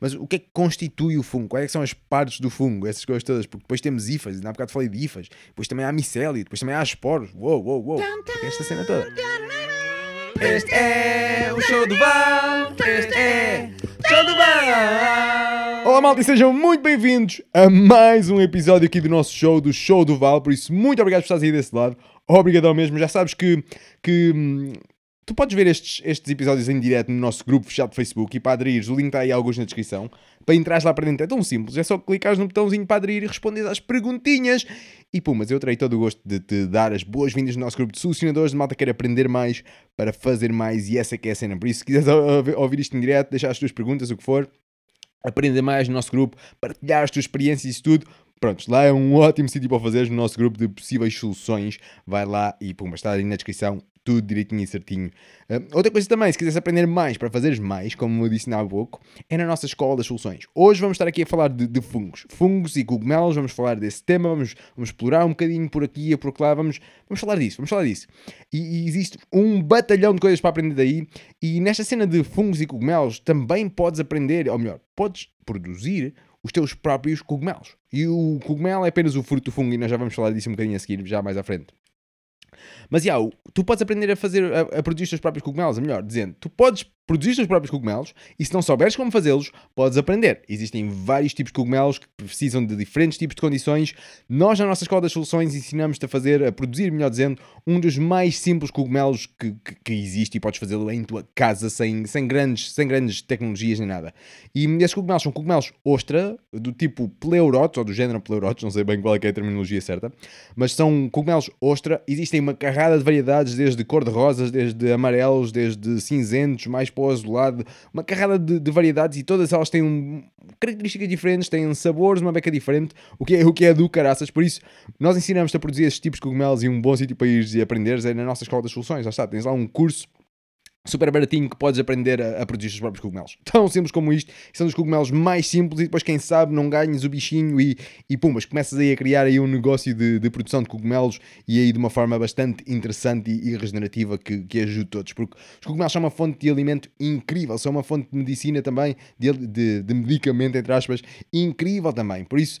mas o que é que constitui o fungo? Quais é são as partes do fungo? Essas coisas todas, porque depois temos hifas, na bocado falei de hifas, depois também há micélio, depois também há esporos. Uou, uou, uou. Esta cena toda. Este é o show do Val. Este é o show do Val. Olá malta e sejam muito bem-vindos a mais um episódio aqui do nosso show, do Show do Val. Por isso, muito obrigado por estares aí desse lado. Obrigadão mesmo. Já sabes que, que hum, tu podes ver estes, estes episódios em direto no nosso grupo fechado de Facebook e para aderires, o link está aí alguns na descrição. Para entrares lá para dentro é tão simples, é só clicares no botãozinho para aderir e responderes às perguntinhas. E pum, mas eu terei todo o gosto de te dar as boas-vindas no nosso grupo de solucionadores de malta que quer aprender mais para fazer mais e essa é que é a cena. Por isso, se quiseres ouvir isto em direto, deixar as tuas perguntas, o que for, aprender mais no nosso grupo, partilhar as tuas experiências e tudo. Prontos, lá é um ótimo sítio para fazeres no nosso grupo de possíveis soluções. Vai lá e pum, está aí na descrição tudo direitinho e certinho. Uh, outra coisa também, se quiseres aprender mais para fazeres mais, como eu disse há pouco, é na nossa Escola das Soluções. Hoje vamos estar aqui a falar de, de fungos. Fungos e cogumelos, vamos falar desse tema, vamos, vamos explorar um bocadinho por aqui e por lá, vamos, vamos falar disso, vamos falar disso. E, e existe um batalhão de coisas para aprender daí, e nesta cena de fungos e cogumelos também podes aprender, ou melhor, podes produzir os teus próprios cogumelos. E o cogumelo é apenas o fruto do fungo, e nós já vamos falar disso um bocadinho a seguir, já mais à frente. Mas, já, tu podes aprender a fazer, a, a produzir os teus próprios cogumelos, é melhor dizendo, tu podes produzir os teus próprios cogumelos e se não souberes como fazê-los, podes aprender. Existem vários tipos de cogumelos que precisam de diferentes tipos de condições. Nós, na nossa Escola das Soluções, ensinamos-te a fazer, a produzir, melhor dizendo, um dos mais simples cogumelos que, que, que existe e podes fazê-lo em tua casa sem, sem, grandes, sem grandes tecnologias nem nada. E esses cogumelos são cogumelos ostra, do tipo pleurotos, ou do género pleurotos, não sei bem qual é, é a terminologia certa, mas são cogumelos ostra. Existem uma carrada de variedades, desde cor-de-rosas, desde amarelos, desde cinzentos, mais para o azulado, uma carrada de, de, variedades e todas elas têm um, características diferentes, têm sabores, uma beca diferente, o que é, o que é do caraças. Por isso, nós ensinamos-te a produzir estes tipos de cogumelos e um bom sítio para ires e aprenderes é na nossa Escola das Soluções. Já está, tens lá um curso super baratinho que podes aprender a, a, produzir os próprios cogumelos. Tão simples como isto, são dos cogumelos mais simples e depois quem sabe não ganhes o bichinho e, e pum, mas começas aí a criar aí um negócio de, de produção de cogumelos e aí de uma forma bastante interessante e, e regenerativa que, que ajude todos, porque os cogumelos são uma fonte de alimento incrível, são uma fonte de medicina também, de, de, de medicamento entre aspas, incrível também, por isso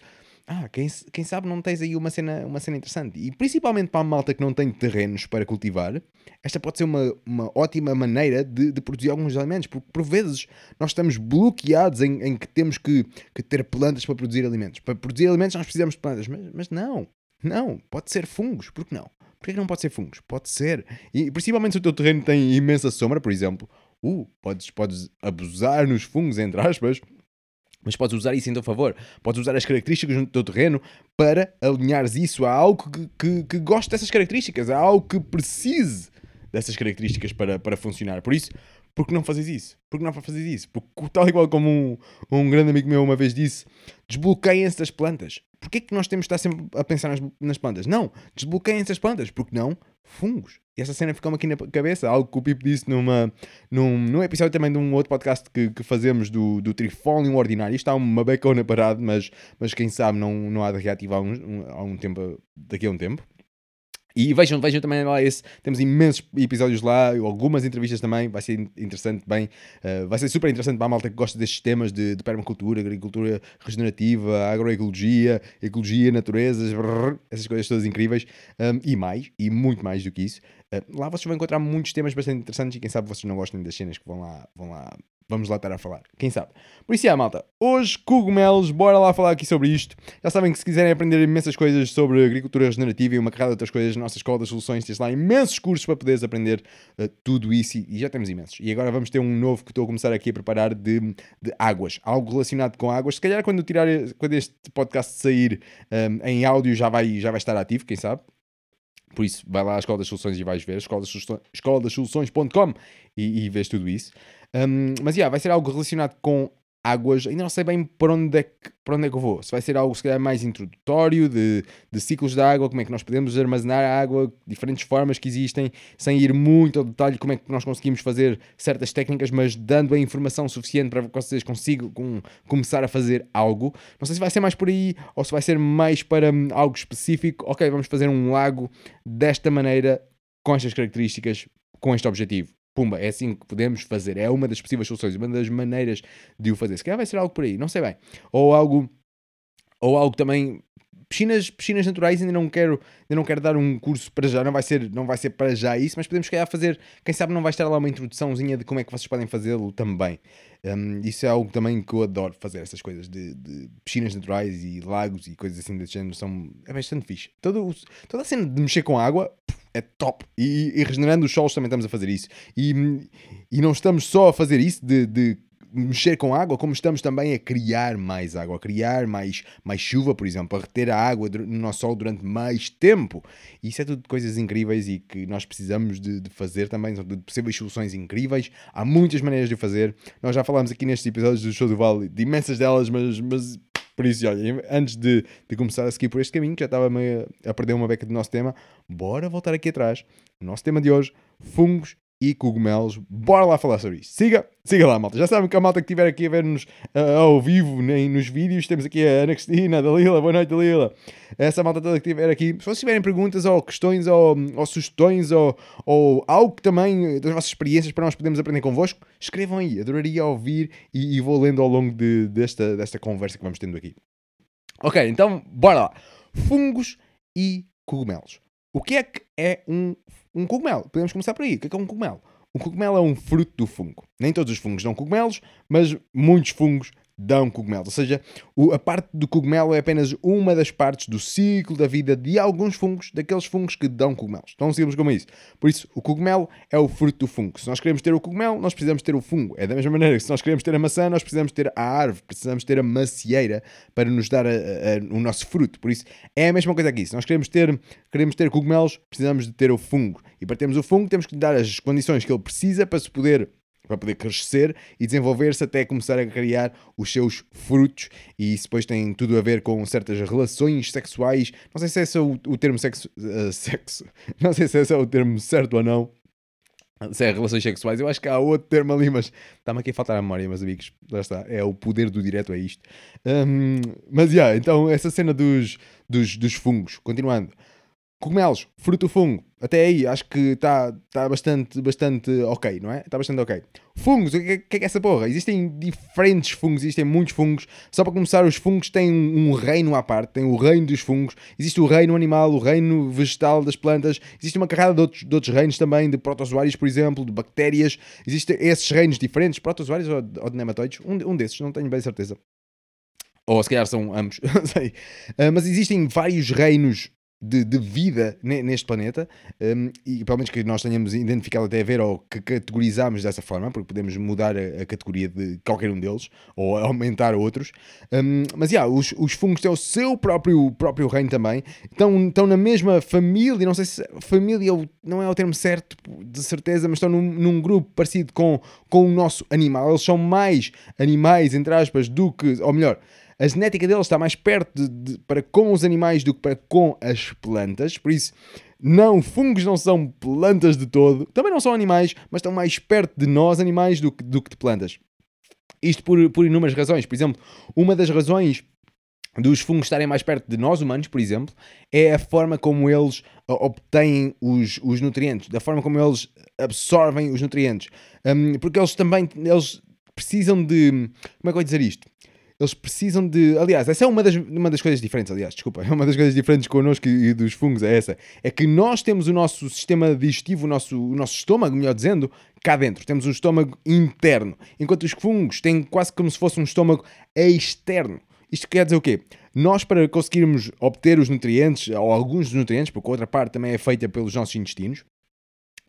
ah, quem, quem sabe não tens aí uma cena, uma cena interessante. E principalmente para a malta que não tem terrenos para cultivar, esta pode ser uma, uma ótima maneira de, de produzir alguns alimentos. Porque por vezes nós estamos bloqueados em, em que temos que, que, ter plantas para produzir alimentos. Para produzir alimentos nós precisamos de plantas, mas, mas não, não, pode ser fungos, por que não? Porquê que não pode ser fungos? Pode ser. E principalmente se o teu terreno tem imensa sombra, por exemplo, uh, podes, podes abusar nos fungos, entre aspas, mas podes usar isso em teu favor. Podes usar as características do teu terreno para alinhares isso a algo que, que, que goste dessas características, a algo que precise dessas características para, para funcionar. Por isso, por que não fazes isso? Por que não fazes isso? Porque, tal igual como um, um grande amigo meu uma vez disse, desbloqueiem-se das plantas. Porquê que nós temos de estar sempre a pensar nas, nas plantas? Não, desbloqueiem-se das plantas. Porque não? Fungos. E essa cena ficou-me aqui na cabeça, algo que o Pipo disse numa, num, num episódio também de um outro podcast que, que fazemos do, do Trifolium Ordinário. Está uma becona parado, mas, mas quem sabe não, não há de reativar um, um, um tempo, daqui a um tempo. E vejam, vejam também lá esse. Temos imensos episódios lá, algumas entrevistas também. Vai ser interessante, bem. Uh, vai ser super interessante para a malta que gosta destes temas de, de permacultura, agricultura regenerativa, agroecologia, ecologia, naturezas, essas coisas todas incríveis. Um, e mais, e muito mais do que isso. Uh, lá vocês vão encontrar muitos temas bastante interessantes e quem sabe vocês não gostem das cenas que vão lá, vão lá vamos lá estar a falar. Quem sabe? Por isso é, malta. Hoje, cogumelos, bora lá falar aqui sobre isto. Já sabem que se quiserem aprender imensas coisas sobre agricultura regenerativa e uma carrada de outras coisas, na nossa Escola das Soluções tens lá imensos cursos para poderes aprender uh, tudo isso e já temos imensos. E agora vamos ter um novo que estou a começar aqui a preparar de, de águas. Algo relacionado com águas. Se calhar quando, tirar, quando este podcast sair um, eh, em áudio já vai, já vai estar ativo, quem sabe? Por isso, vai lá à Escola das Soluções e vais ver, escola das soluções.com e, e vês tudo isso. Um, mas, yeah, vai ser algo relacionado com águas, ainda não sei bem para onde é que, para onde é que eu vou. Se vai ser algo, se calhar, mais introdutório, de, de ciclos de água, como é que nós podemos armazenar a água, diferentes formas que existem, sem ir muito ao detalhe, como é que nós conseguimos fazer certas técnicas, mas dando a informação suficiente para que vocês consigam com, começar a fazer algo. Não sei se vai ser mais por aí ou se vai ser mais para hum, algo específico. Ok, vamos fazer um lago desta maneira, com estas características, com este objetivo. Pumba, é assim que podemos fazer. É uma das possíveis soluções, uma das maneiras de o fazer. Se calhar vai ser algo por aí, não sei bem. Ou algo, ou algo também piscinas, piscinas naturais ainda não quero, ainda não quero dar um curso para já, não vai ser, não vai ser para já isso, mas podemos calhar fazer, quem sabe não vai estar lá uma introduçãozinha de como é que vocês podem fazê-lo também. Um, isso é algo também que eu adoro fazer, essas coisas de, de, piscinas naturais e lagos e coisas assim desse género são é bastante fixe. Todo, toda a cena de mexer com água é top. E, e regenerando os solos também estamos a fazer isso. E, e não estamos só a fazer isso de, de mexer com água, como estamos também a criar mais água, a criar mais, mais chuva, por exemplo, a reter a água no nosso solo durante mais tempo. Isso é tudo coisas incríveis e que nós precisamos de, de fazer também, de possíveis soluções incríveis. Há muitas maneiras de fazer. Nós já falámos aqui nestes episódios do Show do Vale de imensas delas, mas, mas por isso, olha, antes de, de começar a seguir por este caminho, que já estava a, perder uma beca do nosso tema, bora voltar aqui atrás. O nosso tema de hoje, fungos e cogumelos. Bora lá falar sobre isto. Siga, siga lá, malta. Já sabem que a malta que estiver aqui a ver-nos uh, ao vivo nem nos vídeos, temos aqui a Ana Cristina, a Dalila. Boa noite, Dalila. Essa malta toda que estiver aqui. Se vocês tiverem perguntas ou questões ou, ou sugestões ou, ou algo também das vossas experiências para nós podermos aprender convosco, escrevam aí. Adoraria ouvir e, e vou lendo ao longo de, desta, desta conversa que vamos tendo aqui. Ok, então bora lá. Fungos e cogumelos. O que é que é um, um cogumelo? Podemos começar por aí. O que é, que é um cogumelo? Um cogumelo é um fruto do fungo. Nem todos os fungos dão cogumelos, mas muitos fungos dão cogumelos. Ou seja, a parte do cogumelo é apenas uma das partes do ciclo da vida de alguns fungos, daqueles fungos que dão cogumelos. Tão simples como isso. Por isso, o cogumelo é o fruto do fungo. Se nós queremos ter o cogumelo, nós precisamos ter o fungo. É da mesma maneira que se nós queremos ter a maçã, nós precisamos ter a árvore, precisamos ter a macieira para nos dar a, a, o nosso fruto. Por isso, é a mesma coisa aqui. Se nós queremos ter, queremos ter cogumelos, precisamos de ter o fungo. E para termos o fungo, temos que lhe dar as condições que ele precisa para se poder para poder crescer e desenvolver-se até começar a criar os seus frutos. E isso depois tem tudo a ver com certas relações sexuais. Não sei se esse é o, o termo sexo, uh, sexo. Não sei se esse é o termo certo ou não. Se é relações sexuais, eu acho que há outro termo ali, mas está-me aqui a faltar a memória, meus amigos. Está, é o poder do direto, é isto. Um, mas, já, yeah, então essa cena dos, dos, dos fungos, continuando. Cogumelos, fruto fungo, até aí acho que está tá bastante, bastante ok, não é? Está bastante ok. Fungos, o que, que, é essa porra? Existem diferentes fungos, existem muitos fungos. Só para começar, os fungos têm um, um reino à parte, tem o reino dos fungos, existe o reino animal, o reino vegetal das plantas, existe uma carrada de outros, de outros reinos também, de protozoários, por exemplo, de bactérias. Existem esses reinos diferentes, protozoários ou, ou de nematóides, um, um desses, não tenho bem certeza. Ou se calhar são ambos, sei. Uh, mas existem vários reinos de, de, vida neste planeta um, e pelo menos que nós tenhamos identificado até a ver ou que categorizamos dessa forma, porque podemos mudar a, a categoria de qualquer um deles ou aumentar outros. Um, mas yeah, os, os fungos têm o seu próprio, próprio reino também, estão, estão na mesma família, não sei se família não é o termo certo de certeza, mas estão num, num grupo parecido com, com o nosso animal. Eles são mais animais, entre aspas, do que, ou melhor a genética deles está mais perto de, de, para com os animais do que para com as plantas, por isso, não, fungos não são plantas de todo, também não são animais, mas estão mais perto de nós, animais, do que, do que de plantas. Isto por, por inúmeras razões. Por exemplo, uma das razões dos fungos estarem mais perto de nós humanos, por exemplo, é a forma como eles obtêm os, os nutrientes, da forma como eles absorvem os nutrientes. Um, porque eles também eles precisam de. Como é que eu vou dizer isto? Eles precisam de. Aliás, essa é uma das, uma das coisas diferentes, aliás, desculpa, é uma das coisas diferentes connosco e, dos fungos, é essa. É que nós temos o nosso sistema digestivo, o nosso, o nosso estômago, melhor dizendo, cá dentro. Temos um estômago interno. Enquanto os fungos têm quase como se fosse um estômago externo. Isto quer dizer o quê? Nós, para conseguirmos obter os nutrientes, ou alguns dos nutrientes, porque a outra parte também é feita pelos nossos intestinos,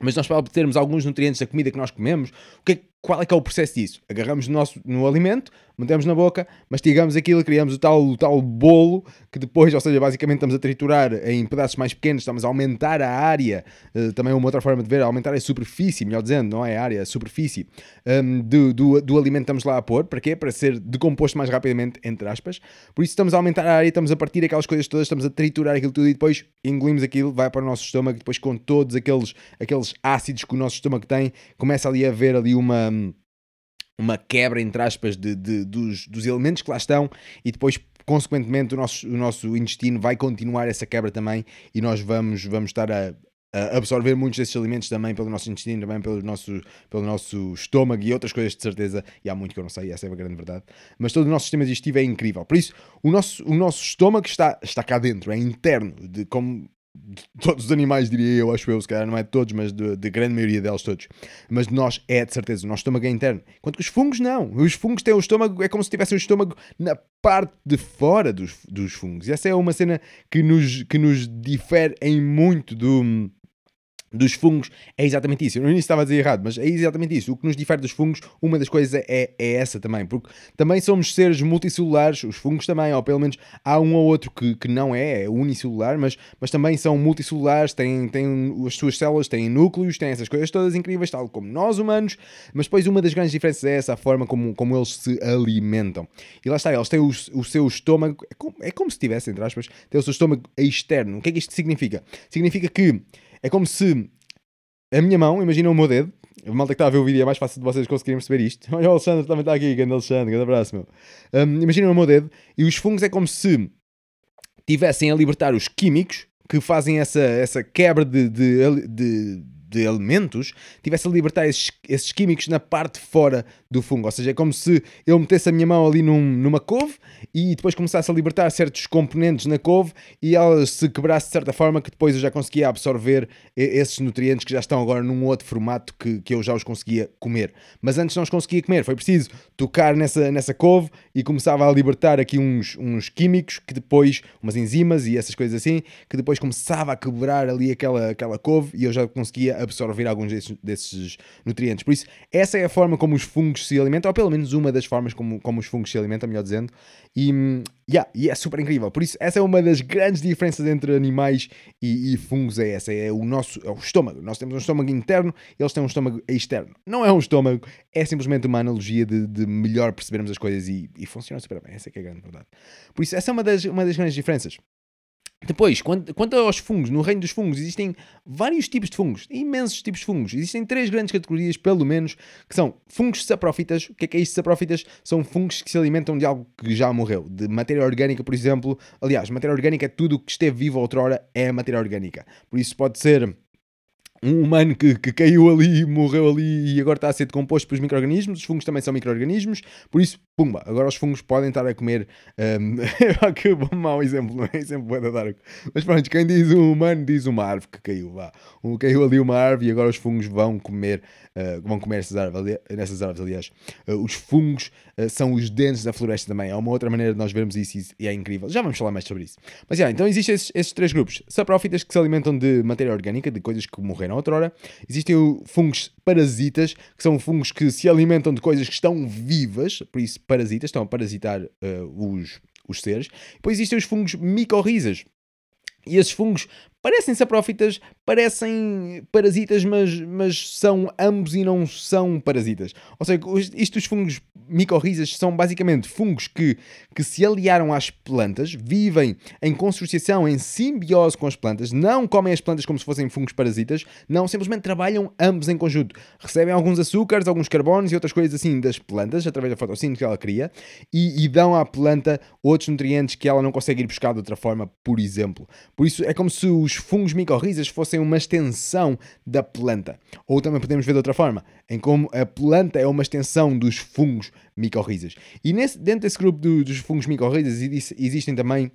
mas nós, para obtermos alguns nutrientes da comida que nós comemos, o que é, qual é que é o processo disso? Agarramos no, nosso, no alimento, metemos na boca, mastigamos aquilo, criamos o tal, o tal bolo que depois, ou seja, basicamente estamos a triturar em pedaços mais pequenos, estamos a aumentar a área, uh, também uma outra forma de ver, aumentar a superfície, melhor dizendo, não é a área, a superfície um, do, do, do alimento que estamos lá a pôr, para quê? Para ser decomposto mais rapidamente, entre aspas. Por isso estamos a aumentar a área, estamos a partir aquelas coisas todas, estamos a triturar aquilo tudo e depois engolimos aquilo, vai para o nosso estômago, depois com todos aqueles, aqueles ácidos que o nosso estômago tem, começa ali a haver ali uma uma quebra, entre aspas, de, de, dos, dos elementos que lá estão e depois consequentemente o nosso, o nosso intestino vai continuar essa quebra também e nós vamos, vamos estar a, uh, absorver muitos desses alimentos também pelo nosso intestino, também pelo nosso, pelo nosso estômago e outras coisas de certeza. E há muito que eu não sei, essa é a grande verdade. Mas todo o nosso sistema digestivo é incrível. Por isso, o nosso, o nosso estômago está, está cá dentro, é interno, de como todos os animais, diria eu, acho eu, se calhar não é de todos, mas de, de grande maioria deles todos. Mas de nós é de certeza, o nosso estômago é interno. Enquanto que os fungos não. Os fungos têm o estômago, é como se tivessem o estômago na parte de fora dos, dos fungos. E essa é uma cena que nos, que nos difere em muito do dos fungos é exatamente isso. Eu no início estava a dizer errado, mas é exatamente isso. O que nos difere dos fungos, uma das coisas é, é essa também, porque também somos seres multicelulares, os fungos também, ou pelo menos há um ou outro que, que não é, é unicelular, mas, mas também são multicelulares, têm, têm as suas células, têm núcleos, têm essas coisas todas incríveis, tal como nós humanos, mas depois uma das grandes diferenças é essa, a forma como, como eles se alimentam. E lá está, eles têm o, o seu estômago, é como, é como se tivesse, entre aspas, têm o seu estômago externo. O que é que isto significa? Significa que é como se a minha mão, imagina o meu dedo, a malta que está a ver o vídeo é mais fácil de vocês conseguirem perceber isto. Olha, o Alexandre também está aqui, grande Alexandre, grande abraço, meu. Um, imagina o meu dedo, e os fungos é como se tivessem a libertar os químicos que fazem essa, essa quebra de, de, de de alimentos tivesse a libertar esses, esses, químicos na parte fora do fungo. Ou seja, é como se eu metesse a minha mão ali num, numa couve e depois começasse a libertar certos componentes na couve e ela se quebrasse de certa forma que depois eu já conseguia absorver esses nutrientes que já estão agora num outro formato que, que eu já os conseguia comer. Mas antes não os conseguia comer, foi preciso tocar nessa, nessa couve e começava a libertar aqui uns, uns químicos que depois, umas enzimas e essas coisas assim, que depois começava a quebrar ali aquela, aquela couve e eu já conseguia absorver alguns desses, desses, nutrientes. Por isso, essa é a forma como os fungos se alimentam, ou pelo menos uma das formas como, como os fungos se alimentam, melhor dizendo. E, yeah, e é super incrível. Por isso, essa é uma das grandes diferenças entre animais e, e fungos. É essa, é o nosso é o estômago. Nós temos um estômago interno, eles têm um estômago externo. Não é um estômago, é simplesmente uma analogia de, de melhor percebermos as coisas e, e funciona super bem. Essa é que é a grande verdade. Por isso, essa é uma das, uma das grandes diferenças. Depois, quanto, aos fungos, no reino dos fungos existem vários tipos de fungos, imensos tipos de fungos. Existem três grandes categorias, pelo menos, que são fungos saprófitas. O que é que é isto saprófitas? São fungos que se alimentam de algo que já morreu, de matéria orgânica, por exemplo. Aliás, matéria orgânica é tudo o que esteve vivo outrora, é matéria orgânica. Por isso pode ser um humano que, que caiu ali, morreu ali e agora está a ser decomposto pelos micro-organismos. Os fungos também são micro-organismos, por isso, pumba, agora os fungos podem estar a comer. Um, que bom mau exemplo, não é exemplo é da Dark. Mas pronto, quem diz um humano diz uma árvore que caiu, vá. Um, caiu ali uma árvore e agora os fungos vão comer, uh, vão comer essas árvores, nessas árvores, aliás. Uh, os fungos são os dentes da floresta também. É uma outra maneira de nós vermos isso e é incrível. Já vamos falar mais sobre isso. Mas já, então existem esses, esses três grupos: saprófitas que se alimentam de matéria orgânica, de coisas que morreram outrora. Existem fungos parasitas, que são fungos que se alimentam de coisas que estão vivas, por isso parasitas, estão a parasitar uh, os, os seres. Depois existem os fungos micorrizas. E esses fungos parecem saprófitas, parecem parasitas, mas, mas são ambos e não são parasitas. Ou seja, isto fungos micorrizas são basicamente fungos que, que se aliaram às plantas, vivem em consociação, em simbiose com as plantas, não comem as plantas como se fossem fungos parasitas, não, simplesmente trabalham ambos em conjunto. Recebem alguns açúcares, alguns carbonos e outras coisas assim das plantas, através da fotossíntese que ela cria, e, e dão à planta outros nutrientes que ela não consegue ir buscar de outra forma, por exemplo. Por isso é como se os fungos micorrizas fossem uma extensão da planta. Ou também podemos ver de outra forma, em como a planta é uma extensão dos fungos micorrizas. E nesse, dentro desse grupo do, dos fungos micorrizas existem também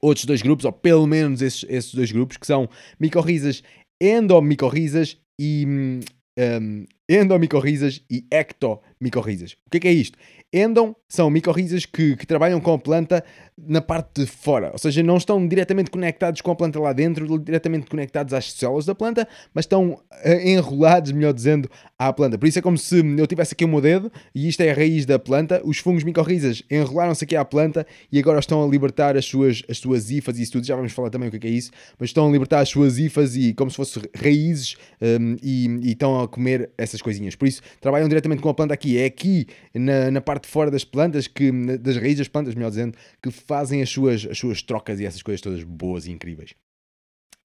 outros dois grupos, ou pelo menos esses, esses dois grupos, que são micorrizas endomicorrizas e um, endomicorrizas e ectomicorrizas. O que é, que é isto? Endon são micorrizas que, que, trabalham com a planta na parte de fora, ou seja, não estão diretamente conectados com a planta lá dentro, diretamente conectados às células da planta, mas estão uh, enrolados, melhor dizendo, à planta. Por isso é como se eu tivesse aqui o meu dedo e isto é a raiz da planta. Os fungos micorrizas enrolaram-se aqui à planta e agora estão a libertar as suas, as suas hifas e isso tudo. Já vamos falar também o que é, é isso, mas estão a libertar as suas hifas e como se fossem raízes um, e, e, estão a comer essas coisinhas. Por isso trabalham diretamente com a planta aqui. É aqui na, na parte de fora das plantas, que, das raízes das plantas, melhor dizendo, que fazem as suas, as suas trocas e essas coisas todas boas e incríveis.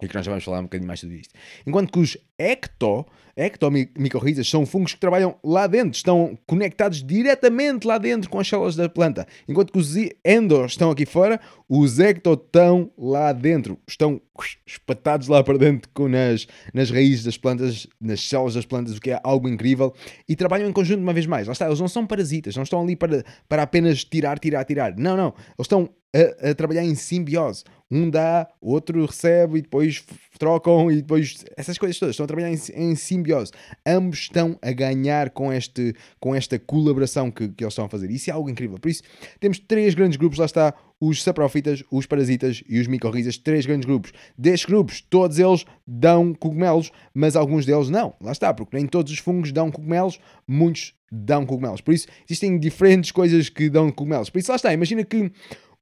E que nós já vamos falar um bocadinho mais sobre isto. Enquanto que os ecto, ectomicorrizas são fungos que trabalham lá dentro, estão conectados diretamente lá dentro com as células da planta. Enquanto que os endos estão aqui fora, os ecto estão lá dentro, estão espatados lá para dentro com nas, nas raízes das plantas, nas células das plantas, o que é algo incrível, e trabalham em conjunto uma vez mais. Lá está, eles não são parasitas, não estão ali para, para apenas tirar, tirar, tirar. Não, não. Eles estão a, a, trabalhar em simbiose. Um dá, outro recebe e depois trocam e depois essas coisas todas estão a trabalhar em, em simbiose. Ambos estão a ganhar com, este, com esta colaboração que, que eles estão a fazer. Isso é algo incrível. Por isso, temos três grandes grupos, lá está, os saprófitas, os parasitas e os micorrizas, três grandes grupos. Destes grupos, todos eles dão cogumelos, mas alguns deles não. Lá está, porque nem todos os fungos dão cogumelos, muitos dão cogumelos. Por isso, existem diferentes coisas que dão cogumelos. Por isso, lá está, imagina que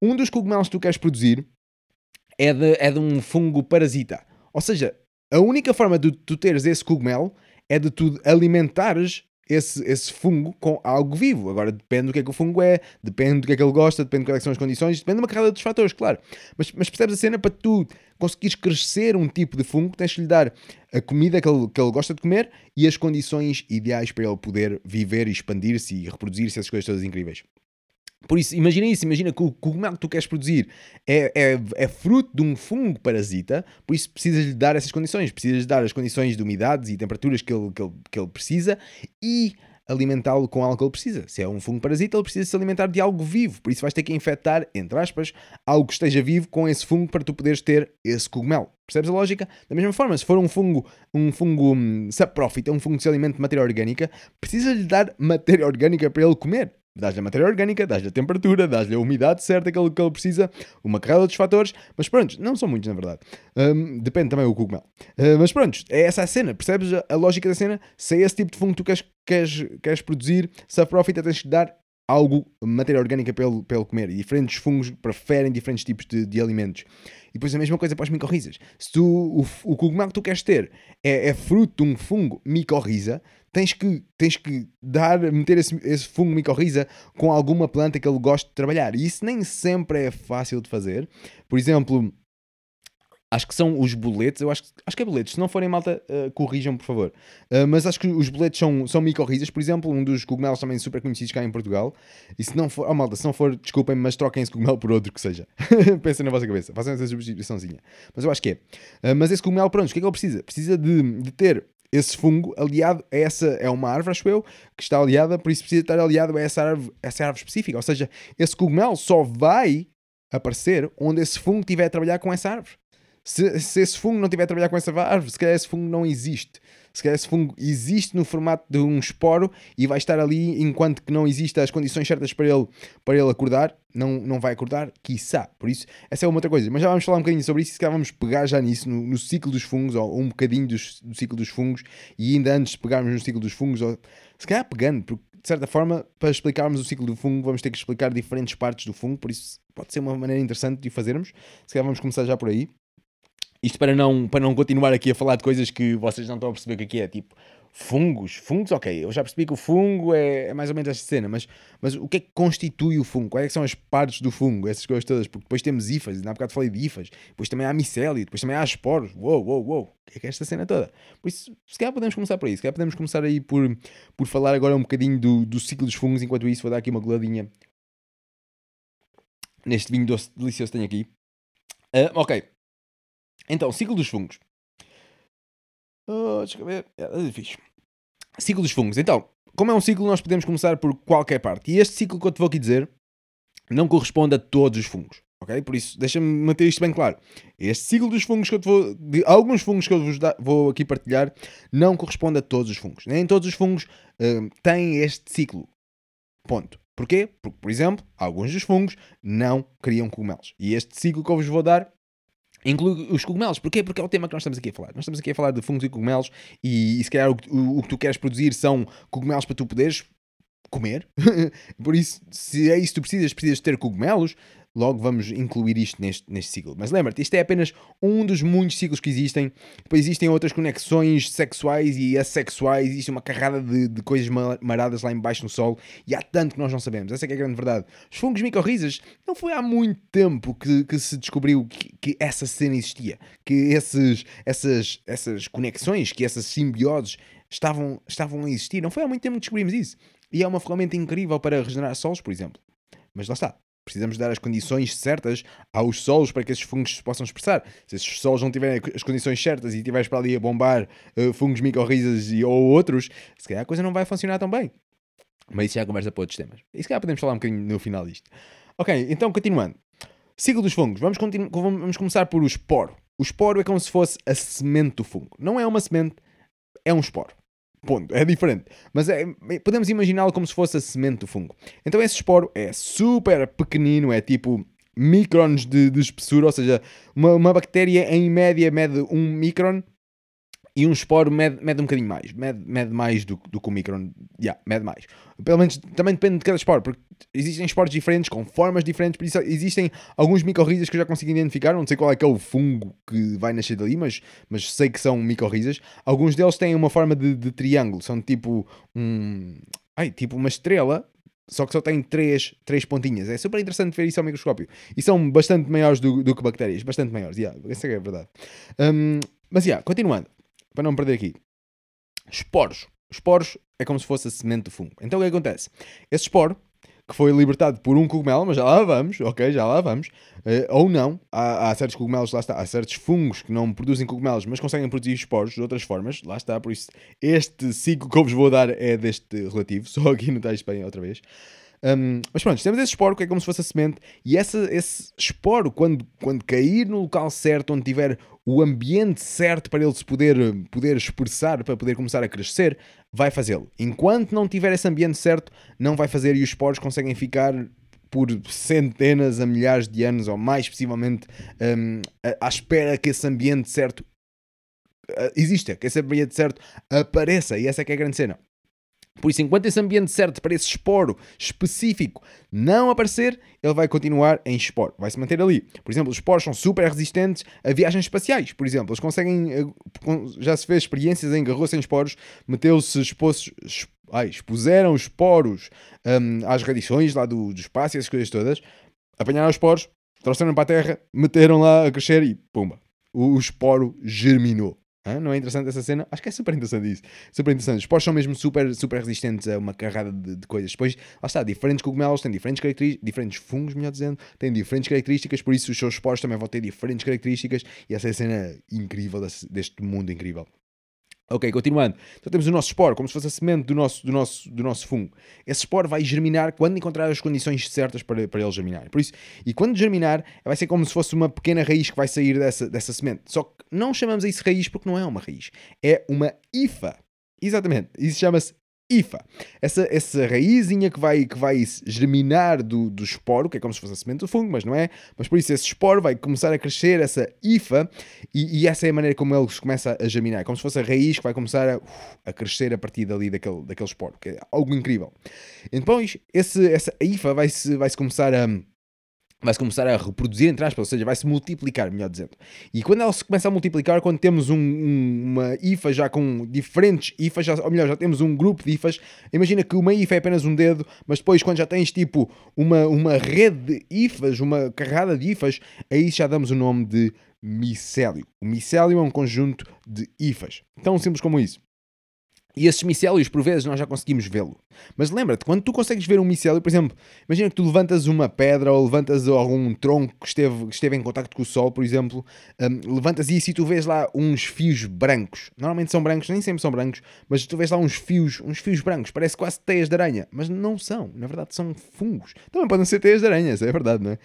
um dos cogumelos que tu queres produzir é de, é de um fungo parasita. Ou seja, a única forma de tu teres esse cogumelo é de tu alimentares esse, esse fungo com algo vivo. Agora depende do que é que o fungo é, depende do que é que ele gosta, depende de quais são as condições, depende de uma carrada de fatores, claro. Mas, mas percebes a cena para tu conseguires crescer um tipo de fungo, tens de lhe dar a comida que ele, que ele gosta de comer e as condições ideais para ele poder viver e expandir-se e reproduzir-se, essas coisas todas incríveis. Por isso, imagina isso, imagina que o cogumelo que tu queres produzir é, é, é fruto de um fungo parasita, por isso precisas lhe dar essas condições, precisas lhe dar as condições de umidades e temperaturas que ele, que ele, que ele precisa e alimentá-lo com algo que ele precisa. Se é um fungo parasita, ele precisa se alimentar de algo vivo, por isso vais ter que infectar, entre aspas, algo que esteja vivo com esse fungo para tu poderes ter esse cogumelo. Percebes a lógica? Da mesma forma, se for um fungo, um fungo um, saprófita, um fungo que se alimenta de matéria orgânica, precisa lhe dar matéria orgânica para ele comer. Dás-lhe a matéria orgânica, dás-lhe a temperatura, dás-lhe a umidade certa que ele, que ele precisa, uma carrada de outros fatores, mas pronto, não são muitos na verdade. Um, depende também do cogumelo. Uh, mas pronto, é essa a cena, percebes a, lógica da cena? Se é esse tipo de fungo que tu queres, queres, queres produzir, se a profita tens de dar algo, matéria orgânica ele comer. E diferentes fungos preferem diferentes tipos de, de alimentos. E depois a mesma coisa para os micorrizas. Se tu, o, o cogumelo que tu queres ter é, é fruto de um fungo micorriza, tens que, tens que dar, meter esse, esse fungo micorriza com alguma planta que ele goste de trabalhar. E isso nem sempre é fácil de fazer. Por exemplo, acho que são os boletos, eu acho, acho que é boletos, se não forem malta, uh, corrijam por favor. Uh, mas acho que os boletos são, são micorrizas, por exemplo, um dos cogumelos também super conhecidos cá em Portugal. E se não for, oh malta, se não for, desculpem, mas troquem esse cogumelo por outro que seja. Pensem na vossa cabeça, façam essa substituiçãozinha. Mas eu acho que é. Uh, mas esse cogumelo, pronto, o que é que ele precisa? Precisa de, de ter esse fungo aliado a essa, é uma árvore, acho eu, que está aliada, por isso precisa estar aliado a essa árvore, essa árvore específica. Ou seja, esse cogumelo só vai aparecer onde esse fungo estiver a trabalhar com essa árvore. Se, se esse fungo não estiver a trabalhar com essa árvore, se calhar esse fungo não existe. Se calhar esse fungo existe no formato de um esporo e vai estar ali enquanto que não existam as condições certas para ele, para ele acordar, não, não vai acordar, quiçá. Por isso, essa é uma outra coisa. Mas já vamos falar um bocadinho sobre isso e se calhar vamos pegar já nisso, no, no ciclo dos fungos, ou um bocadinho dos, do ciclo dos fungos, e ainda antes de pegarmos no ciclo dos fungos, ou se calhar pegando, porque de certa forma, para explicarmos o ciclo do fungo, vamos ter que explicar diferentes partes do fungo, por isso pode ser uma maneira interessante de o fazermos. Se calhar vamos começar já por aí. Isto para não, para não continuar aqui a falar de coisas que vocês não estão a perceber o que aqui é, é, tipo fungos. Fungos, ok, eu já percebi que o fungo é, é, mais ou menos esta cena, mas, mas o que é que constitui o fungo? Quais é são as partes do fungo? Essas coisas todas, porque depois temos hifas, na bocado falei de hifas, depois também há micélio, depois também há esporos. Uou, uou, uou, o que é que é esta cena toda? Por isso, se calhar podemos começar por aí, se calhar podemos começar aí por, por falar agora um bocadinho do, do ciclo dos fungos, enquanto isso vou dar aqui uma goladinha neste vinho doce delicioso que tenho aqui. Uh, ok, então, ciclo dos fungos. Oh, deixa eu ver. É, é difícil. Ciclo dos fungos. Então, como é um ciclo, nós podemos começar por qualquer parte. E este ciclo que eu te vou aqui dizer não corresponde a todos os fungos. Ok? Por isso, deixa-me manter isto bem claro. Este ciclo dos fungos que eu te vou. De alguns fungos que eu vos da, vou aqui partilhar não corresponde a todos os fungos. Nem todos os fungos uh, têm este ciclo. Ponto. Porquê? Porque, por exemplo, alguns dos fungos não criam cogumelos. E este ciclo que eu vos vou dar Inclui os cogumelos. Porquê? Porque é o tema que nós estamos aqui a falar. Nós estamos aqui a falar de fungos e cogumelos e, e se calhar o, o, o, que tu queres produzir são cogumelos para tu poderes comer. Por isso, se é isso que tu precisas, precisas ter cogumelos, logo vamos incluir isto neste, neste ciclo. Mas lembra-te, isto é apenas um dos muitos ciclos que existem. Depois existem outras conexões sexuais e assexuais, existe uma carrada de, de coisas maradas lá embaixo no solo e há tanto que nós não sabemos. Essa é, é a grande verdade. Os fungos micorrizas não foi há muito tempo que, que se descobriu que, que, essa cena existia, que esses, essas, essas conexões, que essas simbioses estavam, estavam a existir. Não foi há muito tempo que descobrimos isso. E é uma ferramenta incrível para regenerar solos, por exemplo. Mas lá está. Precisamos dar as condições certas aos solos para que esses fungos se possam expressar. Se esses solos não tiverem as condições certas e tiveres para ali a bombar uh, fungos micorrizas ou outros, se calhar a coisa não vai funcionar tão bem. Mas isso já é conversa para outros temas. E se calhar podemos falar um bocadinho no final disto. Ok, então continuando. Ciclo dos fungos. Vamos, vamos começar por o esporo. O esporo é como se fosse a semente do fungo. Não é uma semente, é um esporo. Ponto. É diferente. Mas é, podemos imaginá-lo como se fosse a semente do fungo. Então esse esporo é super pequenino, é tipo microns de, de espessura, ou seja, uma, uma bactéria em média mede um micron e um esporo mede, mede um bocadinho mais, mede, mede mais do, do que o micron, yeah, mede mais. Pelo menos também depende de cada esporo, porque existem esporos diferentes, com formas diferentes, por isso existem alguns micorrizas que eu já consigo identificar, não sei qual é que é o fungo que vai nascer dali, mas, mas sei que são micorrizas. Alguns deles têm uma forma de, de triângulo, são tipo um... Ai, tipo uma estrela, só que só tem três, três pontinhas. É super interessante ver isso ao microscópio. E são bastante maiores do, do que bactérias, bastante maiores, yeah, essa é a verdade. Um, mas, yeah, continuando para não perder aqui. Esporos. Esporos é como se fosse a semente do fungo. Então o que acontece? Esse esporo, que foi libertado por um cogumelo, mas já lá vamos, ok, já lá vamos, uh, ou não, há, há, certos cogumelos, lá está, há certos fungos que não produzem cogumelos, mas conseguem produzir esporos de outras formas, lá está, por isso este ciclo que eu vos vou dar é deste relativo, só aqui no Tais Espanha outra vez. Um, mas pronto, temos esse esporo que é como se fosse a semente, e essa, esse esporo, quando, quando cair no local certo, onde tiver o ambiente certo para ele se poder, poder expressar, para poder começar a crescer, vai fazê-lo. Enquanto não tiver esse ambiente certo, não vai fazer e os esporos conseguem ficar por centenas a milhares de anos, ou mais possivelmente, um, à espera que esse ambiente certo uh, exista, que esse ambiente certo apareça, e essa é que é a grande cena. Por isso, enquanto esse ambiente certo para esse esporo específico não aparecer, ele vai continuar em esporo, vai se manter ali. Por exemplo, os esporos são super resistentes a viagens espaciais. Por exemplo, eles conseguem. Eh, já se fez experiências em garroço em esporos, meteu-se expostos. Ai, expuseram os esporos um, às radiações lá do, do espaço e essas coisas todas, apanharam os esporos, trouxeram para a Terra, meteram lá a crescer e pumba, o esporo germinou. Hã? Não é interessante essa cena? Acho que é super interessante isso. Super interessante. Os pós são mesmo super, super resistentes a uma carrada de, de coisas. Depois, lá está, diferentes cogumelos têm diferentes características, diferentes fungos, melhor dizendo, têm diferentes características, por isso os seus pós também vão ter diferentes características e essa é a cena incrível desse, deste mundo incrível. Ok, continuando. Então temos o nosso esporo, como se fosse a semente do nosso, do nosso, do nosso fungo. Esse esporo vai germinar quando encontrar as condições certas para, para ele germinar. Por isso, e quando germinar, vai ser como se fosse uma pequena raiz que vai sair dessa, dessa semente. Só que não chamamos a isso raiz porque não é uma raiz. É uma hifa. Exatamente. Isso chama-se IFA. Essa, essa raizinha que vai, que vai germinar do, do esporo, que é como se fosse a semente do fungo, mas não é. Mas por isso esse esporo vai começar a crescer, essa IFA, e, e essa é a maneira como ele começa a germinar. É como se fosse a raiz que vai começar a, a crescer a partir dali daquele, daquele esporo, que é algo incrível. E depois, esse, essa IFA vai-se vai -se começar a vai-se começar a reproduzir, entre aspas, ou seja, vai-se multiplicar, melhor dizendo. E quando ela se começa a multiplicar, quando temos um, um, uma IFA já com diferentes IFAs, já, ou melhor, já temos um grupo de IFAs, imagina que uma IFA é apenas um dedo, mas depois quando já tens tipo uma, uma rede de IFAs, uma carrada de IFAs, aí já damos o nome de micélio. O micélio é um conjunto de IFAs. Tão simples como isso. E esses micélios, por vezes, nós já conseguimos vê-lo. Mas lembra-te, quando tu consegues ver um micélio, por exemplo, imagina que tu levantas uma pedra ou levantas algum tronco que esteve, que esteve em contacto com o sol, por exemplo, um, levantas isso e tu vês lá uns fios brancos. Normalmente são brancos, nem sempre são brancos, mas tu vês lá uns fios, uns fios brancos, parece quase teias de aranha, mas não são, na verdade são fungos. Também podem ser teias de aranha, é verdade, não é?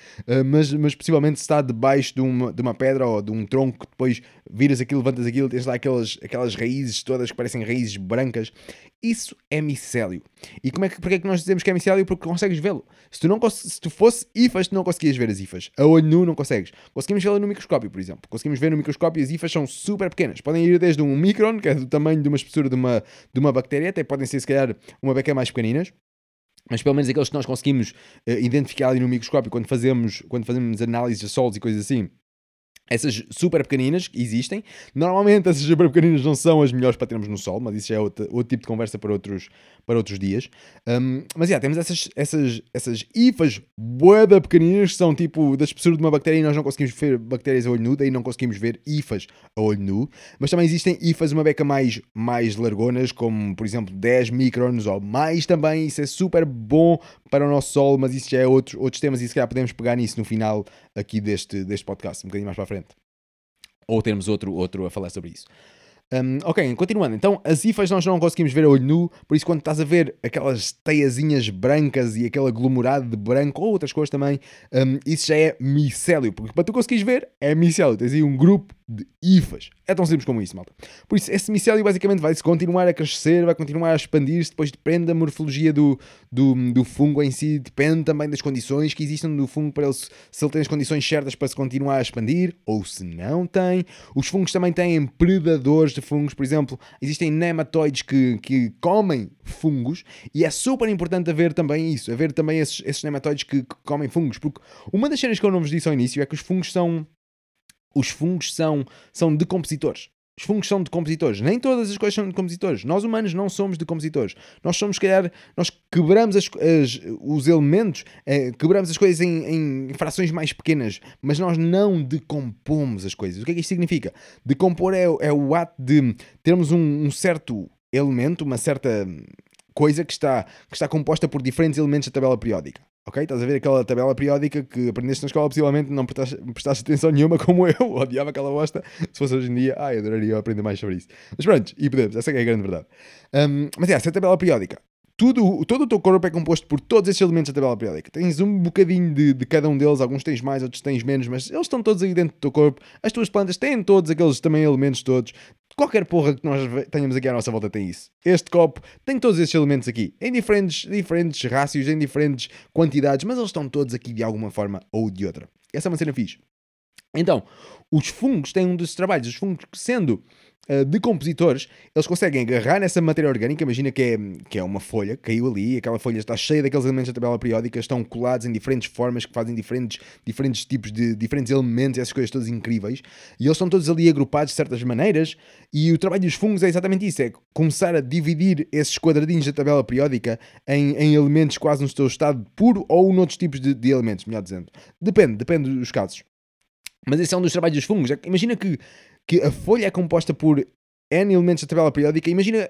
Uh, mas, mas possivelmente está debaixo de uma, de uma pedra ou de um tronco que depois viras aquilo, levantas aquilo, tens lá aquelas, aquelas raízes todas que parecem raízes brancas brancas. Isso é micélio. E como é que, porque é que nós dizemos que é micélio? Porque consegues vê-lo. Se tu, não, se tu fosse ifas, tu não conseguias ver as ifas. A olho nu não consegues. Conseguimos vê-la no microscópio, por exemplo. Conseguimos ver no microscópio as ifas são super pequenas. Podem ir desde um micron, que é do tamanho de uma espessura de uma, de uma bactéria, até podem ser, se calhar, uma beca mais pequeninas. mas pelo menos aqueles que nós conseguimos uh, identificar ali no microscópio quando fazemos, quando fazemos análises de solos e coisas assim, essas super pequeninas existem. Normalmente essas super pequeninas não são as melhores para termos no sol, mas isso já é outro, outro tipo de conversa para outros, para outros dias. Um, mas já, yeah, temos essas, essas, essas ifas boeda pequeninas que são tipo da espessura de uma bactéria e nós não conseguimos ver bactérias a olho nu, daí não conseguimos ver ifas a olho nu. Mas também existem ifas uma beca mais, mais largonas, como por exemplo 10 microns ou mais também. Isso é super bom para o nosso sol, mas isso já é outro, outros temas e se calhar podemos pegar nisso no final aqui deste, deste podcast, um bocadinho mais para a frente. Ou termos outro, outro a falar sobre isso. Um, ok, continuando. Então, as ifas nós não conseguimos ver a olho nu, por isso, quando estás a ver aquelas teiazinhas brancas e aquele aglomerado de branco ou outras cores também, um, isso já é micélio, porque para tu conseguires ver, é micélio. Tens aí um grupo de ifas. É tão simples como isso, malta. Por isso, esse micélio basicamente vai-se continuar a crescer, vai continuar a expandir-se, depois depende da morfologia do, do, do, fungo em si, depende também das condições que existem no fungo para ele, se ele tem as condições certas para se continuar a expandir, ou se não tem. Os fungos também têm predadores de fungos, por exemplo, existem nematóides que, que comem fungos e é super importante haver também isso, haver também esses, esses nematóides que, que comem fungos, porque uma das cenas que eu não vos disse ao início é que os fungos são os fungos são, são decompositores. Os fungos são decompositores. Nem todas as coisas são decompositores. Nós humanos não somos decompositores. Nós somos, se calhar, nós quebramos as, as, os elementos, eh, quebramos as coisas em, em, frações mais pequenas, mas nós não decompomos as coisas. O que é que isto significa? Decompor é, é o ato de termos um, um certo elemento, uma certa coisa que está, que está composta por diferentes elementos da tabela periódica. Ok? Estás a ver aquela tabela periódica que aprendeste na escola, possivelmente não prestaste, prestaste atenção nenhuma, como eu, odiava aquela bosta. Se fosse hoje em dia, ai, adoraria aprender mais sobre isso. Mas pronto, e podemos, essa é a grande verdade. Um, mas é, essa tabela periódica. Tudo, todo o teu corpo é composto por todos esses elementos da tabela periódica. Tens um bocadinho de, de cada um deles, alguns tens mais, outros tens menos, mas eles estão todos aí dentro do teu corpo. As tuas plantas têm todos aqueles também elementos todos. Qualquer porra que nós tenhamos aqui à nossa volta tem isso. Este copo tem todos esses elementos aqui, em diferentes, diferentes rácios, em diferentes quantidades, mas eles estão todos aqui de alguma forma ou de outra. Essa é uma cena fixe. Então, os fungos têm um desses trabalhos. Os fungos, sendo uh, decompositores, eles conseguem agarrar nessa matéria orgânica. Imagina que é, que é uma folha, caiu ali, aquela folha está cheia daqueles elementos da tabela periódica, estão colados em diferentes formas que fazem diferentes, diferentes tipos de diferentes elementos, essas coisas todas incríveis. E eles estão todos ali agrupados de certas maneiras. E o trabalho dos fungos é exatamente isso: é começar a dividir esses quadradinhos da tabela periódica em, em elementos quase no seu estado puro ou noutros tipos de, de elementos, melhor dizendo. Depende, depende dos casos. Mas esse é um dos trabalhos dos fungos. Imagina que, que a folha é composta por N elementos da tabela periódica. Imagina,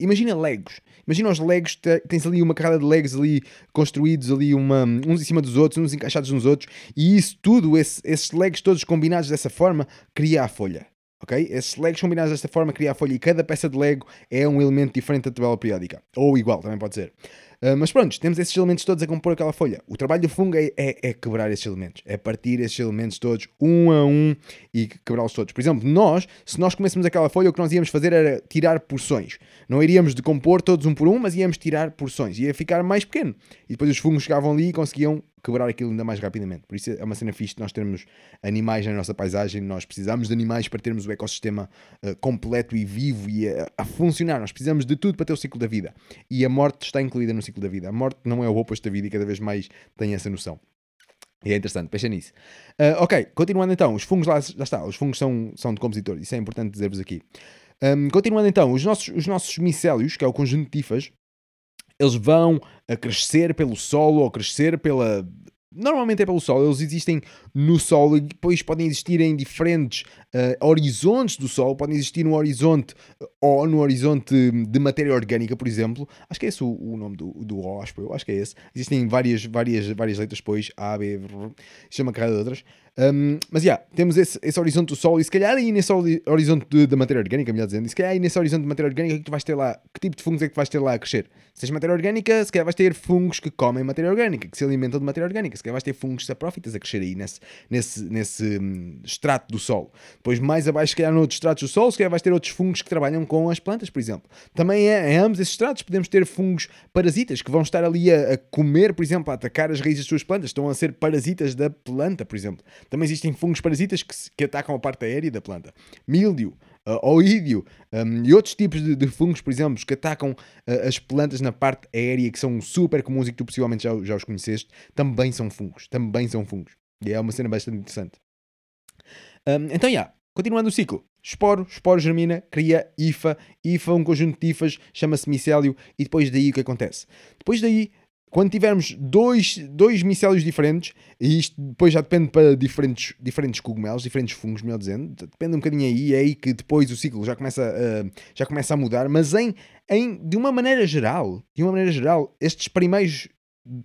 imagina legos. Imagina os legos, tens ali uma carrada de legos ali construídos ali uma, uns em cima dos outros, uns encaixados nos outros, e isso tudo, esse, esses legos todos combinados dessa forma, cria a folha. Ok? Esses legos combinados desta forma cria a folha e cada peça de lego é um elemento diferente da tabela periódica. Ou igual, também pode ser. Uh, mas pronto, temos esses elementos todos a compor aquela folha. O trabalho do fungo é, é, é, quebrar esses elementos, é partir esses elementos todos um a um e quebrá-los todos. Por exemplo, nós, se nós comêssemos aquela folha, o que nós íamos fazer era tirar porções. Não iríamos decompor todos um por um, mas íamos tirar porções. Ia ficar mais pequeno. E depois os fungos chegavam ali e conseguiam quebrar aquilo ainda mais rapidamente. Por isso é uma cena fixe nós termos animais na nossa paisagem. Nós precisamos de animais para termos o ecossistema uh, completo e vivo e a, a, funcionar. Nós precisamos de tudo para ter o ciclo da vida. E a morte está incluída no ciclo da vida. A morte não é o oposto da vida e cada vez mais tem essa noção. E é interessante, pensa nisso. Uh, ok, continuando então, os fungos lá, lá está, os fungos são, são decompositores, isso é importante dizer-vos aqui. Um, continuando então, os nossos, os nossos micélios, que é o conjunto de tifas, eles vão a crescer pelo solo ou crescer pela. Normalmente é pelo solo, eles existem no solo e depois podem existir em diferentes uh, horizontes do solo, podem existir no horizonte ou no horizonte de matéria orgânica, por exemplo. Acho que é esse o, o nome do, do O, acho eu, acho que é esse. Existem várias, várias, várias letras depois, A, B, chama carrada de outras. Um, mas já, yeah, temos esse, esse horizonte do Sol e se calhar aí nesse horizonte da matéria orgânica, melhor dizendo, e se calhar aí nesse horizonte de matéria orgânica, o que tu vais ter lá? Que tipo de fungos é que tu vais ter lá a crescer? Se tens matéria orgânica, se calhar vais ter fungos que comem matéria orgânica, que se alimentam de matéria orgânica, se calhar vais ter fungos saprófitas a crescer aí nesse, nesse, nesse um, extrato do Sol. Depois, mais abaixo, se calhar noutros estratos do Sol, se calhar vais ter outros fungos que trabalham com as plantas, por exemplo. Também é, em ambos esses estratos podemos ter fungos parasitas que vão estar ali a, a comer, por exemplo, a atacar as raízes das suas plantas, estão a ser parasitas da planta, por exemplo. Também existem fungos parasitas que, que atacam a parte aérea da planta. Míldio, uh, oídio um, e outros tipos de, de, fungos, por exemplo, que atacam uh, as plantas na parte aérea, que são super comuns e que tu possivelmente já, já os conheceste, também são fungos. Também são fungos. E é uma cena bastante interessante. Um, então, já, yeah, continuando o ciclo. Esporo, esporo germina, cria IFA, IFA, um conjunto de IFAs, chama-se micélio, e depois daí o que acontece? Depois daí quando tivermos dois, dois micélios diferentes, e isto depois já depende para diferentes, diferentes cogumelos, diferentes fungos, melhor dizendo, depende um bocadinho aí, é aí que depois o ciclo já começa a, já começa a mudar, mas em, em, de uma maneira geral, de uma maneira geral, estes primeiros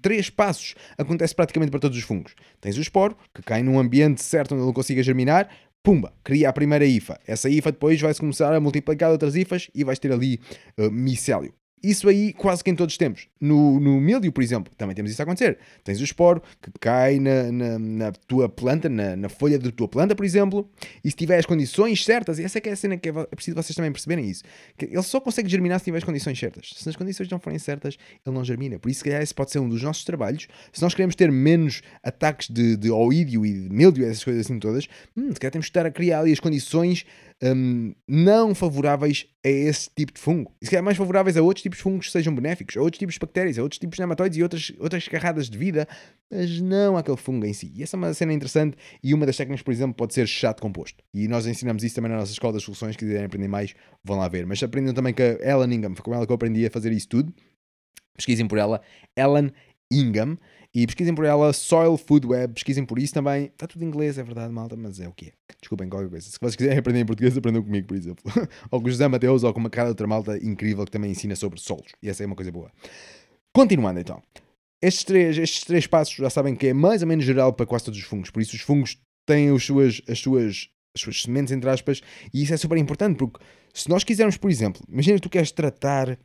três passos acontece praticamente para todos os fungos. Tens o esporo, que cai num ambiente certo onde ele consiga germinar, pumba, cria a primeira IFA. Essa IFA depois vai-se começar a multiplicar outras IFAs e vais ter ali uh, micélio. Isso aí quase que em todos os tempos. No, no milho, por exemplo, também temos isso a acontecer. Tens o esporo que cai na, na, na tua planta, na, na, folha da tua planta, por exemplo, e se tiver as condições certas, e essa é que é a cena que é, é preciso vocês também perceberem isso, que ele só consegue germinar se tiver as condições certas. Se as condições não forem certas, ele não germina. Por isso, se calhar, esse pode ser um dos nossos trabalhos. Se nós queremos ter menos ataques de, de oídio e de mildio, essas coisas assim todas, hum, se calhar temos que estar a criar ali as condições um, não favoráveis a esse tipo de fungo. E se calhar mais favoráveis a outros tipos de fungos que sejam benéficos, a outros tipos de bactérias, a outros tipos de nematóides e outras, outras carradas de vida, mas não aquele fungo em si. E essa é uma cena interessante e uma das técnicas, por exemplo, pode ser chato composto. E nós ensinamos isso também na nossa escola das soluções, que quiserem aprender mais, vão lá ver. Mas aprendam também que a Ellen Ingham, foi com ela que eu aprendi a fazer isso tudo. Pesquisem por ela, Ellen Ingham. E pesquisem por ela, Soil Food Web, pesquisem por isso também. Está tudo em inglês, é verdade, malta, mas é o que é. Desculpem qualquer coisa. Se vocês quiserem aprender em português, aprendam comigo, por exemplo. ou com o José Mateus, ou com uma cara outra malta incrível que também ensina sobre solos. E essa é uma coisa boa. Continuando então. Estes três, estes três passos já sabem que é mais ou menos geral para quase todos os fungos. Por isso, os fungos têm as suas, as suas, as suas sementes, entre aspas, e isso é super importante, porque se nós quisermos, por exemplo, imagina que tu queres tratar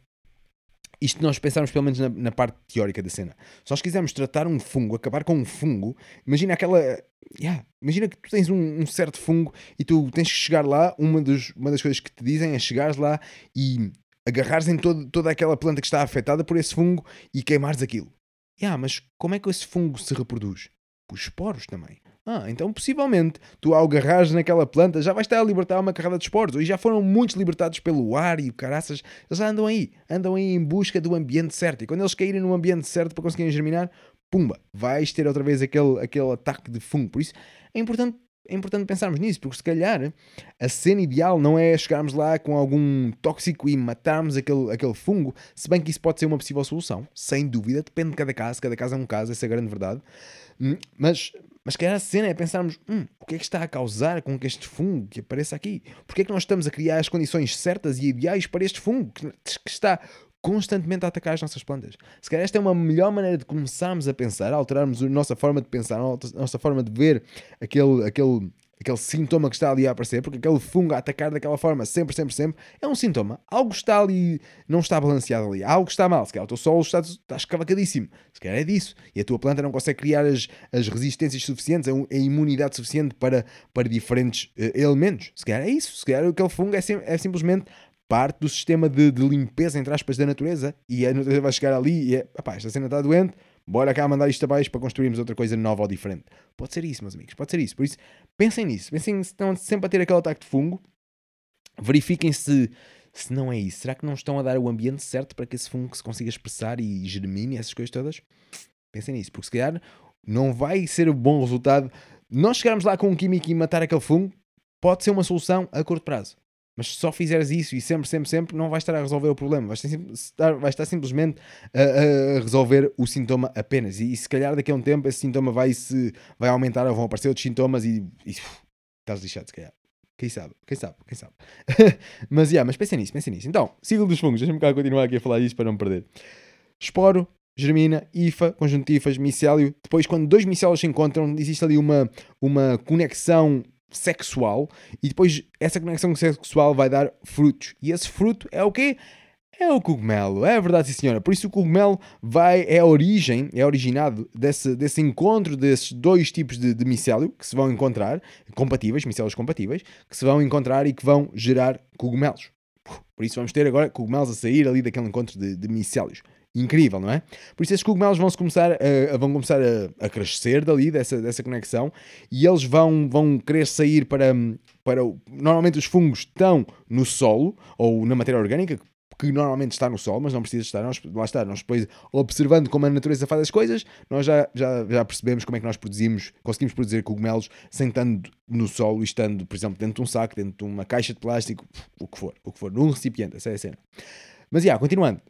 isto nós pensarmos pelo menos na, na, parte teórica da cena. Se nós quisermos tratar um fungo, acabar com um fungo, imagina aquela. Yeah, imagina que tu tens um, um, certo fungo e tu tens que chegar lá. Uma, dos, uma das coisas que te dizem é chegares lá e agarrares em todo, toda aquela planta que está afetada por esse fungo e queimares aquilo. Yeah, mas como é que esse fungo se reproduz? Por esporos também. Ah, então possivelmente tu ao agarrares naquela planta já vais estar a libertar uma carrada de esporos. E já foram muitos libertados pelo ar e caraças. Eles andam aí, andam aí em busca do ambiente certo. E quando eles caírem no ambiente certo para conseguirem germinar, pumba, vais ter outra vez aquele, aquele ataque de fungo. Por isso é importante é importante pensarmos nisso, porque se calhar a cena ideal não é chegarmos lá com algum tóxico e matarmos aquele, aquele fungo, se bem que isso pode ser uma possível solução, sem dúvida, depende de cada caso, cada caso é um caso, essa é a grande verdade. Hum, mas, mas se calhar a cena é pensarmos: hum, o que é que está a causar com que este fungo que apareça aqui? Porque é que nós estamos a criar as condições certas e ideais para este fungo que, que está constantemente a atacar as nossas plantas. Se calhar esta é uma melhor maneira de começarmos a pensar, a alterarmos a nossa forma de pensar, a nossa forma de ver aquele, aquele, aquele sintoma que está ali a aparecer, porque aquele fungo a atacar daquela forma, sempre, sempre, sempre, é um sintoma. Algo está ali, não está balanceado ali, algo está mal. Se calhar o teu solo está, está escavacadíssimo, se calhar é disso. E a tua planta não consegue criar as, as resistências suficientes, a, a imunidade suficiente para, para diferentes uh, elementos. Se calhar é isso. Se calhar aquele fungo é, sim, é simplesmente parte do sistema de, de, limpeza, entre aspas, da natureza. E a natureza vai chegar ali e é, pá, esta cena está doente, bora cá mandar isto abaixo para construirmos outra coisa nova ou diferente. Pode ser isso, meus amigos, pode ser isso. Por isso, pensem nisso. Pensem se estão sempre a ter aquele ataque de fungo. Verifiquem se, se não é isso. Será que não estão a dar o ambiente certo para que esse fungo se consiga expressar e germine essas coisas todas? Pensem nisso, porque se calhar não vai ser um bom resultado. Nós chegarmos lá com um químico e matar aquele fungo, pode ser uma solução a curto prazo. Mas se só fizeres isso e sempre, sempre, sempre, não vais estar a resolver o problema. Vais estar, vais estar simplesmente a, a, resolver o sintoma apenas. E, e, se calhar daqui a um tempo esse sintoma vai, se, vai aumentar ou vão aparecer outros sintomas e, e uf, estás lixado, se calhar. Quem sabe? Quem sabe? Quem sabe? mas, yeah, mas pensem nisso, pensem nisso. Então, ciclo dos fungos. Deixa-me cá continuar aqui a falar disso para não perder. Esporo, germina, IFA, IFAs, micélio. Depois, quando dois micélios se encontram, existe ali uma, uma conexão sexual e depois essa conexão sexual vai dar frutos. E esse fruto é o quê? É o cogumelo, é verdade, sim, senhora. Por isso o cogumelo vai, é a origem, é originado desse, desse encontro desses dois tipos de, de micélio que se vão encontrar, compatíveis, micélios compatíveis, que se vão encontrar e que vão gerar cogumelos. Por isso vamos ter agora cogumelos a sair ali daquele encontro de, de micélios. Incrível, não é? Por isso esses cogumelos vão, começar, a, vão começar a, a, crescer dali, dessa, dessa conexão, e eles vão, vão querer sair para, para. Normalmente os fungos estão no solo ou na matéria orgânica, que normalmente está no sol, mas não precisa estar. Nós, lá está, nós depois, observando como a natureza faz as coisas, nós já, já, já percebemos como é que nós produzimos, conseguimos produzir cogumelos sem estando no solo e estando, por exemplo, dentro de um saco, dentro de uma caixa de plástico, o que for, o que for, num recipiente, essa é a cena. Mas, já, yeah, continuando.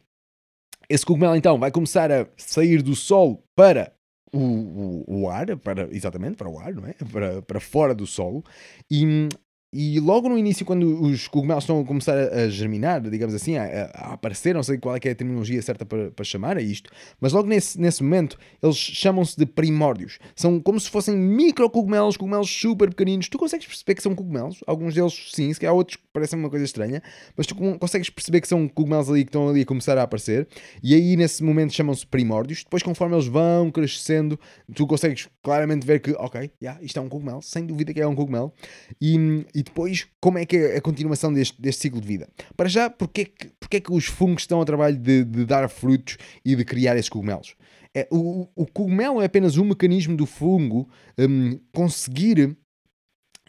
Esse cogumelo, então, vai começar a sair do solo para o, o, o, ar, para, exatamente, para o ar, não é? Para, para fora do solo. E e logo no início, quando os cogumelos estão a começar a, germinar, digamos assim, a, a, aparecer, não sei qual é, é a terminologia certa para, para chamar a isto, mas logo nesse, nesse momento eles chamam-se de primórdios. São como se fossem micro cogumelos, cogumelos super pequeninos. Tu consegues perceber que são cogumelos? Alguns deles sim, se calhar outros parecem uma coisa estranha, mas tu consegues perceber que são cogumelos ali que estão ali a começar a aparecer. E aí nesse momento chamam-se primórdios. Depois, conforme eles vão crescendo, tu consegues claramente ver que, ok, yeah, isto é um cogumelo, sem dúvida que é um cogumelo. E e depois, como é que é a continuação deste, deste ciclo de vida? Para já, porque é que, porque é que os fungos estão ao trabalho de, de dar frutos e de criar esses cogumelos? É, o, o cogumelo é apenas um mecanismo do fungo um, conseguir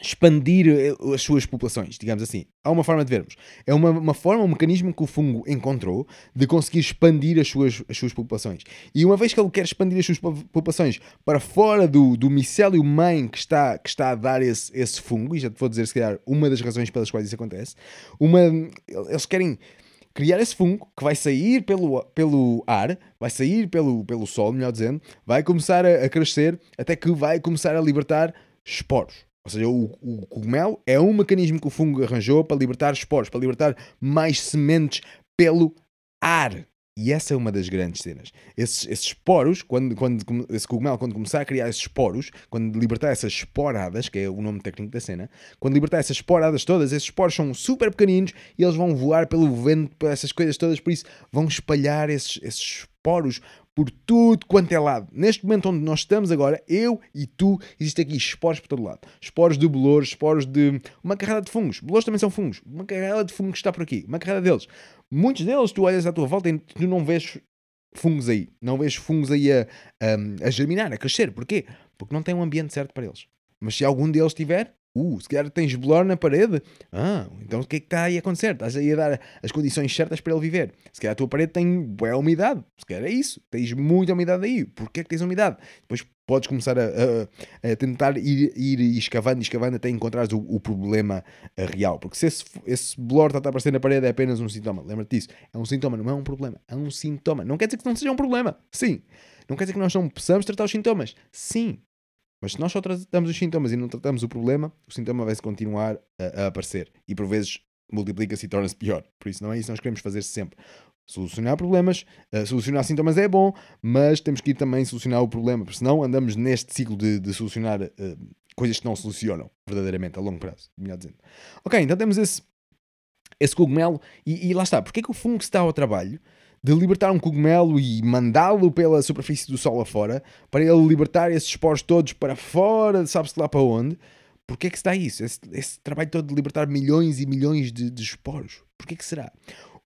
expandir eh, as suas populações, digamos assim. Há uma forma de vermos. É uma, uma forma, um mecanismo que o fungo encontrou de conseguir expandir as suas, as suas populações. E uma vez que ele quer expandir as suas populações para fora do, do micélio mãe que está, que está a dar esse, esse fungo, e já te vou dizer se calhar uma das razões pelas quais isso acontece, uma, eles querem criar esse fungo que vai sair pelo, pelo ar, vai sair pelo, pelo sol, melhor dizendo, vai começar a, a crescer até que vai começar a libertar esporos. Ou seja, o, o, cogumelo é um mecanismo que o fungo arranjou para libertar esporos, para libertar mais sementes pelo ar. E essa é uma das grandes cenas. Esses, esses esporos, quando, quando esse cogumelo, quando começar a criar esses esporos, quando libertar essas esporadas, que é o nome técnico da cena, quando libertar essas esporadas todas, esses esporos são super pequeninos e eles vão voar pelo vento, por essas coisas todas, por isso vão espalhar esses, esses esporos por tudo quanto é lado. Neste momento onde nós estamos agora, eu e tu, existem aqui esporos por todo lado. Esporos de bolores, esporos de. uma carrada de fungos. Bolores também são fungos. Uma carrada de fungos está por aqui. Uma carrada deles. Muitos deles, tu olhas à tua volta e tu não vês fungos aí. Não vês fungos aí a, a, a germinar, a crescer. Porquê? Porque não tem um ambiente certo para eles. Mas se algum deles tiver, Uh, se calhar tens bolor na parede. Ah, então o que é que está aí a acontecer? Estás aí a dar as condições certas para ele viver. Se calhar a tua parede tem boa umidade. Se calhar é isso. Tens muita umidade aí. Porquê é que tens umidade? Depois podes começar a, a, a tentar ir, ir escavando escavando até encontrares o, o problema eh, real. Porque se esse, esse blor está a aparecer na parede é apenas um sintoma. Lembra-te disso. É um sintoma, não é um problema. É um sintoma. Não quer dizer que não seja um problema. Sim. Não quer dizer que nós não possamos tratar os sintomas. Sim. Mas se nós só tratamos os sintomas e não tratamos o problema, o sintoma vai-se continuar a, a, aparecer. E por vezes multiplica-se e torna-se pior. Por isso não é isso que nós queremos fazer sempre. Solucionar problemas, uh, solucionar sintomas é bom, mas temos que ir também solucionar o problema, porque senão andamos neste ciclo de, de solucionar uh, coisas que não solucionam verdadeiramente a longo prazo, melhor dizendo. Ok, então temos esse, esse cogumelo e, e lá está. Porquê que o fungo está ao trabalho? De libertar um cogumelo e mandá-lo pela superfície do Sol afora, para ele libertar esses esporos todos para fora, sabe-se lá para onde. Porquê é que se dá isso? Esse, esse, trabalho todo de libertar milhões e milhões de, de esporos. Porquê é que será?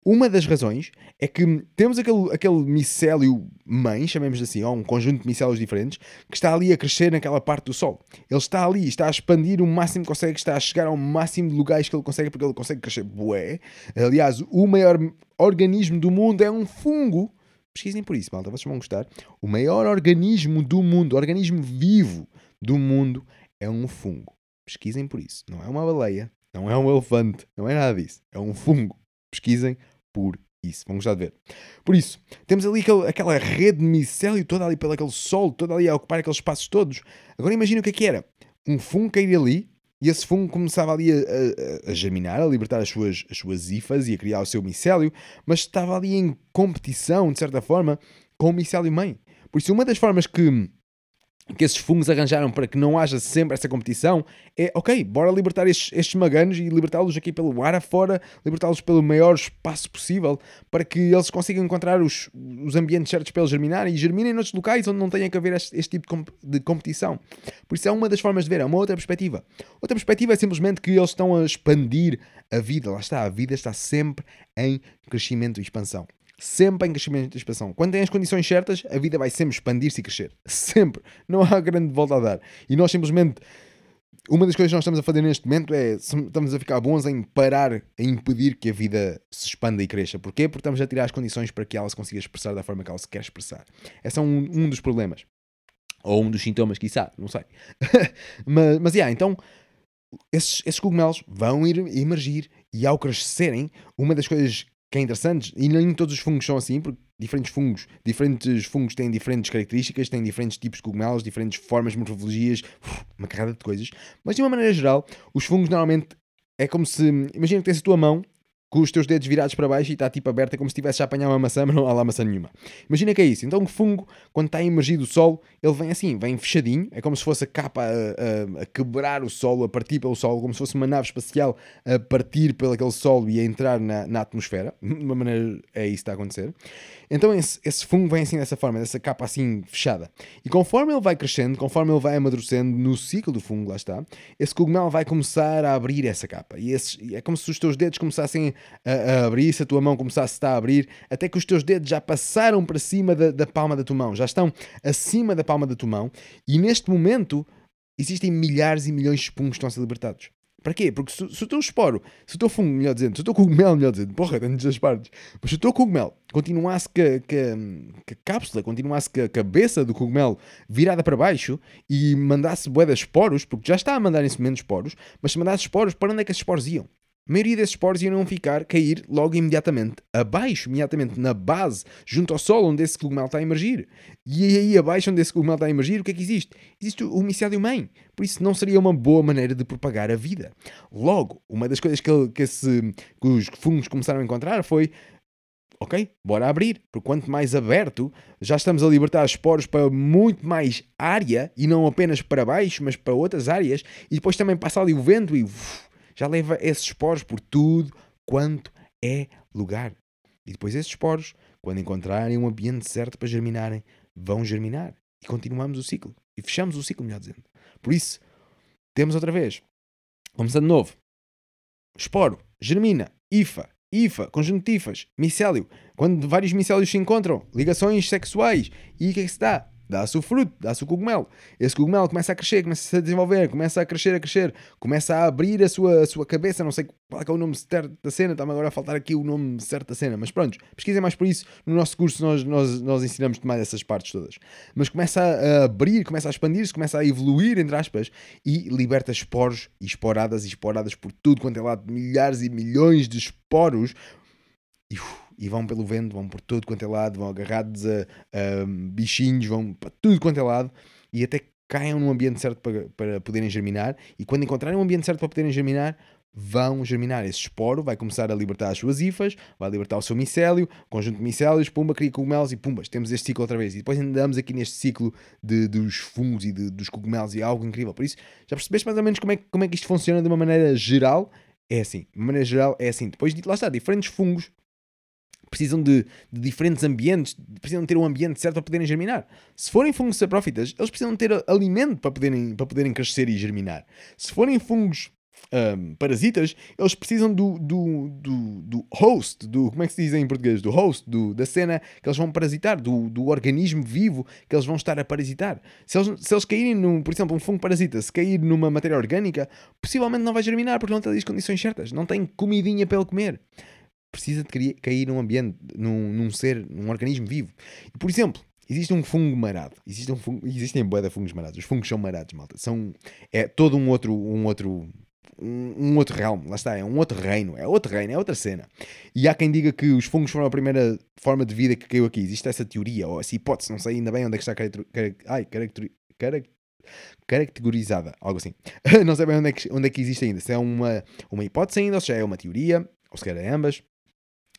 Uma das razões é que temos aquele, aquele micélio mãe, chamemos assim, ou um conjunto de micélios diferentes, que está ali a crescer naquela parte do Sol. Ele está ali, está a expandir o máximo que consegue, está a chegar ao máximo de lugares que ele consegue, porque ele consegue crescer bué. Aliás, o maior organismo do mundo é um fungo. Pesquisem por isso, malta, vocês vão gostar. O maior organismo do mundo, organismo vivo do mundo, é um fungo. Pesquisem por isso. Não é uma baleia, não é um elefante, não é nada disso. É um fungo. Pesquisem por isso. Vamos já ver. Por isso, temos ali aquele, aquela rede de micélio toda ali pelo aquele sol, toda ali a ocupar aqueles espaços todos. Agora imagina o que é que era. Um fungo cair ali e esse fungo começava ali a, a, a, germinar, a libertar as suas, as suas hifas e a criar o seu micélio, mas estava ali em competição, de certa forma, com o micélio mãe. Por isso, uma das formas que que esses fungos arranjaram para que não haja sempre essa competição é, ok, bora libertar estes, estes maganos e libertá-los aqui pelo ar afora, libertá-los pelo maior espaço possível, para que eles consigam encontrar os, os ambientes certos para eles germinarem e germinem noutros locais onde não tenha que haver este, este tipo de, comp de, competição. Por isso é uma das formas de ver, é uma outra perspectiva. Outra perspectiva é simplesmente que eles estão a expandir a vida, lá está, a vida está sempre em crescimento e expansão sempre em crescimento e expansão. Quando tem as condições certas, a vida vai sempre expandir-se e crescer. Sempre. Não há grande volta a dar. E nós simplesmente uma das coisas que nós estamos a fazer neste momento é estamos a ficar bons em parar, a impedir que a vida se expanda e cresça. Porquê? Porque estamos a tirar as condições para que ela se consiga expressar da forma que ela se quer expressar. Esse é um, um dos problemas. Ou um dos sintomas, quiçá, não sei. mas, mas, yeah, então, esses, esses cogumelos vão ir emergir e ao crescerem, uma das coisas que é interessante, e nem todos os fungos são assim, porque diferentes fungos, diferentes fungos têm diferentes características, têm diferentes tipos de cogumelos, diferentes formas, morfologias, uma carrada de coisas. Mas de uma maneira geral, os fungos normalmente é como se, imagina que tens a tua mão com os teus dedos virados para baixo e está tipo aberta como se estivesse a apanhar uma maçã, mas não há lá maçã nenhuma. Imagina que é isso. Então o fungo, quando está emergido o solo, ele vem assim, vem fechadinho, é como se fosse a capa a, a, a, quebrar o solo, a partir pelo solo, como se fosse uma nave espacial a partir pelo aquele solo e a entrar na, na atmosfera. De uma maneira é isso que está a acontecer. Então esse, esse fungo vem assim dessa forma, dessa capa assim fechada. E conforme ele vai crescendo, conforme ele vai amadurecendo no ciclo do fungo, lá está, esse cogumelo vai começar a abrir essa capa. E esse, é como se os teus dedos começassem a, a abrir, se a tua mão começasse a abrir, até que os teus dedos já passaram para cima da, da palma da tua mão, já estão acima da palma da tua mão. E neste momento existem milhares e milhões de fungos que estão a ser libertados. Para quê? Porque se, se o teu esporo, se o teu fungo, melhor dizendo, se o teu cogumelo, melhor dizendo, porra, tantas as partes, mas se o teu cogumelo continuasse que, que, a cápsula, continuasse que a cabeça do cogumelo virada para baixo e mandasse de esporos, porque já está a mandar nesse momento esporos, mas se mandasse esporos, para onde é que esses esporos iam? A maioria desses poros iam ficar, cair logo imediatamente abaixo, imediatamente na base, junto ao solo onde esse cogumelo está a emergir. E aí abaixo onde esse cogumelo está a emergir, o que é que existe? Existe o miciário mãe. Por isso não seria uma boa maneira de propagar a vida. Logo, uma das coisas que, que, esse, que os fungos começaram a encontrar foi ok, bora abrir, porque quanto mais aberto, já estamos a libertar esporos para muito mais área e não apenas para baixo, mas para outras áreas, e depois também passa ali o vento e já leva esses esporos por tudo quanto é lugar. E depois esses esporos, quando encontrarem um ambiente certo para germinarem, vão germinar. E continuamos o ciclo. E fechamos o ciclo, melhor dizendo. Por isso, temos outra vez. Começando de novo. Esporo, germina, IFA, IFA, IFAs, micélio. Quando vários micélios se encontram, ligações sexuais. E o que é que se dá? Dá-se o fruto, dá-se o cogumelo. Esse cogumelo começa a crescer, começa a se desenvolver, começa a crescer, a crescer, começa a abrir a sua, a sua cabeça. Não sei qual é, é o nome certo da cena, está-me agora a faltar aqui o nome certo da cena, mas pronto, pesquisem mais por isso. No nosso curso nós, nós, nós ensinamos mais essas partes todas. Mas começa a abrir, começa a expandir-se, começa a evoluir, entre aspas, e liberta esporos e esporadas e esporadas por tudo quanto é lado, milhares e milhões de esporos. E, uf, e vão pelo vento, vão por tudo quanto é lado, vão agarrados a, a bichinhos, vão para tudo quanto é lado e até caiam num ambiente certo para, para poderem germinar. E quando encontrarem um ambiente certo para poderem germinar, vão germinar. Esse esporo vai começar a libertar as suas hifas, vai libertar o seu micélio, conjunto de micélios, pumba, cria cogumelos e pumbas. Temos este ciclo outra vez. E depois andamos aqui neste ciclo de, dos fungos e de, dos cogumelos e é algo incrível. Por isso, já percebeste mais ou menos como é, como é que isto funciona de uma maneira geral? É assim. De uma maneira geral, é assim. Depois, lá está, diferentes fungos precisam de, de, diferentes ambientes, precisam ter um ambiente certo para poderem germinar. Se forem fungos saprófitas, eles precisam ter alimento para poderem, para poderem crescer e germinar. Se forem fungos um, parasitas, eles precisam do, do, do, do, host, do, como é que se diz em português? Do host, do, da cena que eles vão parasitar, do, do organismo vivo que eles vão estar a parasitar. Se eles, se eles caírem, num, por exemplo, um fungo parasita, se cair numa matéria orgânica, possivelmente não vai germinar porque não tem as condições certas, não tem comidinha para ele comer precisa de cair num ambiente, num, num ser, num organismo vivo. E, por exemplo, existe um fungo marado. Existe um fungo, existem boia de fungos marados. Os fungos são marados, malta. São, é todo um outro, um outro um, outro realm, lá está, é um outro reino, é outro reino, é outra cena. E há quem diga que os fungos foram a primeira forma de vida que caiu aqui. Existe essa teoria, ou essa hipótese, não sei ainda bem onde é que está caracter, ai, caracter, caracterizada, algo assim. não sei bem onde é, que, onde é que existe ainda. Se é uma, uma hipótese ainda, ou se já é uma teoria, ou se calhar é ambas.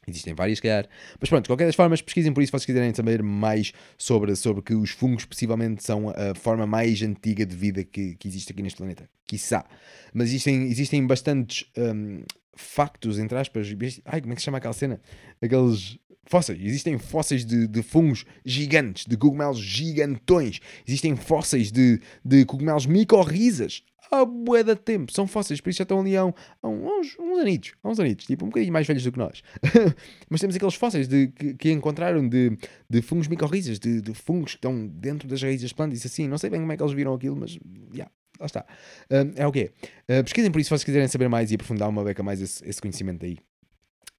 Existem várias, se calhar. Mas pronto, de qualquer das formas, pesquisem por isso se vocês quiserem saber mais sobre, sobre que os fungos possivelmente são a forma mais antiga de vida que, que existe aqui neste planeta. Quiçá. Mas existem, existem bastantes um, factos, entre aspas. Ai, como é que se chama aquela cena? Aqueles fósseis. Existem fósseis de, de fungos gigantes, de cogumelos gigantões. Existem fósseis de, de cogumelos micorrizas há bué de tempo. São fósseis, por isso já estão ali há, um, há uns, uns anitos. Há uns anitos, tipo um bocadinho mais velhos do que nós. Mas temos aqueles fósseis de, que, que encontraram de, de fungos micorrizas, de, de fungos que estão dentro das raízes das plantas. Isso assim, não sei bem como é que eles viram aquilo, mas yeah, lá está. Um, é o quê? Uh, pesquisem por isso se vocês quiserem saber mais e aprofundar uma beca mais esse, esse conhecimento aí.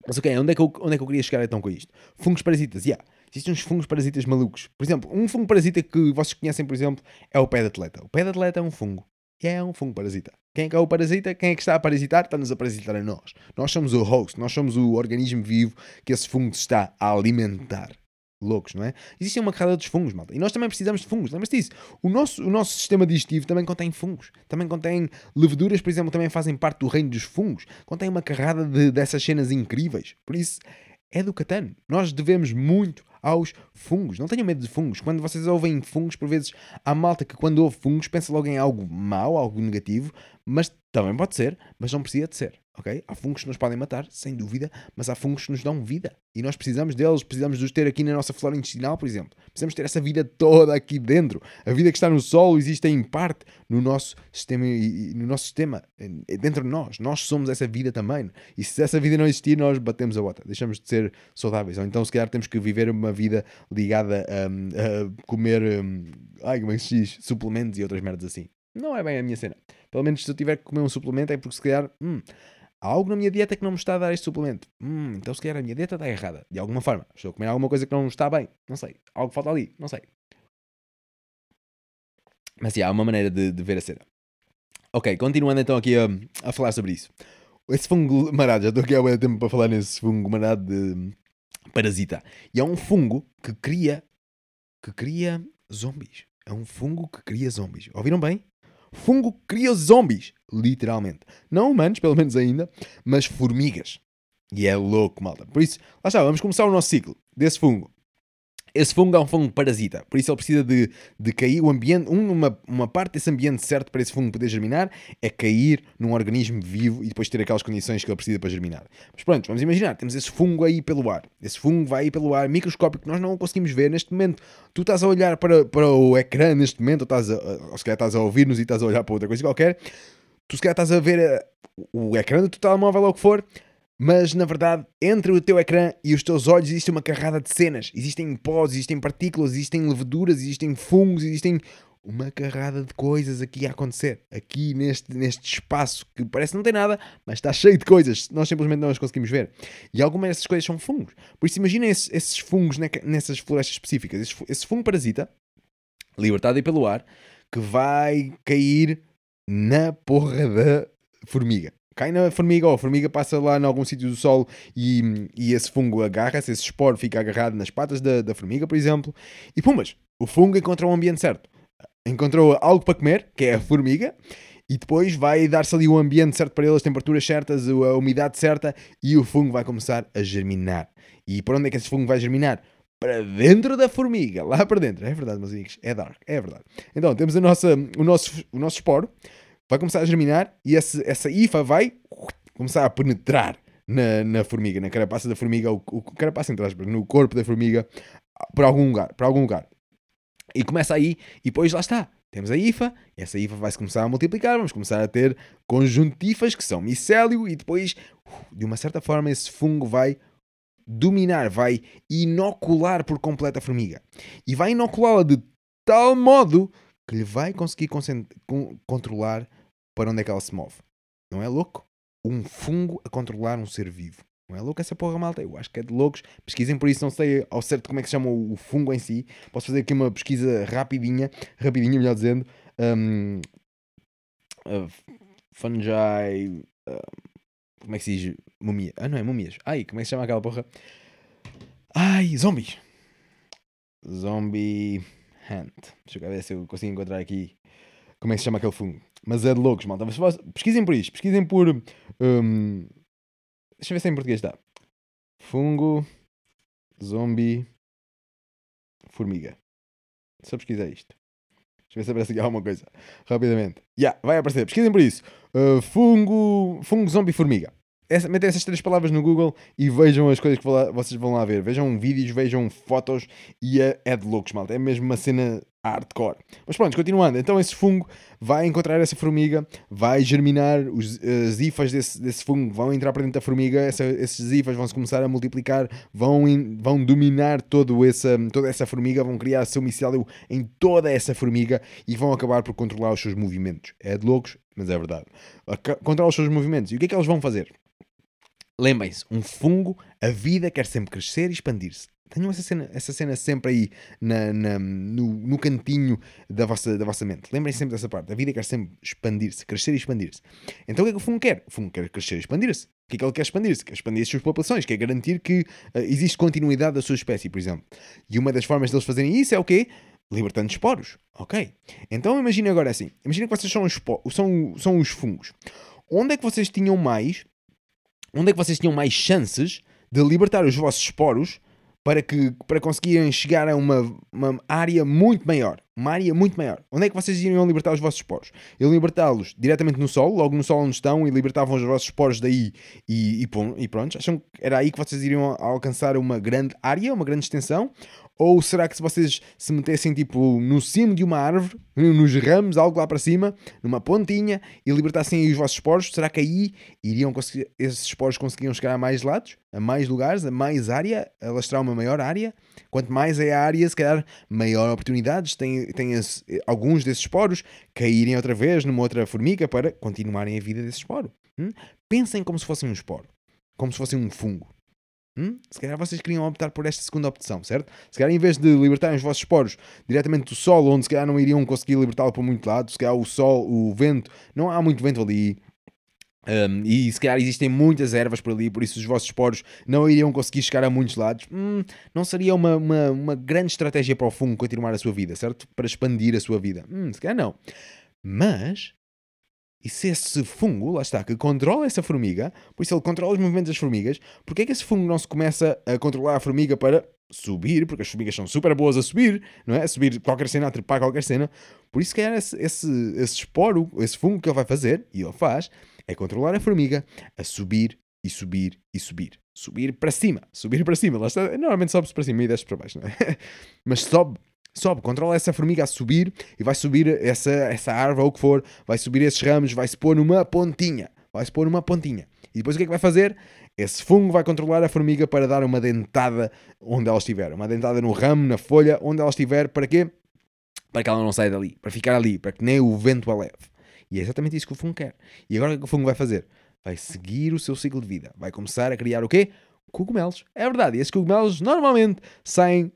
Mas ok, onde é, que eu, onde é que eu queria chegar então com isto? Fungos parasitas, yeah. Existem uns fungos parasitas malucos. Por exemplo, um fungo parasita que vocês conhecem, por exemplo, é o pé de atleta. O pé de atleta é um fungo. É um fungo parasita. Quem é que é o parasita? Quem é que está a parasitar? Está-nos a parasitar a nós. Nós somos o host, nós somos o organismo vivo que esse fungo está a alimentar loucos, não é? Existem uma carrada de fungos, malta. E nós também precisamos de fungos. Lembra-se disso? O nosso, o nosso sistema digestivo também contém fungos. Também contém leveduras, por exemplo, também fazem parte do reino dos fungos. Contém uma carrada de, dessas cenas incríveis. Por isso, é do Catano. Nós devemos muito aos fungos. Não tenham medo de fungos. Quando vocês ouvem fungos, por vezes há malta que quando ouve fungos pensa logo em algo mau, algo negativo, mas também pode ser, mas não precisa de ser ok? Há fungos que nos podem matar, sem dúvida, mas há fungos que nos dão vida. E nós precisamos deles, precisamos de os ter aqui na nossa flora intestinal, por exemplo. Precisamos ter essa vida toda aqui dentro. A vida que está no solo existe em parte no nosso sistema, no nosso sistema dentro de nós. Nós somos essa vida também. E se essa vida não existir, nós batemos a bota. Deixamos de ser saudáveis. Ou então, se calhar, temos que viver uma vida ligada a, a comer um, ai, como é diz? suplementos e outras merdas assim. Não é bem a minha cena. Pelo menos se eu tiver que comer um suplemento é porque se calhar hum, há algo na minha dieta que não me está a dar este suplemento. Hum, então se calhar a minha dieta está errada. De alguma forma. Estou a comer alguma coisa que não está bem. Não sei. Algo falta ali. Não sei. Mas sim, há uma maneira de, de, ver a cena. Ok, continuando então aqui a, a falar sobre isso. Esse fungo marado, já estou aqui há muito tempo para falar nesse fungo marado de parasita. E é um fungo que cria que cria zombies. É um fungo que cria zombies. Ouviram bem? Fungo cria zombies, literalmente. Não humanos, pelo menos ainda, mas formigas. E é louco, malta. Por isso, lá está, vamos começar o nosso ciclo desse fungo. Esse fungo é um fungo parasita, por isso ele precisa de, de cair. O ambiente, uma, uma parte desse ambiente certo para esse fungo poder germinar é cair num organismo vivo e depois ter aquelas condições que ele precisa para germinar. Mas pronto, vamos imaginar, temos esse fungo aí pelo ar. Esse fungo vai aí pelo ar, microscópico, que nós não conseguimos ver neste momento. Tu estás a olhar para, para o ecrã neste momento, ou, estás a, ou se calhar estás a ouvir-nos e estás a olhar para outra coisa qualquer. Tu se calhar estás a ver eh, o ecrã do teu telemóvel ou o que for mas na verdade, entre o teu ecrã e os teus olhos existe uma carrada de cenas. Existem pós, existem partículas, existem leveduras, existem fungos, existem uma carrada de coisas aqui a acontecer. Aqui neste, neste espaço que parece não ter nada, mas está cheio de coisas. Nós simplesmente não as conseguimos ver. E algumas dessas coisas são fungos. Por isso, imaginem esses, esses fungos nessas florestas específicas. Esse, esse fungo parasita, libertado aí pelo ar, que vai cair na porra da formiga cai na formiga, ou a formiga passa lá em algum sítio do solo e, e esse fungo agarra-se, esse esporo fica agarrado nas patas da, da formiga, por exemplo, e pumas, o fungo encontrou o ambiente certo. Encontrou algo para comer, que é a formiga, e depois vai dar-se ali o ambiente certo para ele, as temperaturas certas, a umidade certa, e o fungo vai começar a germinar. E por onde é que esse fungo vai germinar? Para dentro da formiga, lá para dentro. É verdade, meus amigos, é dark, é verdade. Então, temos a nossa, o, nosso, o nosso esporo, vai começar a germinar e esse, essa IFA vai começar a penetrar na, na formiga, na carapaça da formiga, o, o carapaça entre aspas, no corpo da formiga, para algum lugar, para algum lugar. E começa aí, e depois lá está. Temos a IFA, e essa IFA vai-se começar a multiplicar, vamos começar a ter conjuntifas, que são micélio, e depois, de uma certa forma, esse fungo vai dominar, vai inocular por completo a formiga. E vai inoculá-la de tal modo que lhe vai conseguir controlar para onde é que ela se move. Não é louco? Um fungo a controlar um ser vivo. Não é louco essa porra, malta? Eu acho que é de loucos. Pesquisem por isso, não sei ao certo como é que se chama o fungo em si. Posso fazer aqui uma pesquisa rapidinha, rapidinha, melhor dizendo. Um, uh, fungi. Uh, como é que se diz? Mumia. Ah, não é mumias. Ai, como é que se chama aquela porra? Ai, zombies. Zombie. Hunt. Deixa eu ver se eu consigo encontrar aqui como é que se chama aquele fungo. Mas é de loucos, malta. Pesquisem por isto. Pesquisem por. Um... Deixa eu ver se é em português está. Fungo. Zombie. Formiga. Só pesquisar isto. Deixa eu ver se aparece aqui alguma coisa. Rapidamente. Já, yeah, vai aparecer. Pesquisem por isso. Uh, fungo. Fungo, zombie, formiga. Essa, metem essas três palavras no Google e vejam as coisas que lá, vocês vão lá ver. Vejam vídeos, vejam fotos e é, é de loucos, malta. É mesmo uma cena hardcore. Mas pronto, continuando. Então esse fungo vai encontrar essa formiga, vai germinar, os, as hifas desse, desse fungo vão entrar para dentro da formiga, essa, esses hifas vão se começar a multiplicar, vão, in, vão dominar todo essa, toda essa formiga, vão criar seu micélio em toda essa formiga e vão acabar por controlar os seus movimentos. É de loucos, mas é verdade. Controlar os seus movimentos. E o que é que eles vão fazer? Lembrem-se, um fungo, a vida quer sempre crescer e expandir-se. Tenham essa cena, essa cena sempre aí na, na no, no, cantinho da vossa, da vossa mente. Lembrem-se sempre dessa parte. A vida quer sempre expandir-se, crescer e expandir-se. Então o que é que o fungo quer? O fungo quer crescer e expandir-se. O que é que ele quer expandir-se? Quer expandir as suas populações, quer garantir que uh, existe continuidade da sua espécie, por exemplo. E uma das formas deles fazerem isso é o quê? Libertando esporos. Ok. Então imagine agora assim. Imagine que vocês são os, são, são os fungos. Onde é que vocês tinham mais onde é que vocês tinham mais chances de libertar os vossos esporos para, que, para conseguirem chegar a uma, uma área muito maior. Uma área muito maior. Onde é que vocês iriam libertar os vossos esporos? Iriam libertá-los diretamente no sol, logo no sol onde estão, e libertavam os vossos esporos daí e, e, e pronto. Acham que era aí que vocês iriam alcançar uma grande área, uma grande extensão? Ou será que se vocês se metessem tipo no cimo de uma árvore, nos ramos, algo lá para cima, numa pontinha, e libertassem aí os vossos esporos, será que aí iriam conseguir, esses esporos conseguiriam chegar a mais lados, a mais lugares, a mais área, alastrar uma maior área? Quanto mais é a área, se calhar maior oportunidades as, alguns desses esporos caírem outra vez numa outra formiga para continuarem a vida desse esporo. Hum? Pensem como se fosse um esporo, como se fosse um fungo. Hum? Se calhar vocês queriam optar por esta segunda opção, certo? Se calhar em vez de libertarem os vossos esporos diretamente do sol, onde se calhar não iriam conseguir libertá-lo por muito lado, se calhar o sol, o vento, não há muito vento ali, um, e se calhar existem muitas ervas por ali, por isso os vossos esporos não iriam conseguir chegar a muitos lados. Hum, não seria uma, uma, uma, grande estratégia para o fungo continuar a sua vida, certo? Para expandir a sua vida. Hum, se calhar não. Mas e se esse fungo, lá está, que controla essa formiga, por isso ele controla os movimentos das formigas, porque é que esse fungo não se começa a controlar a formiga para subir, porque as formigas são super boas a subir, não é? A subir qualquer cena, a trepar qualquer cena. Por isso, que é esse, esse, esse esporo, esse fungo que ele vai fazer, e ele faz, é controlar a formiga a subir e subir e subir. Subir para cima, subir para cima. Lá está, normalmente sobe-se para cima e desce para baixo, não é? Mas sobe sobe, controla essa formiga a subir e vai subir essa, essa árvore ou o que for, vai subir esses ramos, vai se pôr numa pontinha, vai se pôr numa pontinha. E depois o que é que vai fazer? Esse fungo vai controlar a formiga para dar uma dentada onde ela estiver, uma dentada no ramo, na folha, onde ela estiver, para quê? Para que ela não saia dali, para ficar ali, para que nem o vento a leve. E é exatamente isso que o fungo quer. E agora o que o fungo vai fazer? Vai seguir o seu ciclo de vida, vai começar a criar o quê? Cogumelos. É verdade, e esses cogumelos normalmente saem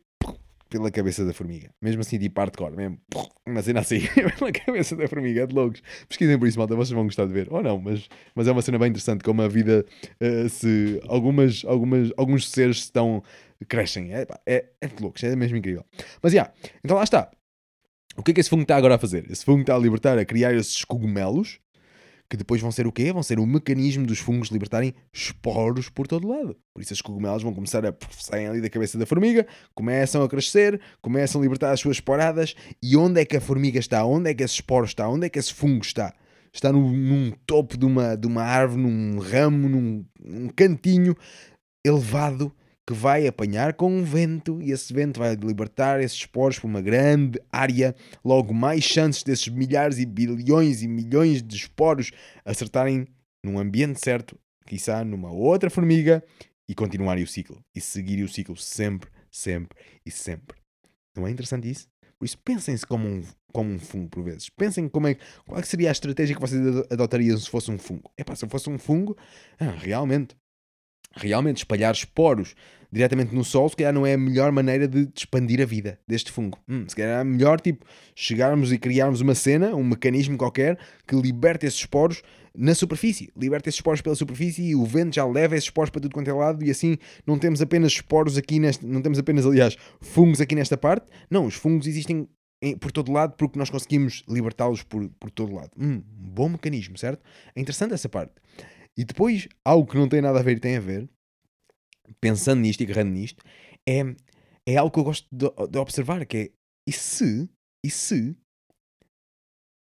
pela cabeça da formiga. Mesmo assim, tipo hardcore, mesmo. Uma cena assim, pela cabeça da formiga, é de loucos. Pesquisem por isso, malta, vocês vão gostar de ver. Ou não, mas, mas é uma cena bem interessante como a vida uh, se. Algumas, algumas, alguns seres estão. crescem. É, é, é de loucos, é mesmo incrível. Mas já, yeah, então lá está. O que é que esse fungo está agora a fazer? Esse fungo está a libertar, a criar esses cogumelos que depois vão ser o quê? Vão ser o mecanismo dos fungos libertarem esporos por todo lado. Por isso as cogumelos vão começar a saem ali da cabeça da formiga, começam a crescer, começam a libertar as suas esporadas. E onde é que a formiga está? Onde é que esse esporo está? Onde é que esse fungo está? Está no, num topo de uma, de uma árvore, num ramo, num, num cantinho elevado que vai apanhar com um vento e esse vento vai libertar esses esporos para uma grande área, logo mais chances desses milhares e bilhões e milhões de esporos acertarem num ambiente certo, quizá numa outra formiga e continuarem o ciclo e seguirem o ciclo sempre, sempre e sempre. Não é interessante isso? Por isso pensem-se como um, como um fungo por vezes. Pensem como é, qual é seria a estratégia que vocês adotariam se fosse um fungo. É pá, se eu fosse um fungo, ah, realmente realmente espalhar esporos diretamente no sol, se calhar não é a melhor maneira de expandir a vida deste fungo. Hum, se calhar é melhor tipo, chegarmos e criarmos uma cena, um mecanismo qualquer que liberte esses esporos na superfície. Liberta esses esporos pela superfície e o vento já leva esses esporos para tudo quanto é lado e assim não temos apenas esporos aqui neste, não temos apenas, aliás, fungos aqui nesta parte. Não, os fungos existem em, por todo lado porque nós conseguimos libertá-los por, por todo lado. Hum, bom mecanismo, certo? É interessante essa parte. E depois, algo que não tem nada a ver e tem a ver, pensando nisto e agarrando nisto, é, é algo que eu gosto de, de observar, que é, e se, e se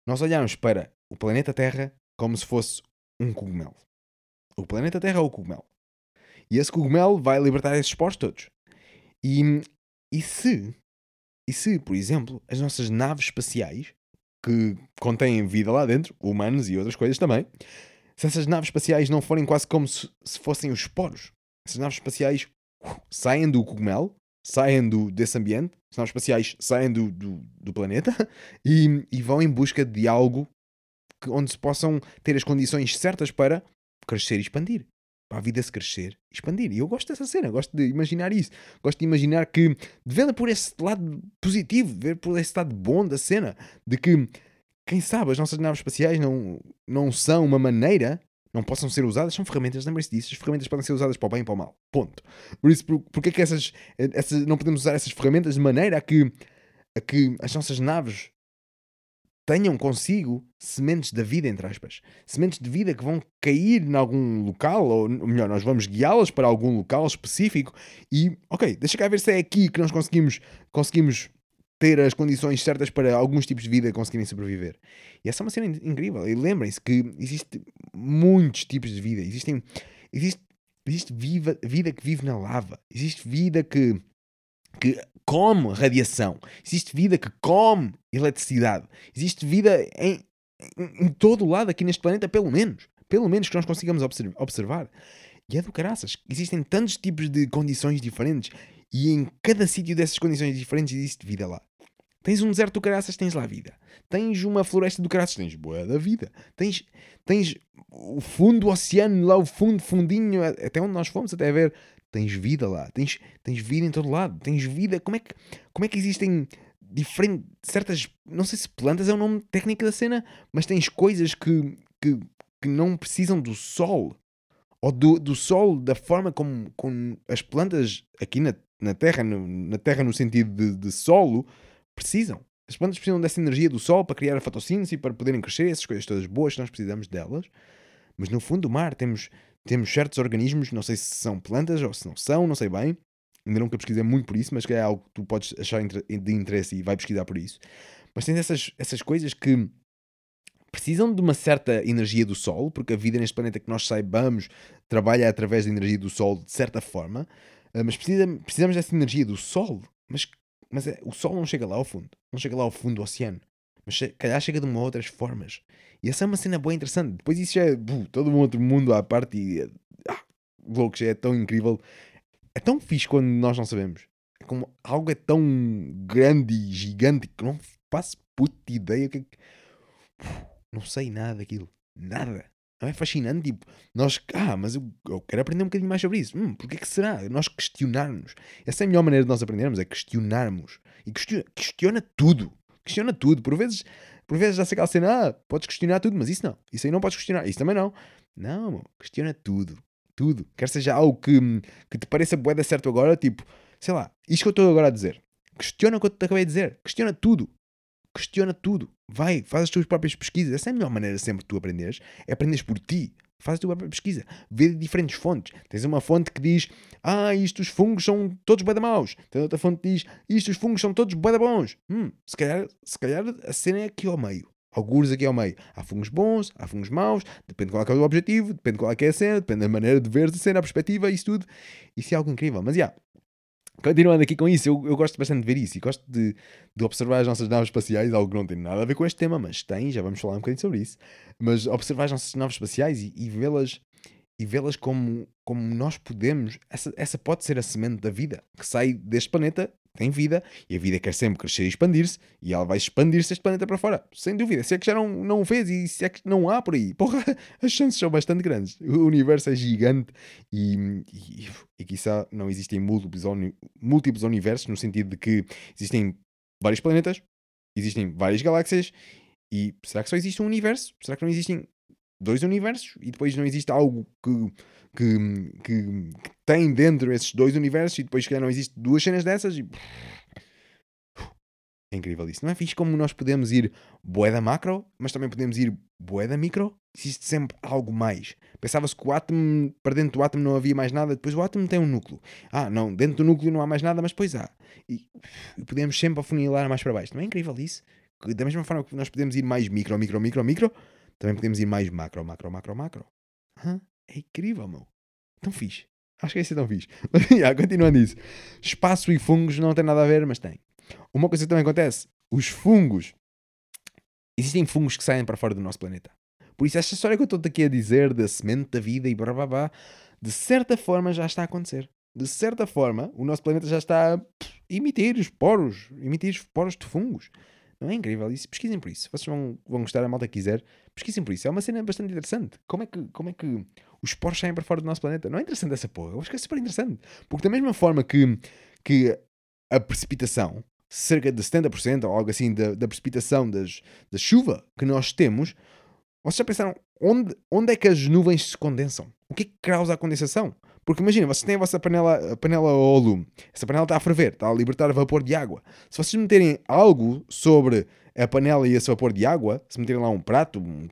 nós olharmos para o planeta Terra como se fosse um cogumelo? O planeta Terra é o cogumelo. E esse cogumelo vai libertar esses esporos todos. E, e se E se, por exemplo, as nossas naves espaciais, que contêm vida lá dentro, humanos e outras coisas também, se essas naves espaciais não forem quase como se, se fossem os esporos, essas naves espaciais uh, saem do cogumelo, saem do, desse ambiente, as naves espaciais saem do, do, do planeta e, e, vão em busca de algo que, onde se possam ter as condições certas para crescer e expandir. Para a vida se crescer e expandir. E eu gosto dessa cena, gosto de imaginar isso. Gosto de imaginar que, vendo por esse lado positivo, ver por esse lado bom da cena, de que, quem sabe, as nossas naves espaciais não, não são uma maneira não possam ser usadas, são ferramentas, lembre-se disso, as ferramentas podem ser usadas para o bem e para o mal. Ponto. Por isso, por, porque é que essas, essas, não podemos usar essas ferramentas de maneira a que, a que as nossas naves tenham consigo sementes da vida, entre aspas. Sementes de vida que vão cair em algum local, ou melhor, nós vamos guiá-las para algum local específico e, ok, deixa cá ver se é aqui que nós conseguimos, conseguimos ter as condições certas para alguns tipos de vida conseguirem sobreviver. E essa é uma cena incrível. E lembrem-se que existe muitos tipos de vida. Existem, existe, existe viva, vida que vive na lava. Existe vida que, que come radiação. Existe vida que come eletricidade. Existe vida em, em, em todo o lado aqui neste planeta, pelo menos. Pelo menos que nós consigamos observar. E é do caraças. Existem tantos tipos de condições diferentes. E em cada sítio dessas condições diferentes existe vida lá. Tens um deserto do caraças, tens lá vida. Tens uma floresta do caraças, tens boa da vida. Tens, tens o fundo do oceano, lá o fundo, fundinho, até onde nós fomos, até ver. Tens vida lá. Tens, tens vida em todo lado. Tens vida. Como é que, como é que existem diferentes, certas, não sei se plantas é o nome técnico da cena, mas tens coisas que, que, que não precisam do sol. Ou do, do sol, da forma como, como as plantas aqui na, na Terra, no, na Terra no sentido de, de solo, precisam. As plantas precisam dessa energia do sol para criar a fotossíntese e para poderem crescer, essas coisas todas boas, nós precisamos delas. Mas no fundo do mar temos, temos certos organismos, não sei se são plantas ou se não são, não sei bem. Ainda nunca pesquisei muito por isso, mas que é algo que tu podes achar de interesse e vai pesquisar por isso. Mas tens essas, essas coisas que precisam de uma certa energia do Sol, porque a vida neste planeta que nós saibamos trabalha através da energia do Sol de certa forma, eh, mas precisa, precisamos dessa energia do Sol. Mas mas é, o Sol não chega lá ao fundo. Não chega lá ao fundo do oceano. Mas se calhar chega de uma outras formas. E essa é uma cena bem interessante. Depois isso já é buh, todo um outro mundo à parte e. Ah, já é tão incrível. É tão fixe quando nós não sabemos. É como algo é tão grande e gigante que não faço puta ideia que. Não sei nada daquilo. Nada. Não é fascinante? Tipo, nós, ah, mas eu, eu quero aprender um bocadinho mais sobre isso. Hum, porquê que será? Nós questionarmos. Essa é a melhor maneira de nós aprendermos, é questionarmos. E questiona, questiona tudo. Questiona tudo. Por vezes, por vezes já sei aquela cena, ah, podes questionar tudo, mas isso não. Isso aí não podes questionar. Isso também não. Não, questiona tudo. Tudo. Quer seja algo que, que te pareça boeda certo agora, tipo, sei lá, isto que eu estou agora a dizer. Questiona o que eu te acabei de dizer. Questiona tudo questiona tudo. Vai, faz as tuas próprias pesquisas. Essa é a melhor maneira sempre de tu aprenderes. É aprenderes por ti. Faz a tua própria pesquisa. Vê diferentes fontes. Tens uma fonte que diz: Ah, isto os fungos são todos bué maus. Tem outra fonte que diz: Isto os fungos são todos bué bons. Hum, se calhar, se calhar a cena é aqui ao meio. Alguns aqui ao meio. Há fungos bons, há fungos maus, depende qual é, é o objetivo, depende qual é, é a cena, depende da maneira de ver a cena, a perspectiva, isso tudo. Isso é algo incrível. Mas, já, yeah, Continuando aqui com isso, eu, eu gosto bastante de ver isso e gosto de, de, observar as nossas naves espaciais, algo que não tem nada a ver com este tema, mas tem, já vamos falar um bocadinho sobre isso. Mas observar as nossas naves espaciais e, e vê-las e vê-las como, como nós podemos. Essa, essa pode ser a semente da vida que sai deste planeta tem vida e a vida quer sempre crescer e expandir-se e ela vai expandir-se este planeta para fora, sem dúvida. Se é que já não, não o fez e se é que não há por aí, porra, as chances são bastante grandes. O universo é gigante e, e, e quiçá não existem múltiplos, múltiplos universos no sentido de que existem vários planetas, existem várias galáxias e será que só existe um universo? Será que não existem dois universos e depois não existe algo que que, que, que tem dentro esses dois universos e depois que não existe duas cenas dessas e. É incrível isso. Não é fixe como nós podemos ir boeda macro, mas também podemos ir boeda micro? Existe sempre algo mais. Pensava-se que o átomo, para dentro do átomo não havia mais nada, depois o átomo tem um núcleo. Ah, não, dentro do núcleo não há mais nada, mas depois há. E, e podemos sempre afunilar mais para baixo. Não é incrível isso? Da mesma forma que nós podemos ir mais micro, micro, micro, micro, também podemos ir mais macro, macro, macro, macro. Hã? É incrível, meu. Tão fixe. Acho que é tão fixe. Yeah, continuando isso. Espaço e fungos não tem nada a ver, mas tem. uma coisa que também acontece: os fungos. Existem fungos que saem para fora do nosso planeta. Por isso, esta história que eu estou aqui a dizer da semente da vida e blá blá blá, de certa forma já está a acontecer. De certa forma, o nosso planeta já está a emitir esporos, emitir esporos de fungos. É incrível isso? Pesquisem por isso. Vocês vão, vão gostar, a malta que quiser. Pesquisem por isso. É uma cena bastante interessante. Como é que, como é que os esporos saem para fora do nosso planeta? Não é interessante essa porra? Eu acho que é super interessante. Porque da mesma forma que, que a precipitação, cerca de 70% ou algo assim da, da precipitação das, da chuva que nós temos, vocês já pensaram onde, onde é que as nuvens se condensam? O que é que causa a condensação? Porque imagina, vocês têm a vossa panela, a panela ao lume, essa panela está a ferver, está a libertar vapor de água. Se vocês meterem algo sobre a panela e esse vapor de água, se meterem lá um prato, um,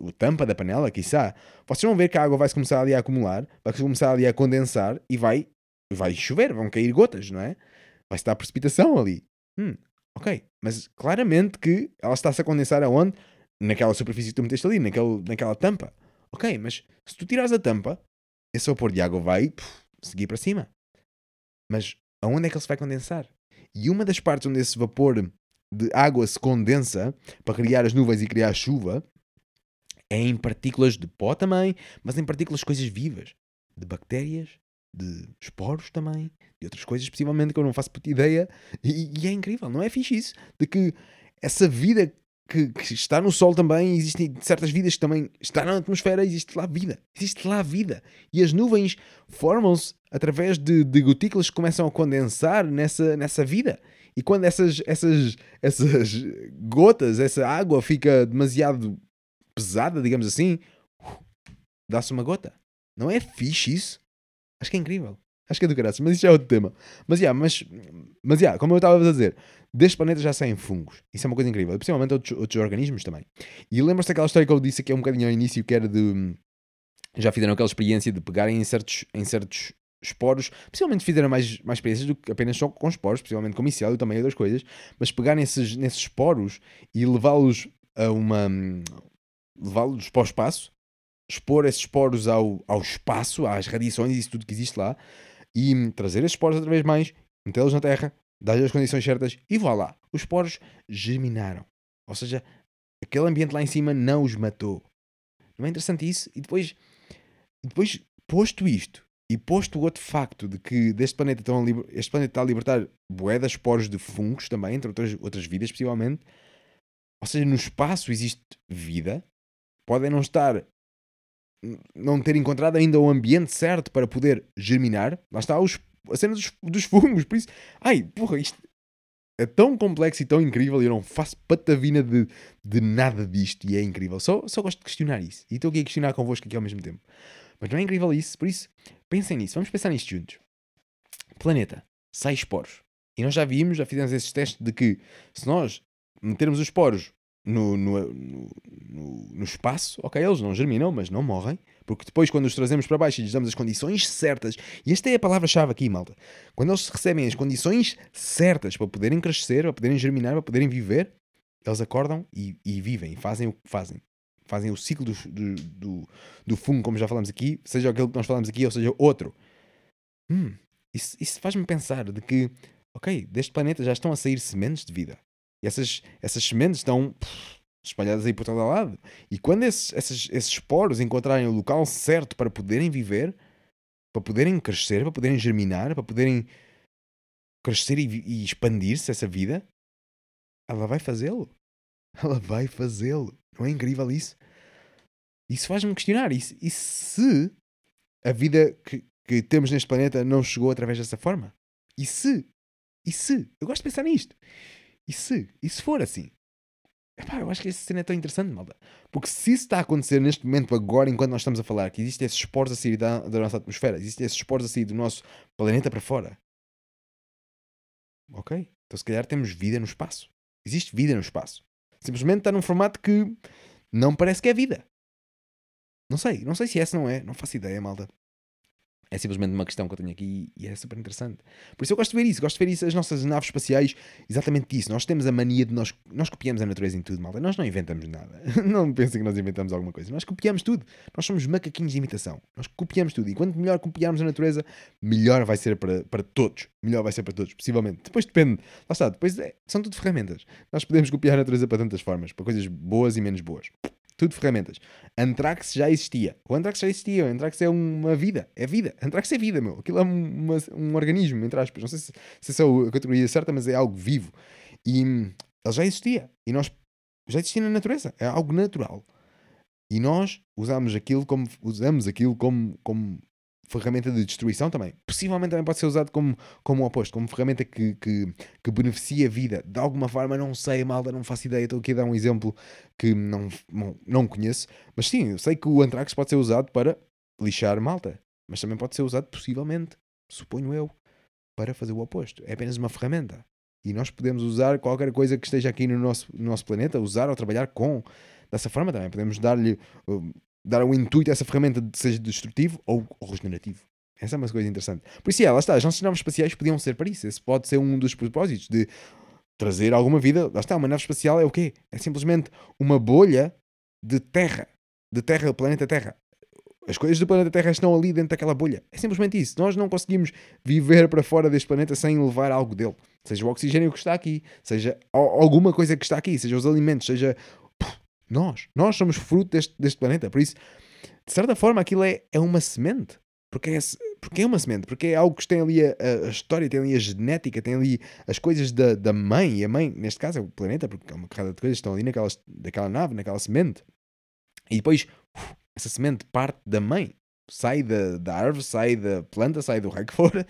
o tampa da panela, quiçá, vocês vão ver que a água vai começar ali a acumular, vai começar ali a condensar e vai, vai chover, vão cair gotas, não é? Vai estar precipitação ali. Hum, ok. Mas claramente que ela está-se a condensar aonde? Naquela superfície que tu meteste ali, naquele, naquela tampa. Ok, mas se tu tirares a tampa, esse vapor de água vai puf, seguir para cima. Mas aonde é que ele se vai condensar? E uma das partes onde esse vapor de água se condensa para criar as nuvens e criar a chuva é em partículas de pó também, mas em partículas de coisas vivas, de bactérias, de esporos também, de outras coisas, possivelmente que eu não faço puta ideia. E, e, é incrível, não é fixe isso? De que essa vida que, que, está no Sol também, existem certas vidas que também está na atmosfera, existe lá vida. Existe lá vida. E as nuvens formam-se através de, de gotículas que começam a condensar nessa, nessa vida. E quando essas, essas, essas gotas, essa água fica demasiado pesada, digamos assim, dá-se uma gota. Não é fixe isso? Acho que é incrível. Acho que é do graças, mas isso é outro tema. Mas, yeah, mas, mas yeah, como eu estava a dizer, deste planeta já saem fungos. Isso é uma coisa incrível. Principalmente outros, outros organismos também. E lembra-se daquela história que eu disse aqui um bocadinho ao início, que era de. Já fizeram aquela experiência de pegarem em certos, em certos esporos, principalmente fizeram mais, mais experiências do que apenas só com esporos, principalmente com micélio também outras coisas, mas pegar nesses, nesses esporos e levá-los a uma. levá-los para o espaço, expor esses esporos ao, ao espaço, às radiações e isso tudo que existe lá, e trazer esses esporos outra vez mais, metê-los na terra, dar-lhes as condições certas e vá lá. Os esporos germinaram. Ou seja, aquele ambiente lá em cima não os matou. Não é interessante isso? E depois, depois posto isto, e posto o outro facto de que deste planeta estão este planeta está a libertar boedas, esporos de fungos também, entre outras, outras vidas, possivelmente. Ou seja, no espaço existe vida. Podem não estar não ter encontrado ainda o ambiente certo para poder germinar. Lá está os, a cena dos, dos fungos. Por isso, ai, porra, isto é tão complexo e tão incrível. E eu não faço patavina de, de nada disto. E é incrível. Só, só gosto de questionar isso. E estou aqui a questionar convosco aqui ao mesmo tempo. Mas não é incrível isso. Por isso, pensem nisso. Vamos pensar nisto juntos. Planeta, sai esporos. E nós já vimos, já fizemos esses testes de que se nós metermos os esporos no, no, no, no, espaço, ok, eles não germinam, mas não morrem, porque depois, quando os trazemos para baixo e lhes damos as condições certas, e esta é a palavra-chave aqui, malta, quando eles recebem as condições certas para poderem crescer, para poderem germinar, para poderem viver, eles acordam e, e vivem, fazem o que fazem. Fazem o ciclo do, do, do, do, fungo, como já falamos aqui, seja aquele que nós falamos aqui, ou seja outro. Hum, isso, isso faz-me pensar de que, ok, deste planeta já estão a sair sementes de vida. E essas, essas sementes estão espalhadas aí por todo lado. E quando esses, esses, esses esporos encontrarem o local certo para poderem viver, para poderem crescer, para poderem germinar, para poderem crescer e, e expandir-se essa vida, ela vai fazê-lo. Ela vai fazê-lo. Não é incrível isso? Isso faz-me questionar. E, e se a vida que, que temos neste planeta não chegou através dessa forma? E se? E se? Eu gosto de pensar nisto. E se? E se for assim? Epá, eu acho que essa cena é tão interessante, malta. Porque se isso está a acontecer neste momento, agora, enquanto nós estamos a falar, que existem esses esporos a sair da, da nossa atmosfera, existem esses esporos a sair do nosso planeta para fora. Ok? Então se calhar temos vida no espaço. Existe vida no espaço. Simplesmente está num formato que não parece que é vida. Não sei. Não sei se essa não é. Não faço ideia, malta. É simplesmente uma questão que eu tenho aqui e é super interessante. Por isso eu gosto de ver isso, gosto de ver isso, as nossas naves espaciais, exatamente isso. Nós temos a mania de nós, nós copiamos a natureza em tudo, malta. Nós não inventamos nada. Não pensem que nós inventamos alguma coisa. Nós copiamos tudo. Nós somos macaquinhos de imitação. Nós copiamos tudo. E quanto melhor copiarmos a natureza, melhor vai ser para, para todos. Melhor vai ser para todos, possivelmente. Depois depende. Lá está, depois é, são tudo ferramentas. Nós podemos copiar a natureza para tantas formas, para coisas boas e menos boas. Tudo ferramentas. Antrax já existia. O Antrax já existia. O Antrax é uma vida. É vida. Antrax é vida, meu. Aquilo é uma, um organismo, entre aspas. Não sei se, se é a categoria certa, mas é algo vivo. E ele já existia. E nós já existia na natureza. É algo natural. E nós usamos aquilo como usamos aquilo como, como ferramenta de destruição também. Possivelmente também pode ser usado como, como o oposto, como ferramenta que, que, que beneficia a vida. De alguma forma, não sei, malda, não faço ideia. Estou aqui a dar um exemplo que não, não, não conheço. Mas sim, eu sei que o Antrax pode ser usado para lixar malta. Mas também pode ser usado, possivelmente, suponho eu, para fazer o oposto. É apenas uma ferramenta. E nós podemos usar qualquer coisa que esteja aqui no nosso, no nosso planeta, usar ou trabalhar com. Dessa forma também. Podemos dar-lhe dar o intuito a essa ferramenta de seja destrutivo ou, ou regenerativo. Essa é uma coisa interessante. Por isso, é, lá está, as nossas naves espaciais podiam ser para isso. Esse pode ser um dos propósitos de trazer alguma vida. Lá está, uma nave espacial é o quê? É simplesmente uma bolha de terra. De terra, planeta Terra. As coisas do planeta Terra estão ali dentro daquela bolha. É simplesmente isso. Nós não conseguimos viver para fora deste planeta sem levar algo dele. Seja o oxigênio que está aqui, seja alguma coisa que está aqui, seja os alimentos, seja nós. Nós somos fruto deste, deste planeta. Por isso, de certa forma, aquilo é, é uma semente. Porque é, porque é uma semente, porque é algo que tem ali a, a, história, tem ali a genética, tem ali as coisas da, da mãe, e a mãe, neste caso, é o planeta, porque é uma carrada de coisas que estão ali naquela, naquela nave, naquela semente. E depois, uf, essa semente parte da mãe, sai da, da árvore, sai da planta, sai do raio que for,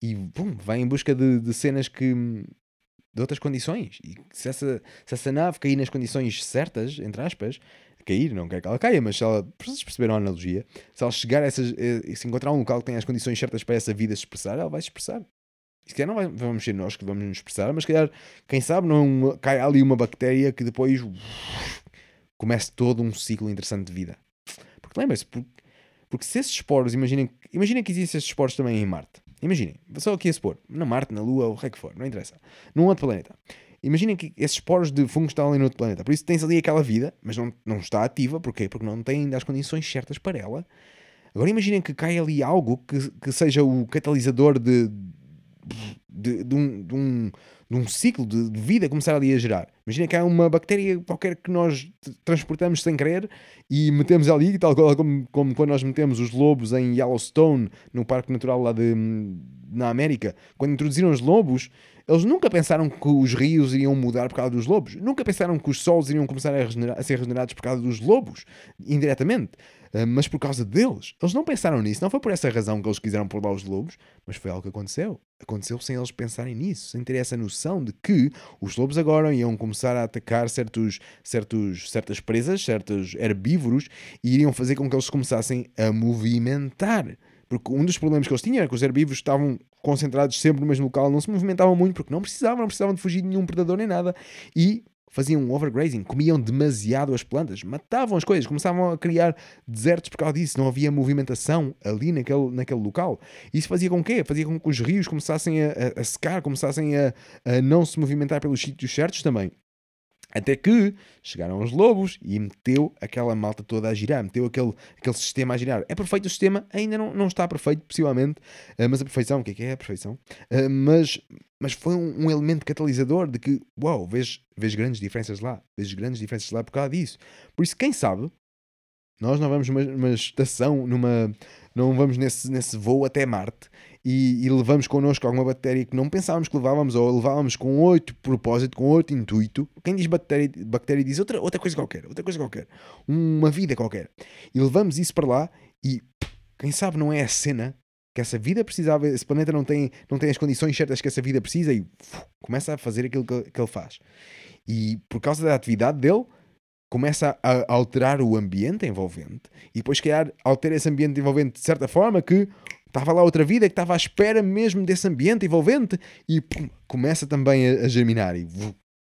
e pum, vai em busca de, de cenas que, de outras condições. E se essa, se essa nave cair nas condições certas, entre aspas, cair, não quero que ela caia, mas se ela, vocês perceberam a analogia, se ela chegar a essas, eh, se encontrar um local que tenha as condições certas para essa vida se expressar, ela vai se expressar. E se calhar não vai, vamos ser nós que vamos nos expressar, mas se calhar, quem sabe, não cai ali uma bactéria que depois comece todo um ciclo interessante de vida. Porque lembre-se, porque, porque se esses esporos, imaginem, imaginem que existem esses esporos também em Marte. Imaginem, só aqui a supor, na Marte, na Lua, o é que for, não interessa. Num outro planeta. Imaginem que esses poros de fungo estão ali no outro planeta. Por isso tens ali aquela vida, mas não, não está ativa. Porquê? Porque não tem ainda as condições certas para ela. Agora imaginem que cai ali algo que, que seja o catalisador de, de, de, um, de, um, de um ciclo de, de vida começar ali a gerar. Imagina que há uma bactéria qualquer que nós transportamos sem querer e metemos ali, tal como, como quando nós metemos os lobos em Yellowstone, no Parque Natural lá de, na América. Quando introduziram os lobos, eles nunca pensaram que os rios iriam mudar por causa dos lobos. Nunca pensaram que os sols iriam começar a, a ser regenerados por causa dos lobos, indiretamente. Uh, mas por causa deles. Eles não pensaram nisso. Não foi por essa razão que eles quiseram pôr lá os lobos, mas foi algo que aconteceu. Aconteceu sem eles pensarem nisso, sem ter essa noção de que os lobos agora iam começar a atacar certos, certos, certas presas, certos herbívoros, e iriam fazer com que eles começassem a movimentar. Porque um dos problemas que eles tinham era que os herbívoros estavam concentrados sempre no mesmo local, não se movimentavam muito porque não precisavam, não precisavam de fugir de nenhum predador nem nada. E faziam um overgrazing, comiam demasiado as plantas, matavam as coisas, começavam a criar desertos por causa disso, não havia movimentação ali naquele, naquele local. Isso fazia com que? Fazia com que os rios começassem a, a, a secar, começassem a, a não se movimentar pelos sítios certos também. Até que chegaram os lobos e meteu aquela malta toda a girar, meteu aquele, aquele sistema a girar. É perfeito o sistema, ainda não, não está perfeito, possivelmente, uh, mas a perfeição, o que é que é a perfeição? Uh, mas, mas foi um, um, elemento catalisador de que, uau, vês, vês grandes diferenças lá, vês grandes diferenças lá por causa disso. Por isso, quem sabe, nós não vamos numa, numa estação, numa, não vamos nesse, nesse voo até Marte e, e, levamos connosco alguma bactéria que não pensávamos que levávamos, ou levávamos com outro propósito, com outro intuito. Quem diz bactéria, bactéria diz outra, outra coisa qualquer, outra coisa qualquer, uma vida qualquer. E levamos isso para lá e quem sabe não é a cena que essa vida precisava, esse planeta não tem, não tem as condições certas que essa vida precisa e começa a fazer aquilo que, que ele faz. E por causa da atividade dele, começa a alterar o ambiente envolvente e depois, calhar, altera esse ambiente envolvente de certa forma que Estava lá outra vida que estava à espera mesmo desse ambiente envolvente e pum, começa também a, a germinar e,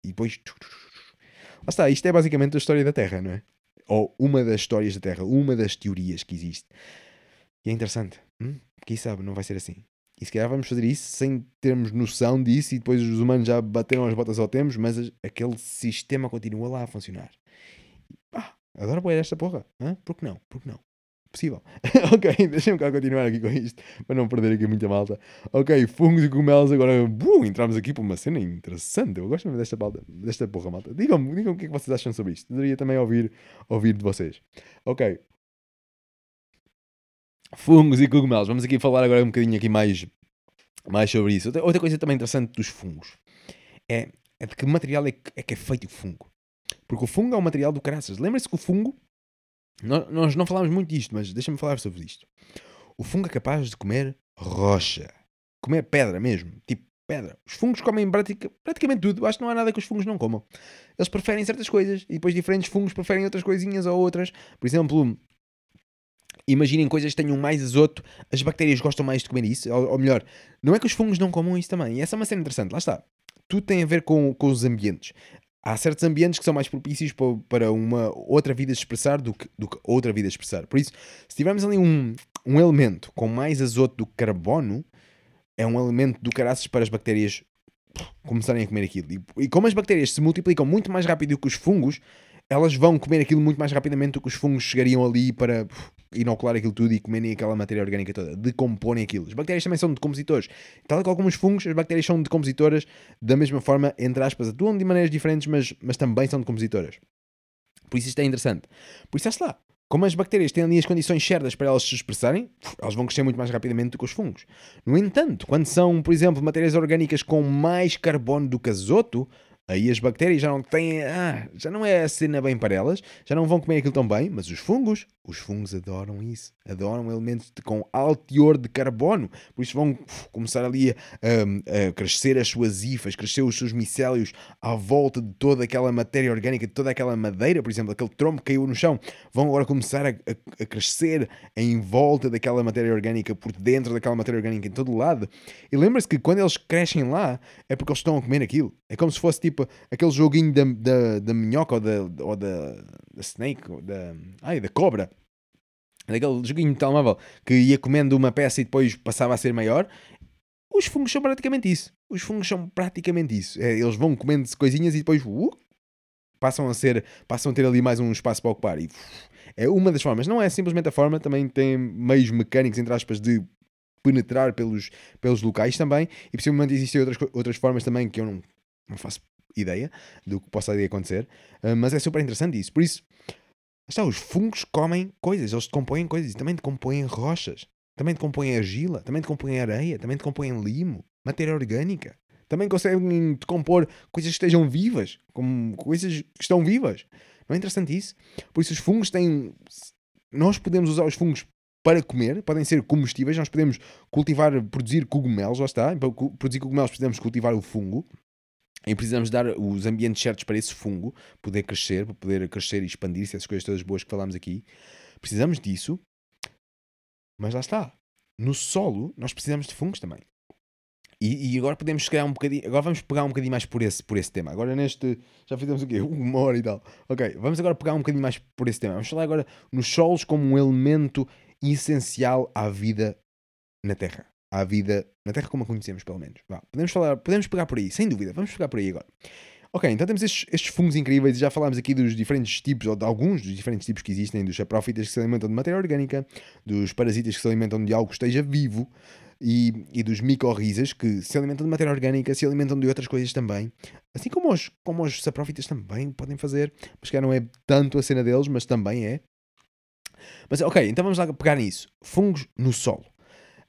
e depois. Lá está, isto é basicamente a história da Terra, não é? Ou uma das histórias da Terra, uma das teorias que existe. E é interessante. Hum? quem sabe não vai ser assim. E se calhar vamos fazer isso sem termos noção disso e depois os humanos já bateram as botas ao temos, mas aquele sistema continua lá a funcionar. Ah, adoro boa esta porra. Hã? Por que não? Por que não? Possível. ok, deixa-me cá continuar aqui com isto, para não perder aqui muita malta. Ok, fungos e cogumelos, agora buh, entramos aqui para uma cena interessante. Eu gosto mesmo desta, malta, desta porra, malta. Digam-me digam o que é que vocês acham sobre isto. Deveria também ouvir, ouvir de vocês. Ok. Fungos e cogumelos. Vamos aqui falar agora um bocadinho aqui mais, mais sobre isso. Outra, outra coisa também interessante dos fungos é, é de que material é que, é que é feito o fungo. Porque o fungo é um material do caraças. Lembra-se que o fungo nós não falámos muito disto, mas deixa-me falar sobre isto. O fungo é capaz de comer rocha. Comer pedra mesmo. Tipo pedra. Os fungos comem praticamente tudo. Acho que não há nada que os fungos não comam. Eles preferem certas coisas e depois diferentes fungos preferem outras coisinhas ou outras. Por exemplo, imaginem coisas que tenham mais azoto. As bactérias gostam mais de comer isso. Ou, ou melhor, não é que os fungos não comam isso também. E essa é uma cena interessante. Lá está. Tudo tem a ver com, com os ambientes há certos ambientes que são mais propícios para uma outra vida expressar do que, do que outra vida expressar. Por isso, se tivermos ali um, um elemento com mais azoto do que carbono, é um elemento do caraças para as bactérias começarem a comer aquilo. E, e como as bactérias se multiplicam muito mais rápido que os fungos, elas vão comer aquilo muito mais rapidamente do que os fungos chegariam ali para inocular aquilo tudo e comerem aquela matéria orgânica toda, decomporem aquilo. As bactérias também são decompositores. Tal como os fungos, as bactérias são decompositoras da mesma forma, entre aspas, atuam de maneiras diferentes, mas, mas também são decompositoras. Por isso isto é interessante. Por isso, está lá. Como as bactérias têm ali as condições certas para elas se expressarem, elas vão crescer muito mais rapidamente do que os fungos. No entanto, quando são, por exemplo, matérias orgânicas com mais carbono do que azoto, Aí as bactérias já não têm. Ah, já não é a cena bem para elas, já não vão comer aquilo tão bem, mas os fungos, os fungos adoram isso. Adoram elementos de, com alto teor de carbono. Por isso vão começar ali a, a, a, crescer as suas hifas, crescer os seus micélios à volta de toda aquela matéria orgânica, de toda aquela madeira, por exemplo, aquele trombo que caiu no chão. Vão agora começar a, a, crescer em volta daquela matéria orgânica, por dentro daquela matéria orgânica, em todo lado. E lembra-se que quando eles crescem lá, é porque eles estão a comer aquilo. É como se fosse tipo aquele joguinho da, da, da minhoca ou da, ou da, da snake, ou da, ai, da cobra. Daquele joguinho de telemóvel que ia comendo uma peça e depois passava a ser maior. Os fungos são praticamente isso. Os fungos são praticamente isso. É, eles vão comendo coisinhas e depois uh, passam a ser, passam a ter ali mais um espaço para ocupar. E, é uma das formas. Não é simplesmente a forma, também tem meios mecânicos, entre aspas, de penetrar pelos, pelos locais também. E possivelmente existem outras, outras formas também que eu não, não faço ideia do que possa ali acontecer, uh, mas é super interessante isso. Por isso, está, os fungos comem coisas, eles decompõem coisas, e também decompõem rochas, também decompõem argila, também decompõem areia, também decompõem limo, matéria orgânica. Também conseguem decompor coisas que estejam vivas, como coisas que estão vivas. Não é interessante isso? Por isso, os fungos têm. Nós podemos usar os fungos para comer, podem ser comestíveis. Nós podemos cultivar, produzir cogumelos, lá está. Para produzir cogumelos, precisamos cultivar o fungo. E precisamos dar os ambientes certos para esse fungo poder crescer, para poder crescer e expandir-se, essas coisas todas boas que falámos aqui. Precisamos disso, mas lá está. No solo, nós precisamos de fungos também. E, e, agora podemos chegar um bocadinho. Agora vamos pegar um bocadinho mais por esse, por esse tema. Agora neste. Já fizemos o quê? Uma hora e tal. Ok, vamos agora pegar um bocadinho mais por esse tema. Vamos falar agora nos solos como um elemento essencial à vida na Terra à vida na Terra como a conhecemos, pelo menos. Vá, podemos, falar, podemos pegar por aí, sem dúvida, vamos pegar por aí agora. Ok, então temos estes, estes fungos incríveis já falámos aqui dos diferentes tipos, ou de alguns dos diferentes tipos que existem, dos saprófitas que se alimentam de matéria orgânica, dos parasitas que se alimentam de algo que esteja vivo e, e dos micorrizas que se alimentam de matéria orgânica, se alimentam de outras coisas também. Assim como os, como os saprófitas também podem fazer, mas que não é tanto a cena deles, mas também é. Mas ok, então vamos lá pegar nisso. Fungos no solo.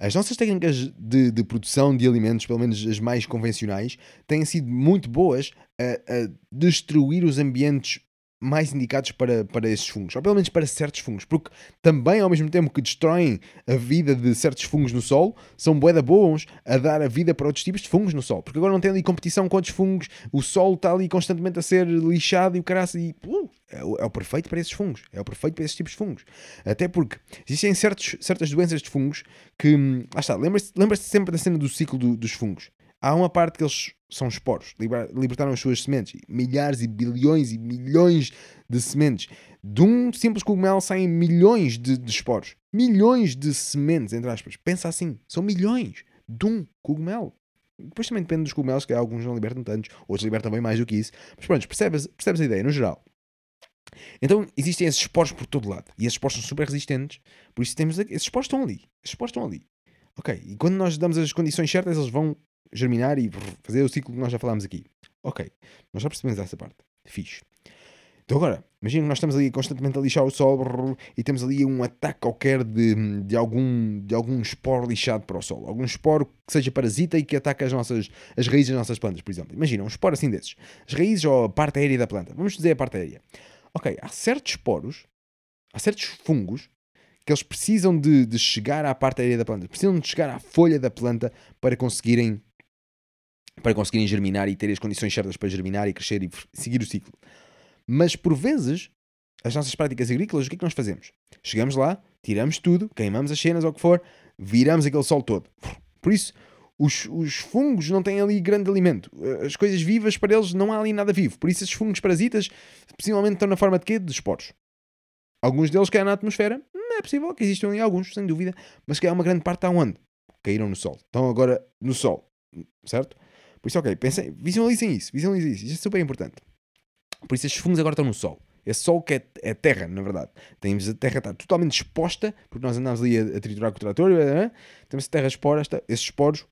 As nossas técnicas de, de, produção de alimentos, pelo menos as mais convencionais, têm sido muito boas a, a destruir os ambientes mais indicados para, para esses fungos, ou pelo menos para certos fungos, porque também ao mesmo tempo que destroem a vida de certos fungos no solo, são boeda bons a dar a vida para outros tipos de fungos no solo, porque agora não tem ali competição com outros fungos, o solo está ali constantemente a ser lixado e o caraço e uh, é, o, é o perfeito para esses fungos, é o perfeito para esses tipos de fungos, até porque existem certos, certas doenças de fungos que, ah está, lembra-se lembra sempre da cena do ciclo do, dos fungos, há uma parte que eles são esporos. Libertaram as suas sementes. Milhares e bilhões e milhões de sementes. De um simples cogumelo saem milhões de, de esporos. Milhões de sementes, entre aspas. Pensa assim. São milhões de um cogumelo. Depois também depende dos cogumelos, que alguns não libertam tantos, outros libertam bem mais do que isso. Mas pronto, percebes, percebes a ideia, no geral. Então existem esses esporos por todo lado. E esses esporos são super resistentes. Por isso temos. Esses esporos estão ali. Esses esporos estão ali. Ok. E quando nós damos as condições certas, eles vão germinar e fazer o ciclo que nós já falámos aqui. Ok. Nós já percebemos essa parte. Fixe. Então agora, imagina que nós estamos ali constantemente a lixar o sol e temos ali um ataque qualquer de, de, algum, de algum esporo lixado para o sol. Algum esporo que seja parasita e que ataque as, nossas, as raízes das nossas plantas, por exemplo. Imagina, um esporo assim desses. As raízes ou a parte aérea da planta. Vamos dizer a parte aérea. Ok, há certos esporos, há certos fungos que eles precisam de, de chegar à parte aérea da planta. Precisam de chegar à folha da planta para conseguirem para conseguirem germinar e ter as condições certas para germinar e crescer e seguir o ciclo. Mas por vezes, as nossas práticas agrícolas, o que é que nós fazemos? Chegamos lá, tiramos tudo, queimamos as cenas ou o que for, viramos aquele sol todo. Por isso, os, os, fungos não têm ali grande alimento. As coisas vivas, para eles, não há ali nada vivo. Por isso, esses fungos parasitas, possivelmente estão na forma de quê? De esporos. Alguns deles caem na atmosfera. Não é possível que existam ali alguns, sem dúvida. Mas que há uma grande parte está onde? Caíram no sol. Estão agora no sol. Certo? Por isso, ok, pensem, visualizem isso. Visualizem isso. Isto é super importante. Por isso estes fungos agora estão no sol. Esse sol que é, é terra, na verdade. Temos a terra está totalmente exposta, porque nós andamos ali a, a triturar com o trator, né? temos a terra exposta, esses esporos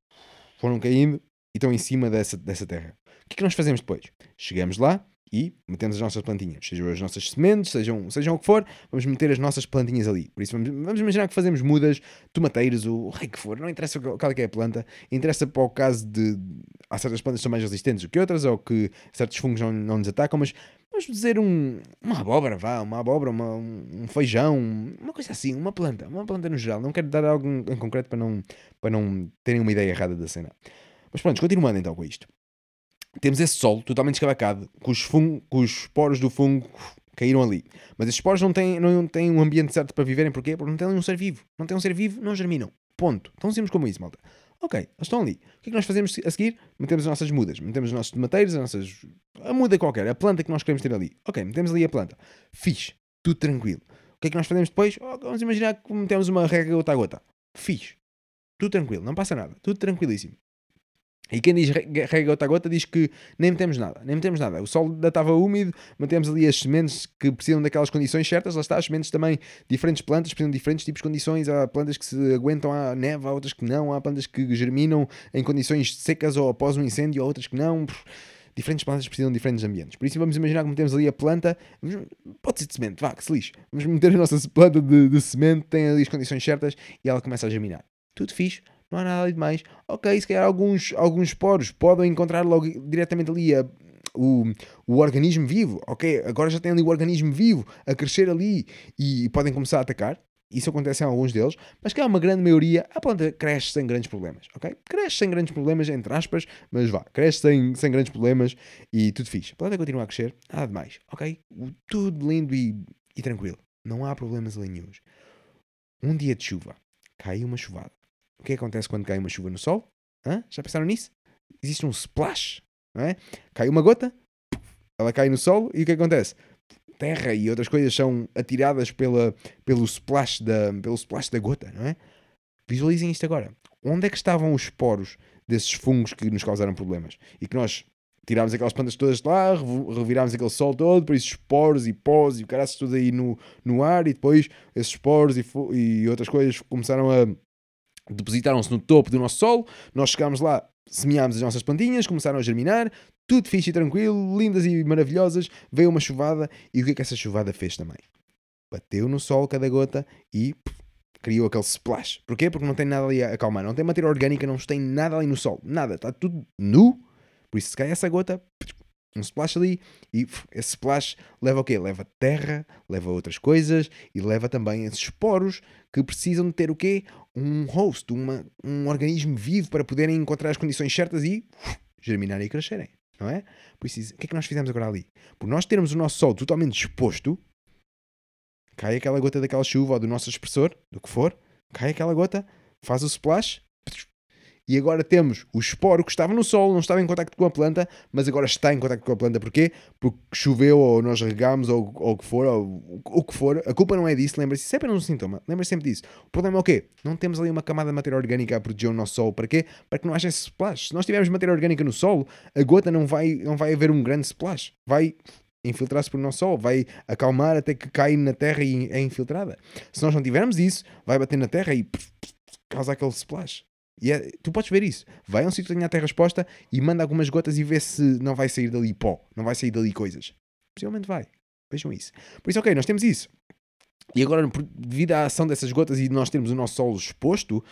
foram caindo e estão em cima dessa, dessa terra. O que é que nós fazemos depois? Chegamos lá, e metemos as nossas plantinhas, sejam as nossas sementes, sejam, sejam o que for, vamos meter as nossas plantinhas ali. Por isso, vamos, vamos imaginar que fazemos mudas, tomateiros, o, o rei que for, não interessa qual é é a planta, interessa para o caso de. Há certas plantas que são mais resistentes do que outras, ou que certos fungos não, não nos atacam, mas vamos dizer um, uma abóbora, vá, uma abóbora, uma, um feijão, uma coisa assim, uma planta, uma planta no geral. Não quero dar algo em concreto para não, para não terem uma ideia errada da cena. Mas pronto, continuando então com isto temos esse solo totalmente escavacado, com os, fungo, com os poros do fungo caíram ali. Mas esses poros não têm, não têm um ambiente certo para viverem, porquê? Porque não têm um ser vivo. Não têm um ser vivo, não germinam. Ponto. Tão simples como isso, malta. Ok, eles estão ali. O que é que nós fazemos a seguir? Metemos as nossas mudas, metemos os nossos tomateiros, as nossas. a muda qualquer, a planta que nós queremos ter ali. Ok, metemos ali a planta. Fixe, tudo tranquilo. O que é que nós fazemos depois? Oh, vamos imaginar que metemos uma rega gota a gota. Fixe, tudo tranquilo, não passa nada, tudo tranquilíssimo. E quem diz rega gota a gota diz que nem metemos nada, nem metemos nada. O solo ainda estava úmido, mantemos ali as sementes que precisam daquelas condições certas, lá está, as sementes também, diferentes plantas precisam de diferentes tipos de condições. Há plantas que se aguentam à neve, há outras que não, há plantas que germinam em condições secas ou após um incêndio, há outras que não. Diferentes plantas precisam de diferentes ambientes. Por isso vamos imaginar que metemos ali a planta, pode ser de semente, vá, que se lixe. Vamos meter a nossa planta de, de semente, tem ali as condições certas e ela começa a germinar. Tudo fixe, não há nada ali de mais. Ok, se calhar alguns, alguns poros podem encontrar logo diretamente ali a, o, o organismo vivo. Ok, agora já tem ali o organismo vivo a crescer ali e podem começar a atacar. Isso acontece em alguns deles, mas que há uma grande maioria, a planta cresce sem grandes problemas, ok? Cresce sem grandes problemas, entre aspas, mas vá, cresce sem, sem grandes problemas e tudo fixe. A planta continua a crescer, nada de mais, ok? Tudo lindo e, e tranquilo. Não há problemas ali nenhum. Um dia de chuva, cai uma chuvada. O que acontece quando cai uma chuva no sol? Hã? Já pensaram nisso? Existe um splash, não é? Cai uma gota, ela cai no solo e o que acontece? Terra e outras coisas são atiradas pela, pelo, splash da, pelo splash da gota, não é? Visualizem isto agora. Onde é que estavam os poros desses fungos que nos causaram problemas? E que nós tirámos aquelas plantas todas de lá, revirámos aquele sol todo, por isso esporos e pós e o caraças tudo aí no, no ar e depois esses esporos e, e outras coisas começaram a depositaram-se no topo do nosso solo, nós chegámos lá, semeámos as nossas plantinhas, começaram a germinar, tudo fixe e tranquilo, lindas e maravilhosas, veio uma chuvada e o que é que essa chuvada fez também? Bateu no sol cada gota e pff, criou aquele splash. Porquê? Porque não tem nada ali a acalmar, não tem matéria orgânica, não tem nada ali no sol, nada, está tudo nu, por isso se cai essa gota, um splash ali e esse splash leva o quê? Leva terra, leva outras coisas e leva também esses poros que precisam de ter o quê? Um host, uma, um organismo vivo para poderem encontrar as condições certas e germinarem e crescerem, não é? Por isso, o que é que nós fizemos agora ali? Por nós termos o nosso sol totalmente exposto, cai aquela gota daquela chuva ou do nosso expressor, do que for, cai aquela gota, faz o splash e agora temos o esporo que estava no solo, não estava em contacto com a planta, mas agora está em contacto com a planta. Porquê? Porque choveu ou nós regamos ou, o que for, ou o que for. A culpa não é disso, lembre-se, isso é apenas um sintoma. Lembre-se sempre disso. O problema é o quê? Não temos ali uma camada de matéria orgânica a proteger o nosso solo. Para quê? Para que não haja esse splash. Se nós tivermos matéria orgânica no solo, a gota não vai, não vai haver um grande splash. Vai infiltrar-se pelo nosso solo, vai acalmar até que cai na terra e é infiltrada. Se nós não tivermos isso, vai bater na terra e causa aquele splash. E é, tu podes ver isso. Vai a um sítio que tenha a terra exposta e manda algumas gotas e vê se não vai sair dali pó, não vai sair dali coisas. Possivelmente vai. Vejam isso. Por isso, ok, nós temos isso. E agora, devido à ação dessas gotas e nós termos o nosso solo exposto,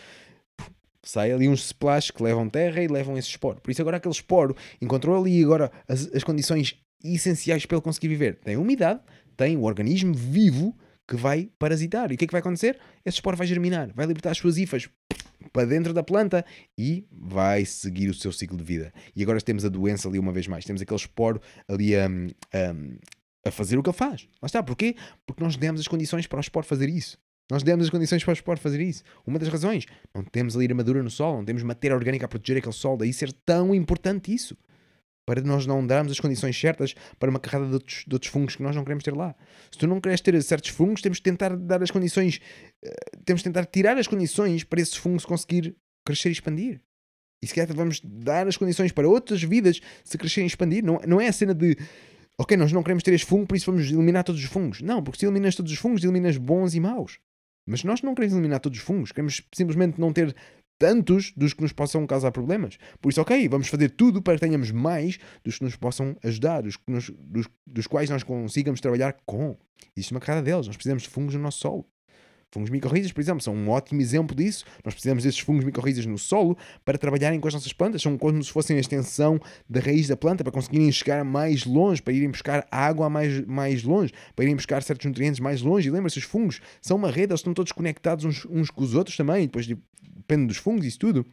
sai ali uns splash que levam terra e levam esse esporo. Por isso, agora aquele esporo encontrou ali agora as, as condições essenciais para ele conseguir viver. Tem umidade, tem o organismo vivo que vai parasitar. E o que é que vai acontecer? Esse esporo vai germinar, vai libertar as suas hifas para dentro da planta e vai seguir o seu ciclo de vida. E agora temos a doença ali uma vez mais. Temos aquele esporo ali a, a, a fazer o que ele faz. Lá está. Porquê? Porque nós demos as condições para o esporo fazer isso. Nós demos as condições para o esporo fazer isso. Uma das razões. Não temos ali armadura no sol, não temos matéria orgânica a proteger aquele sol. Daí ser tão importante isso para nós não darmos as condições certas para uma carrada de outros, de outros, fungos que nós não queremos ter lá. Se tu não queres ter certos fungos, temos de tentar dar as condições, uh, temos de tentar tirar as condições para esses fungos conseguir crescer e expandir. E se calhar vamos dar as condições para outras vidas se crescerem e expandir. Não, não é a cena de ok, nós não queremos ter este fungo, por isso vamos eliminar todos os fungos. Não, porque se eliminas todos os fungos, eliminas bons e maus. Mas nós não queremos eliminar todos os fungos, queremos simplesmente não ter tantos dos que nos possam causar problemas. Por isso, ok, vamos fazer tudo para que tenhamos mais dos que nos possam ajudar, dos, nos, dos, dos quais nós consigamos trabalhar com. Existe uma cara deles, nós precisamos de fungos no nosso solo. Fungos micorrizas, por exemplo, são um ótimo exemplo disso. Nós precisamos desses fungos micorrizas no solo para trabalharem com as nossas plantas. São como se fossem a extensão da raiz da planta para conseguirem chegar mais longe, para irem buscar água mais, mais longe, para irem buscar certos nutrientes mais longe. E lembra-se, os fungos são uma rede, eles estão todos conectados uns, uns com os outros também. Depois depende dos fungos e isso tudo.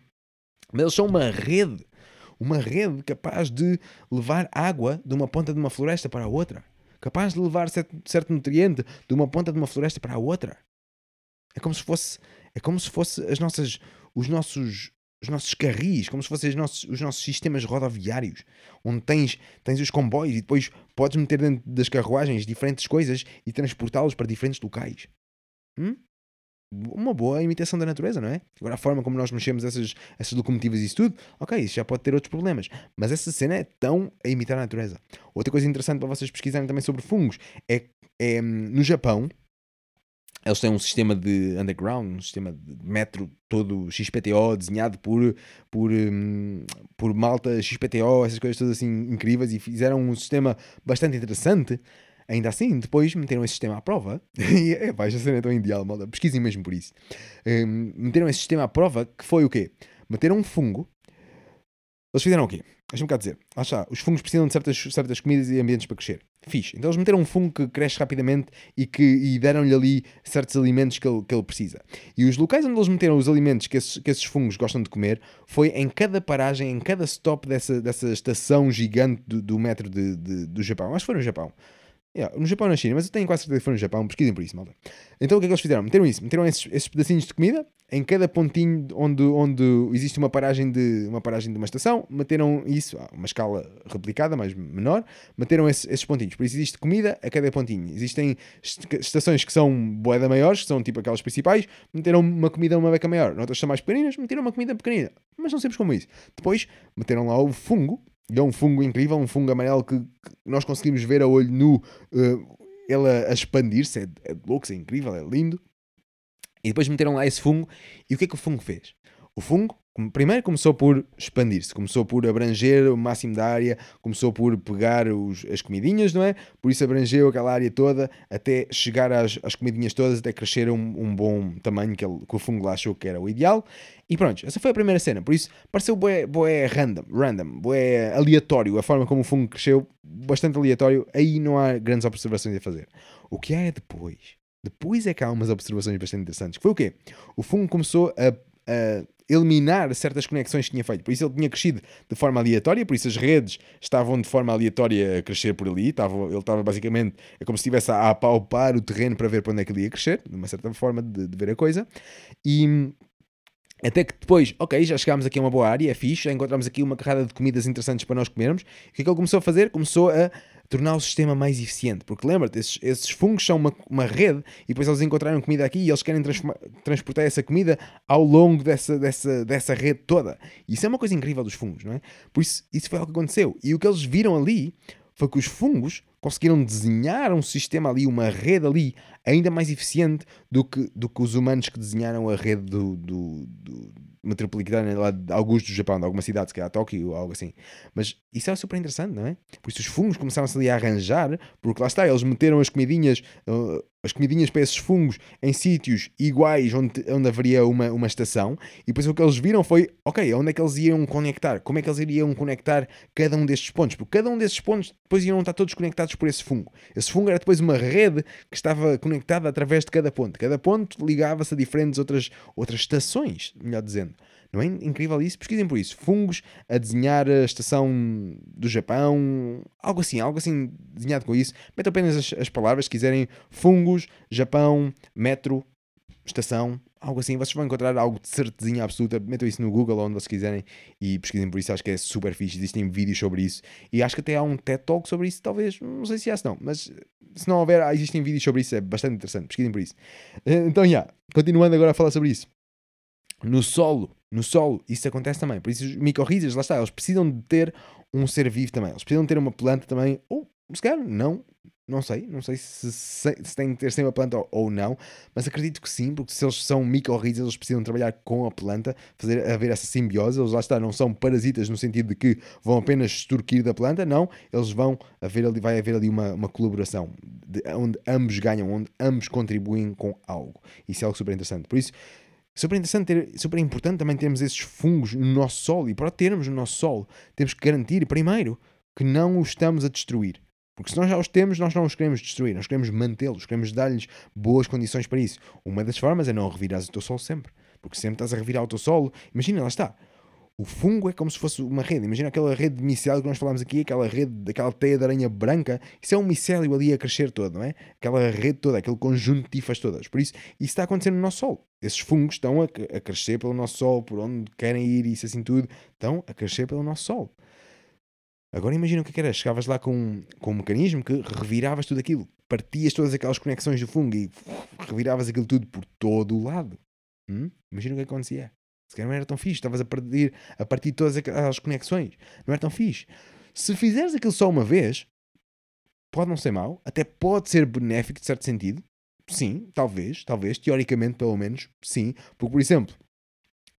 Mas eles são uma rede. Uma rede capaz de levar água de uma ponta de uma floresta para a outra. Capaz de levar certo, certo nutriente de uma ponta de uma floresta para a outra. É como se fosse, é como se fosse as nossas, os nossos, os nossos carris, como se fossem os nossos, os nossos sistemas rodoviários, onde tens, tens os comboios e depois podes meter dentro das carruagens diferentes coisas e transportá-los para diferentes locais. Hum? Uma boa imitação da natureza, não é? Agora, a forma como nós mexemos essas, essas locomotivas e isso tudo, ok, isso já pode ter outros problemas. Mas essa cena é tão a imitar a natureza. Outra coisa interessante para vocês pesquisarem também sobre fungos é, é no Japão, eles têm um sistema de underground, um sistema de metro todo XPTO, desenhado por, por, um, por malta XPTO, essas coisas todas assim incríveis, e fizeram um sistema bastante interessante. Ainda assim, depois meteram esse sistema à prova, e é, pá, esta cena é tão ideal, malta, pesquisem mesmo por isso. Um, meteram esse sistema à prova, que foi o quê? Meteram um fungo, eles fizeram o quê? Deixa-me cá dizer. Lá está, os fungos precisam de certas, certas comidas e ambientes para crescer. Fixe. Então eles meteram um fungo que cresce rapidamente e, que, e deram-lhe ali certos alimentos que ele, que ele precisa. E os locais onde eles meteram os alimentos que esses, que esses fungos gostam de comer foi em cada paragem, em cada stop dessa, dessa estação gigante do, do metro de, de, do Japão. Acho que foi no Japão. Yeah, no Japão ou na China, mas eu tenho quase certeza que foi no Japão, pesquisem por isso, malta. Então o que é que eles fizeram? Meteram isso, meteram esses, esses pedacinhos de comida em cada pontinho onde, onde existe uma paragem, de, uma paragem de uma estação, meteram isso a uma escala replicada, mais menor, meteram esses, esses pontinhos. Por isso existe comida a cada pontinho. Existem estações que são boeda maiores, que são tipo aquelas principais, meteram uma comida uma beca maior. Outras são mais pequeninas, meteram uma comida pequenina. Mas não sempre como isso. Depois meteram lá o fungo, e é um fungo incrível, um fungo amarelo que, que nós conseguimos ver a olho nu uh, ele a, a expandir-se. É, é louco, é incrível, é lindo. E depois meteram lá esse fungo. E o que é que o fungo fez? O fungo, primeiro começou por expandir-se, começou por abranger o máximo da área, começou por pegar os, as comidinhas, não é? Por isso abrangeu aquela área toda até chegar às, às comidinhas todas, até crescer um, um bom tamanho que, ele, que, o fungo lá achou que era o ideal. E pronto, essa foi a primeira cena. Por isso pareceu boé, random, random, boé aleatório. A forma como o fungo cresceu, bastante aleatório. Aí não há grandes observações a fazer. O que há é depois. Depois é que há umas observações bastante interessantes. Que foi o quê? O fungo começou a, a eliminar certas conexões que tinha feito. Por isso ele tinha crescido de forma aleatória, por isso as redes estavam de forma aleatória a crescer por ali. Estava, ele estava basicamente, é como se estivesse a apalpar o terreno para ver para onde é que ele ia crescer, de uma certa forma de, de ver a coisa. E Até que depois, ok, já chegámos aqui a uma boa área, é fixe, já encontramos aqui uma carrada de comidas interessantes para nós comermos. O que é que ele começou a fazer? Começou a tornar o sistema mais eficiente. Porque lembra-te, esses, esses, fungos são uma, uma rede e depois eles encontraram comida aqui e eles querem transportar essa comida ao longo dessa, dessa, dessa rede toda. Isso é uma coisa incrível dos fungos, não é? Por isso, isso foi o que aconteceu. E o que eles viram ali foi que os fungos conseguiram desenhar um sistema ali, uma rede ali, ainda mais eficiente do que, do que os humanos que desenharam a rede do, do, do metropolitana lá de Augusto do Japão, de alguma cidade, se calhar Tóquio ou algo assim. Mas isso é super interessante, não é? Por isso os fungos começaram-se ali a arranjar, porque lá está, eles meteram as comidinhas, uh, as comidinhas para esses fungos em sítios iguais onde, onde haveria uma, uma estação, e depois o que eles viram foi, ok, onde é que eles iam conectar? Como é que eles iriam conectar cada um destes pontos? Porque cada um desses pontos depois iam estar todos conectados por esse fungo. Esse fungo era depois uma rede que estava conectada através de cada ponto. Cada ponto ligava-se a diferentes outras, outras estações, melhor dizendo. Não é incrível isso? Pesquisem por isso. Fungos a desenhar a estação do Japão, algo assim, algo assim desenhado com isso. Metam apenas as, as palavras, se quiserem, fungos, Japão, metro, estação, algo assim. Vocês vão encontrar algo de certezinha absoluta. Metam isso no Google, onde vocês quiserem, e pesquisem por isso. Acho que é super fixe. Existem vídeos sobre isso. E acho que até há um TED Talk sobre isso, talvez. Não sei se há, se não. Mas se não houver, existem vídeos sobre isso. É bastante interessante. Pesquisem por isso. Então, já. Yeah, continuando agora a falar sobre isso. No solo, no solo, isso acontece também. Por isso, os micorrizas, lá está, eles precisam de ter um ser vivo também. Eles precisam de ter uma planta também. Ou, se calhar, não. Não sei. Não sei se, se, se tem que ter sem uma planta ou, ou, não. Mas acredito que sim, porque se eles são micorrizas, eles precisam trabalhar com a planta, fazer haver essa simbiose. Eles lá está, não são parasitas no sentido de que vão apenas extorquir da planta. Não. Eles vão haver ali, vai haver ali uma, uma colaboração de, onde ambos ganham, onde ambos contribuem com algo. Isso é algo super interessante. Por isso Super interessante, ter, super importante também termos esses fungos no nosso solo. E para termos no nosso solo, temos que garantir, primeiro, que não os estamos a destruir. Porque se nós já os temos, nós não os queremos destruir, nós queremos mantê-los, queremos dar-lhes boas condições para isso. Uma das formas é não revirar o teu solo sempre. Porque sempre estás a revirar o teu solo, imagina, lá está. O fungo é como se fosse uma rede. Imagina aquela rede de micélio que nós falámos aqui, aquela rede, aquela teia de aranha branca. Isso é um micélio ali a crescer todo, não é? Aquela rede toda, aquele conjunto de tifas todas. Por isso, isso está acontecendo no nosso Sol. Esses fungos estão a, a crescer pelo nosso Sol, por onde querem ir, isso assim tudo, estão a crescer pelo nosso Sol. Agora imagina o que, é que era. Chegavas lá com, com um mecanismo que reviravas tudo aquilo. Partias todas aquelas conexões do fungo e reviravas aquilo tudo por todo o lado. Hum? Imagina o que acontecia. Se calhar não era tão fixe. Estavas a partir, a partir de todas aquelas conexões. Não era tão fixe. Se fizeres aquilo só uma vez, pode não ser mau. Até pode ser benéfico, de certo sentido. Sim, talvez. Talvez. Teoricamente, pelo menos. Sim. Porque, por exemplo,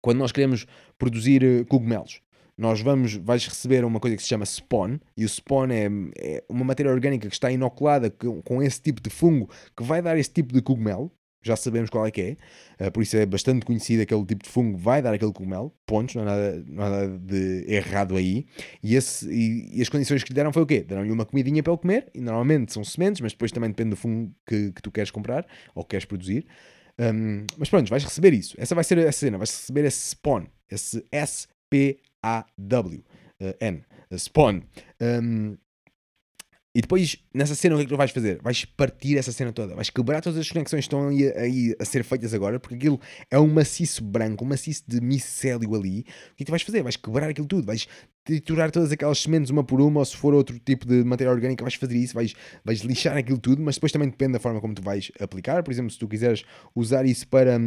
quando nós queremos produzir eh, cogumelos, nós vamos, vais receber uma coisa que se chama spawn, e o spawn é, é uma matéria orgânica que está inoculada com, com, esse tipo de fungo que vai dar esse tipo de cogumelo, já sabemos qual é que é, uh, por isso é bastante conhecido aquele tipo de fungo vai dar aquele cogumelo, pontos, não há nada, não há nada de errado aí. E, esse, e, e, as condições que lhe deram foi o quê? Deram-lhe uma comidinha para ele comer, e normalmente são sementes, mas depois também depende do fungo que, que tu queres comprar ou queres produzir. Um, mas pronto, vais receber isso. Essa vai ser a cena, vais receber esse spawn, esse S-P-A-W, uh, N, spawn. Um, e depois, nessa cena, o que é que tu vais fazer? Vais partir essa cena toda. Vais quebrar todas as conexões que estão aí, aí a ser feitas agora, porque aquilo é um maciço branco, um maciço de micélio ali. O que é que tu vais fazer? Vais quebrar aquilo tudo. Vais triturar todas aquelas sementes uma por uma, ou se for outro tipo de matéria orgânica, vais fazer isso, vais, vais lixar aquilo tudo, mas depois também depende da forma como tu vais aplicar. Por exemplo, se tu quiseres usar isso para,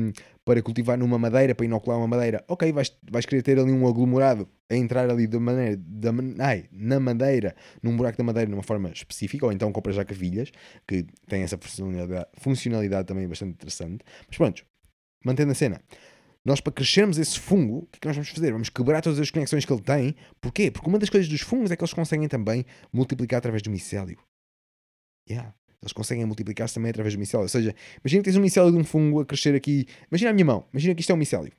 para cultivar numa madeira, para inocular uma madeira, ok, vais, vais querer ter ali um aglomerado a entrar ali da maneira, da, ai, na madeira, num buraco da madeira de uma forma específica, ou então compras já cavilhas, que tem essa funcionalidade, funcionalidade também bastante interessante. Mas pronto, mantendo a cena. Nós, para crescermos esse fungo, o que é que nós vamos fazer? Vamos quebrar todas as conexões que ele tem. Porquê? Porque uma das coisas dos fungos é que eles conseguem também multiplicar através do micélio. Yeah. Eles conseguem multiplicar-se também através do micélio. Ou seja, imagina que tens um micélio de um fungo a crescer aqui. Imagina a minha mão. Imagina que isto é um micélio.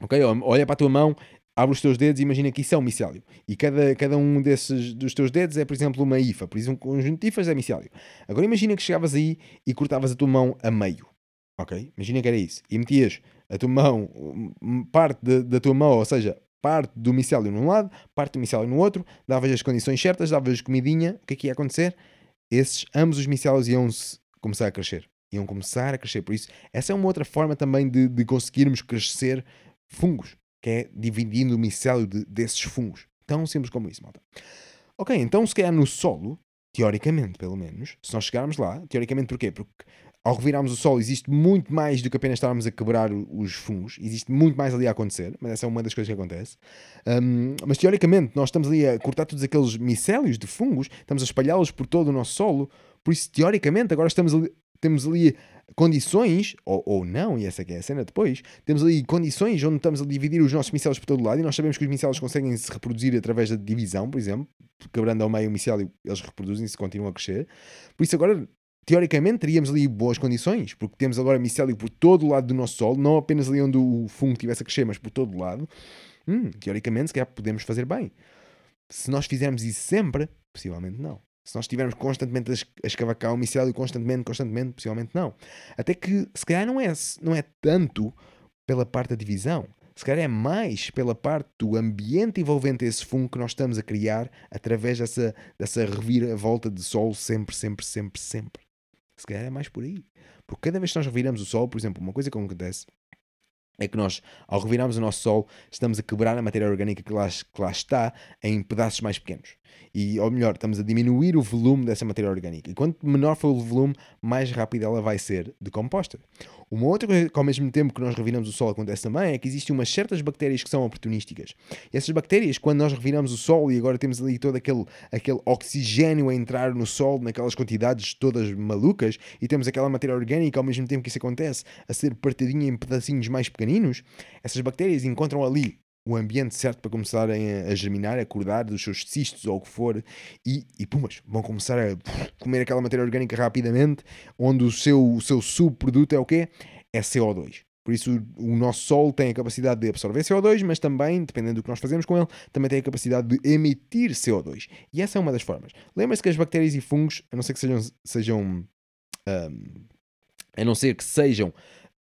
Ok? Olha para a tua mão, abre os teus dedos e imagina que isso é um micélio. E cada, cada um desses dos teus dedos é, por exemplo, uma IFA. Por isso, um conjunto de IFAs é micélio. Agora imagina que chegavas aí e cortavas a tua mão a meio. Ok? Imagina que era isso. E metias a tua mão, parte de, da tua mão, ou seja, parte do micélio num lado, parte do micélio no outro, davas as condições certas, davas comidinha, o que é que ia acontecer? Esses, ambos os micélios iam começar a crescer. Iam começar a crescer. Por isso, essa é uma outra forma também de, de conseguirmos crescer fungos, que é dividindo o micélio de, desses fungos. Tão simples como isso, malta. Ok, então se calhar no solo, teoricamente pelo menos, se nós chegarmos lá, teoricamente porquê? Porque ao revirarmos o solo existe muito mais do que apenas estarmos a quebrar os fungos, existe muito mais ali a acontecer, mas essa é uma das coisas que acontece. Um, mas teoricamente nós estamos ali a cortar todos aqueles micélios de fungos, estamos a espalhá-los por todo o nosso solo, por isso teoricamente agora estamos ali, temos ali condições, ou, ou não, e essa é a cena depois, temos ali condições onde estamos a dividir os nossos micélios por todo lado e nós sabemos que os micélios conseguem se reproduzir através da divisão, por exemplo, quebrando ao meio o micélio, eles reproduzem-se e continuam a crescer. Por isso agora teoricamente teríamos ali boas condições, porque temos agora micélio por todo o lado do nosso solo, não apenas ali onde o fungo estivesse a crescer, mas por todo o lado. Hum, teoricamente, se calhar podemos fazer bem. Se nós fizermos isso sempre, possivelmente não. Se nós estivermos constantemente a escavacar o micélio, constantemente, constantemente, possivelmente não. Até que, se calhar, não é, não é tanto pela parte da divisão. Se calhar é mais pela parte do ambiente envolvente esse fungo que nós estamos a criar através dessa, dessa reviravolta de sol sempre, sempre, sempre, sempre. Se calhar é mais por aí. Porque cada vez que nós reviramos o Sol, por exemplo, uma coisa que acontece é que nós, ao revirarmos o nosso Sol, estamos a quebrar a matéria orgânica que lá, que lá está em pedaços mais pequenos. E, ou melhor, estamos a diminuir o volume dessa matéria orgânica. E quanto menor for o volume, mais rápido ela vai ser decomposta. Uma outra coisa que, ao mesmo tempo que nós reviramos o Sol, acontece também é que existem umas certas bactérias que são oportunísticas. E essas bactérias, quando nós reviramos o Sol e agora temos ali todo aquele, aquele oxigênio a entrar no Sol naquelas quantidades todas malucas e temos aquela matéria orgânica ao mesmo tempo que isso acontece a ser partidinha em pedacinhos mais essas bactérias encontram ali o ambiente certo para começarem a, germinar, a acordar dos seus cistos ou o que for, e, e pumas, vão começar a comer aquela matéria orgânica rapidamente, onde o seu, o seu subproduto é o quê? É CO2. Por isso, o nosso Sol tem a capacidade de absorver CO2, mas também, dependendo do que nós fazemos com ele, também tem a capacidade de emitir CO2. E essa é uma das formas. Lembra-se que as bactérias e fungos, a não ser que sejam, sejam um, a não ser que sejam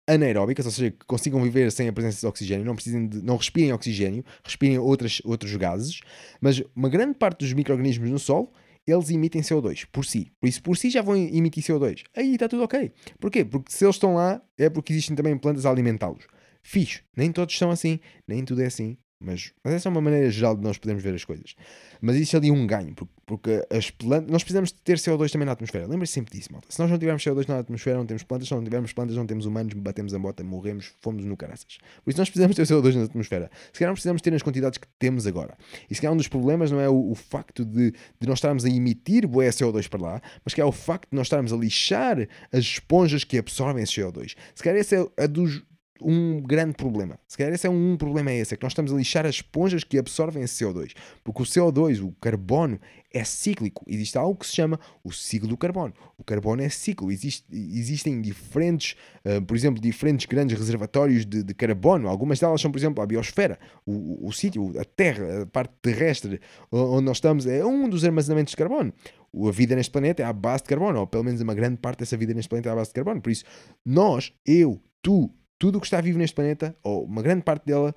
anaeróbicas, ou seja, que consigam viver sem a presença de oxigênio, não precisem de, não respirem oxigênio, respirem outras, outros gases, mas uma grande parte dos micro-organismos no solo eles emitem CO2 por si. Por isso, por si já vão emitir CO2. Aí está tudo ok. Porquê? Porque se eles estão lá, é porque existem também plantas a alimentá-los. Fixe. Nem todos são assim, nem tudo é assim. Mas, mas essa é uma maneira geral de nós podermos ver as coisas. Mas existe ali um ganho, porque, porque as plantas, nós precisamos ter CO2 também na atmosfera. Lembre-se sempre disso, malta. Se nós não tivermos CO2 na atmosfera, não temos plantas. Se não tivermos plantas, não temos humanos, batemos a bota, morremos, fomos no caraças. Por isso nós precisamos ter CO2 na atmosfera. Se calhar não precisamos ter nas quantidades que temos agora. E se calhar um dos problemas não é o, o facto de, de nós estarmos a emitir boé CO2 para lá, mas que é o facto de nós estarmos a lixar as esponjas que absorvem esse CO2. Se calhar esse é a dos um grande problema. Se calhar esse é um, problema é esse, é que nós estamos a lixar as esponjas que absorvem esse CO2. Porque o CO2, o carbono, é cíclico. Existe algo que se chama o ciclo do carbono. O carbono é ciclo. Existe, existem diferentes, uh, por exemplo, diferentes grandes reservatórios de, de, carbono. Algumas delas são, por exemplo, a biosfera. O, o, o sítio, a terra, a parte terrestre onde nós estamos é um dos armazenamentos de carbono. A vida neste planeta é à base de carbono, ou pelo menos uma grande parte dessa vida neste planeta é à base de carbono. Por isso, nós, eu, tu, tudo o que está vivo neste planeta, ou uma grande parte dela,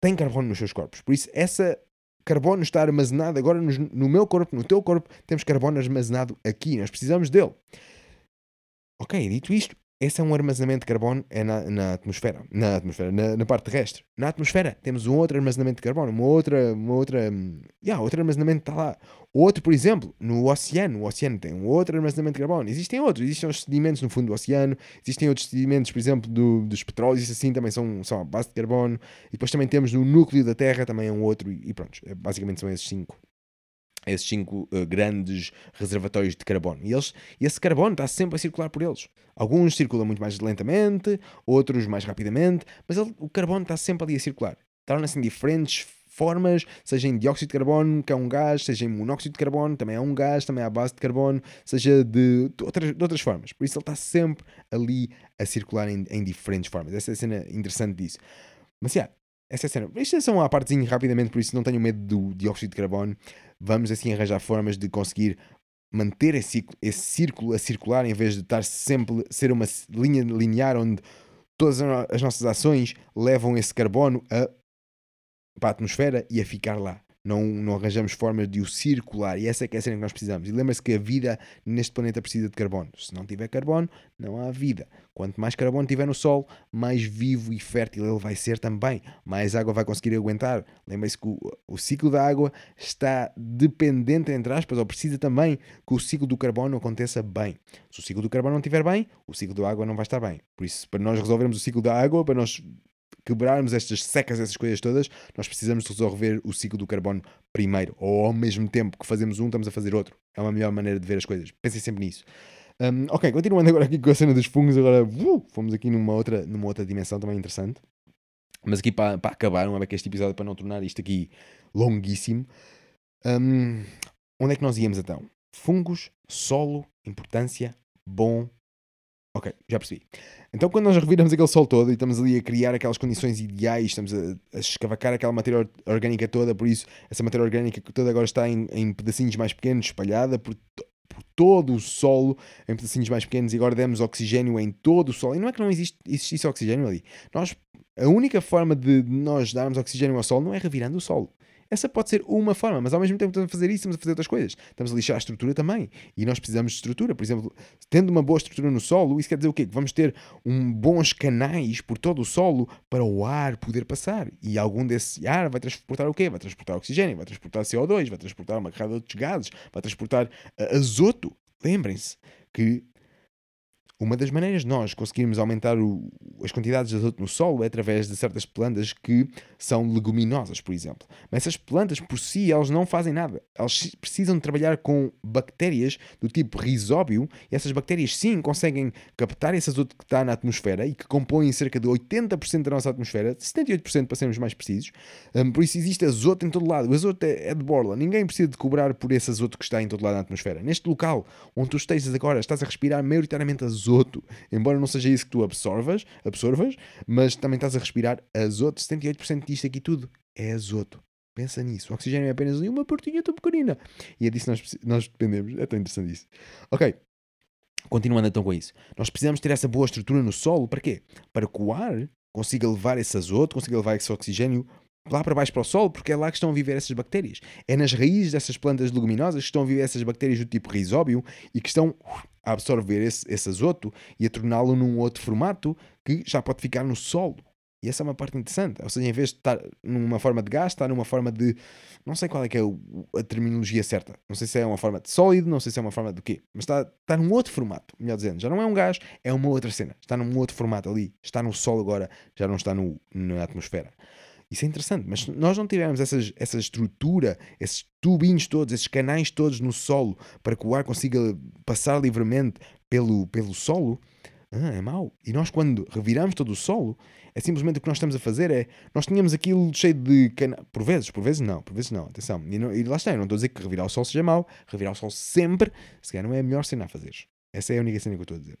tem carbono nos seus corpos. Por isso, essa carbono está armazenado agora no, no meu corpo, no teu corpo, temos carbono armazenado aqui, nós precisamos dele. Ok, dito isto, esse é um armazenamento de carbono é na, na atmosfera, na atmosfera, na, na, parte terrestre. Na atmosfera temos um outro armazenamento de carbono, uma outra, uma outra, yeah, outro armazenamento está lá. Outro, por exemplo, no oceano, o oceano tem um outro armazenamento de carbono. Existem outros, existem os sedimentos no fundo do oceano, existem outros sedimentos, por exemplo, do, dos petróleos, assim também são, são a base de carbono. E depois também temos no núcleo da Terra, também é um outro, e, e pronto, é, basicamente são esses cinco esses cinco uh, grandes reservatórios de carbono. E eles, esse carbono está sempre a circular por eles. Alguns circulam muito mais lentamente, outros mais rapidamente, mas ele, o carbono está sempre ali a circular. Torna-se em diferentes formas, seja em dióxido de carbono, que é um gás, seja em monóxido de carbono, também é um gás, também é a base de carbono, seja de, de, outras, de outras formas. Por isso ele está sempre ali a circular em, em diferentes formas. Essa é a cena interessante disso. Mas, yeah, essa é a cena. Isto é só uma partezinha rapidamente, por isso não tenho medo do dióxido de carbono. Vamos assim arranjar formas de conseguir manter esse esse círculo a circular em vez de estar sempre ser uma linha linear onde todas as nossas ações levam esse carbono a, para a atmosfera e a ficar lá. Não, não arranjamos formas de o circular. E essa é que é a cena que nós precisamos. E lembra-se que a vida neste planeta precisa de carbono. Se não tiver carbono, não há vida. Quanto mais carbono tiver no Sol, mais vivo e fértil ele vai ser também. Mais água vai conseguir aguentar. Lembre-se que o, o, ciclo da água está dependente, entre aspas, ou precisa também que o ciclo do carbono aconteça bem. Se o ciclo do carbono não estiver bem, o ciclo da água não vai estar bem. Por isso, para nós resolvermos o ciclo da água, para nós quebrarmos estas secas, essas coisas todas, nós precisamos resolver o ciclo do carbono primeiro. Ou ao mesmo tempo que fazemos um, estamos a fazer outro. É uma melhor maneira de ver as coisas. Pensem sempre nisso. Um, ok, continuando agora aqui com a cena dos fungos, agora uh, fomos aqui numa outra, numa outra dimensão também interessante. Mas aqui para, para acabar, não é que este episódio para não tornar isto aqui longuíssimo. Um, onde é que nós íamos então? Fungos, solo, importância, bom. Ok, já percebi. Então, quando nós reviramos aquele sol todo e estamos ali a criar aquelas condições ideais, estamos a, a escavacar aquela matéria orgânica toda, por isso, essa matéria orgânica toda agora está em, em pedacinhos mais pequenos, espalhada por, por todo o solo em pedacinhos mais pequenos e agora demos oxigênio em todo o solo. E não é que não existe, existisse oxigênio ali. Nós, a única forma de nós darmos oxigênio ao solo não é revirando o solo. Essa pode ser uma forma, mas ao mesmo tempo estamos a fazer isso, estamos a fazer outras coisas. Estamos a lixar a estrutura também. E nós precisamos de estrutura. Por exemplo, tendo uma boa estrutura no solo, isso quer dizer o quê? Que vamos ter um, bons canais por todo o solo para o ar poder passar. E algum desse ar vai transportar o quê? Vai transportar oxigênio, vai transportar CO2, vai transportar uma carrada de outros gases, vai transportar uh, azoto. Lembrem-se que uma das maneiras de nós conseguirmos aumentar o, as quantidades de azoto no solo é através de certas plantas que são leguminosas, por exemplo. Mas essas plantas, por si, elas não fazem nada. Elas precisam de trabalhar com bactérias do tipo risóbio, e essas bactérias, sim, conseguem captar esse azoto que está na atmosfera e que compõem cerca de 80% da nossa atmosfera, 78% para sermos mais precisos. Um, por isso existe azoto em todo lado. O azoto é, é de borla. Ninguém precisa de cobrar por esse azoto que está em todo lado na atmosfera. Neste local onde tu estejas agora, estás a respirar maioritariamente azoto azoto. Embora não seja isso que tu absorvas, absorvas mas também estás a respirar azoto. 78% disto aqui tudo é azoto. Pensa nisso. O oxigênio é apenas uma portinha tão pequenina. E é disso que nós, nós dependemos. É tão interessante isso. Ok. Continuando então com isso. Nós precisamos ter essa boa estrutura no solo. Para quê? Para que o ar consiga levar esse azoto, consiga levar esse oxigênio lá para baixo para o solo, porque é lá que estão a viver essas bactérias. É nas raízes dessas plantas leguminosas que estão a viver essas bactérias do tipo risóbio e que estão a absorver esse, esse azoto e a torná-lo num outro formato que já pode ficar no solo. E essa é uma parte interessante. Ou seja, em vez de estar numa forma de gás, está numa forma de. Não sei qual é que é a terminologia certa. Não sei se é uma forma de sólido, não sei se é uma forma de quê. Mas está, está num outro formato, melhor dizendo. Já não é um gás, é uma outra cena. Está num outro formato ali. Está no solo agora, já não está no, na atmosfera. Isso é interessante, mas se nós não tivermos essas, essa estrutura, esses tubinhos todos, esses canais todos no solo, para que o ar consiga passar livremente pelo, pelo solo, ah, é mau. E nós, quando reviramos todo o solo, é simplesmente o que nós estamos a fazer é. Nós tínhamos aquilo cheio de canais. Por vezes, por vezes não, por vezes não, atenção. E, não, e lá está, eu não estou a dizer que revirar o solo seja mau, revirar o solo sempre, se calhar não é a melhor cena a fazer. Essa é a única cena que eu estou a dizer.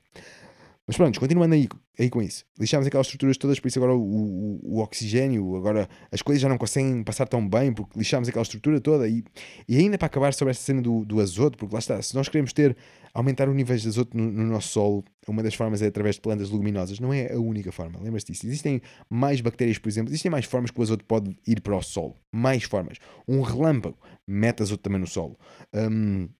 Mas pronto, continuando aí, aí com isso. Lixámos aquelas estruturas todas, por isso agora o, o, o, oxigênio, agora as coisas já não conseguem passar tão bem, porque lixámos aquela estrutura toda. E, e ainda para acabar sobre essa cena do, do azoto, porque lá está, se nós queremos ter, aumentar o nível de azoto no, no, nosso solo, uma das formas é através de plantas leguminosas. Não é a única forma, lembra-se disso. Existem mais bactérias, por exemplo, existem mais formas que o azoto pode ir para o solo. Mais formas. Um relâmpago mete azoto também no solo. Um,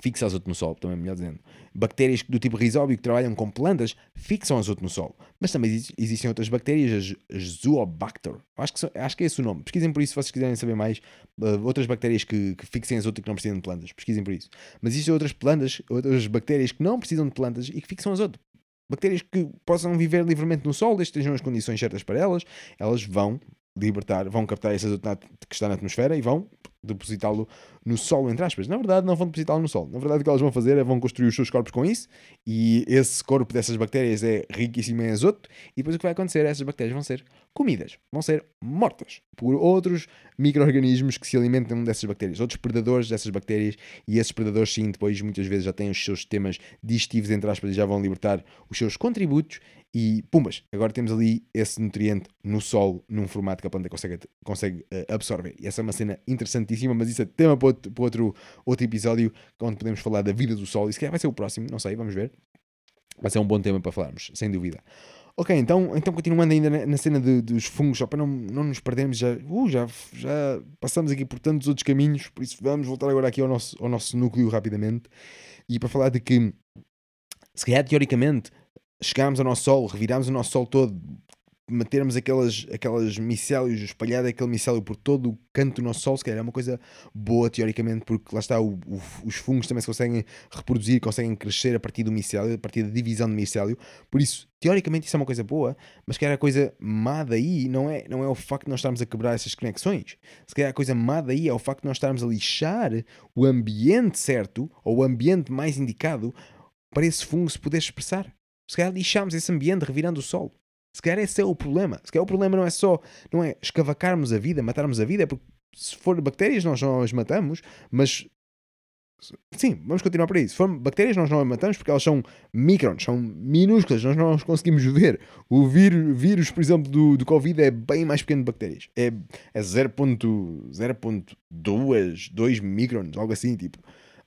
fixa azoto no solo, também melhor dizendo. Bactérias do tipo risóbio que trabalham com plantas fixam azoto no solo. Mas também existem outras bactérias, as Zoobacter. Acho que, acho que é esse o nome. Pesquisem por isso se vocês quiserem saber mais. Uh, outras bactérias que, que fixem azoto e que não precisam de plantas. Pesquisem por isso. Mas existem outras plantas, outras bactérias que não precisam de plantas e que fixam azoto. Bactérias que possam viver livremente no solo, desde que estejam as condições certas para elas, elas vão libertar, vão captar esse azoto que está na atmosfera e vão depositá-lo no solo, entre aspas. Na verdade, não vão depositá-lo no solo. Na verdade, o que elas vão fazer é vão construir os seus corpos com isso e esse corpo dessas bactérias é riquíssimo em azoto e depois o que vai acontecer é essas bactérias vão ser comidas, vão ser mortas por outros micro-organismos que se alimentam dessas bactérias, outros predadores dessas bactérias e esses predadores sim, depois muitas vezes já têm os seus sistemas digestivos, entre aspas, e já vão libertar os seus contributos e pumbas, agora temos ali esse nutriente no solo, num formato que a planta consegue, consegue uh, absorver. E essa é uma cena interessantíssima, mas isso é tema para outro, para outro, outro episódio, onde podemos falar da vida do solo. Isso que vai ser o próximo, não sei, vamos ver. Vai ser um bom tema para falarmos, sem dúvida. Ok, então, então continuando ainda na, na cena de- dos fungos, só para não, não nos perdermos, já, uh, já, já passamos aqui por tantos outros caminhos, por isso vamos voltar agora aqui ao nosso, ao nosso núcleo rapidamente e para falar de que, se calhar teoricamente, chegámos ao nosso Sol, revirámos o nosso Sol todo, metermos aquelas, aquelas micélios, espalhar aquele micélio por todo o canto do nosso Sol, se calhar é uma coisa boa teoricamente, porque lá está, o- o- os fungos também se conseguem reproduzir, conseguem crescer a partir do micélio, a partir da divisão do micélio, por isso, teoricamente isso é uma coisa boa, mas se calhar a coisa má daí não é, não é o facto de nós estarmos a quebrar essas conexões. Se calhar a coisa má daí é o facto de nós estarmos a lixar o ambiente certo, ou o ambiente mais indicado, para esse fungo se poder expressar. Se calhar lixamos esse ambiente revirando o solo. Se calhar esse é o problema. Se calhar o problema não é só, não é escavacarmos a vida, matarmos a vida, porque se for bactérias nós não as matamos, mas Sim, vamos continuar por aí. Se for bactérias, nós não as matamos porque elas são microns, são minúsculas, nós não as conseguimos ver. O vírus, vírus por exemplo, do, do Covid é bem mais pequeno de bactérias. É, é 0.2, 2 microns, algo assim, tipo.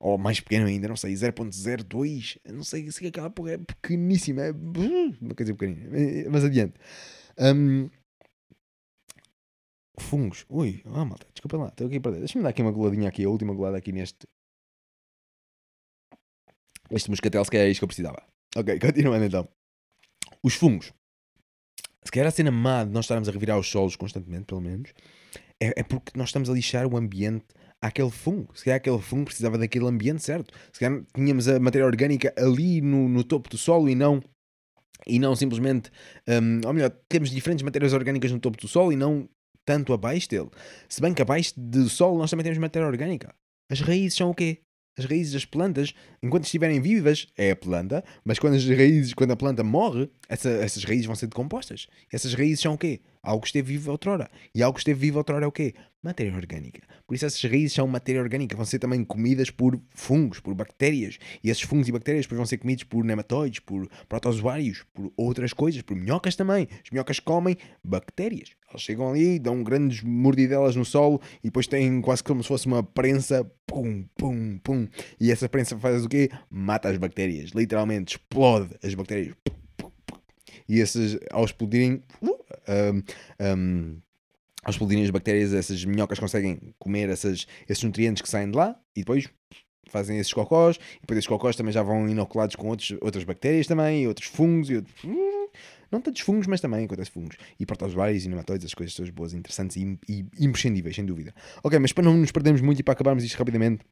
Ou mais pequeno ainda, não sei, 0.02. Não sei, sei que aquela porra é pequeníssima. É uma coisa pequenina. Eh, Mas adiante. Hum, fungos. Ui, ah, malta, desculpa lá, estou aqui a perder. Deixa-me dar aqui uma goladinha aqui, a última golada aqui neste, este moscatel, se calhar é isto que eu precisava. Ok, continuando então. Os fungos. Se calhar a cena má de nós estarmos a revirar os solos constantemente, pelo menos, é, é porque nós estamos a lixar o ambiente àquele fungo. Se calhar aquele fungo precisava daquele ambiente certo. Se calhar tínhamos a matéria orgânica ali no, no topo do solo e não. E não simplesmente. hum, ou melhor, temos diferentes matérias orgânicas no topo do solo e não tanto abaixo dele. Se bem que abaixo do solo nós também temos matéria orgânica. As raízes são o quê? As raízes das plantas, enquanto estiverem vivas, é a planta, mas quando as raízes, quando a planta morre, essa- essas raízes vão ser decompostas. Essas raízes são o quê? Algo que esteve vivo outrora. E algo que esteve vivo outrora é o quê? Matéria orgânica. Por isso essas raízes são matéria orgânica, vão ser também comidas por fungos, por bactérias. E esses fungos e bactérias depois vão ser comidos por nematóides, por protozoários, por outras coisas, por minhocas também. As minhocas comem bactérias. Elas chegam ali, dão grandes mordidelas no solo e depois têm quase como se fosse uma prensa, pum, pum, pum. E essa prensa faz o quê? Mata as bactérias. Literalmente explode as bactérias. E essas, ao explodirem, uh, um, um, ao explodirem as bactérias, essas minhocas conseguem comer essas, esses nutrientes que saem de lá e depois fazem esses cocós. E depois esses cocós também já vão inoculados com outros, outras bactérias também, e outros fungos e outros. Não tantos fungos, mas também acontece fungos. E protozoários e nematóides, as coisas todas boas, interessantes e, e imprescindíveis, sem dúvida. Ok, mas para não nos perdermos muito e para acabarmos isto rapidamente,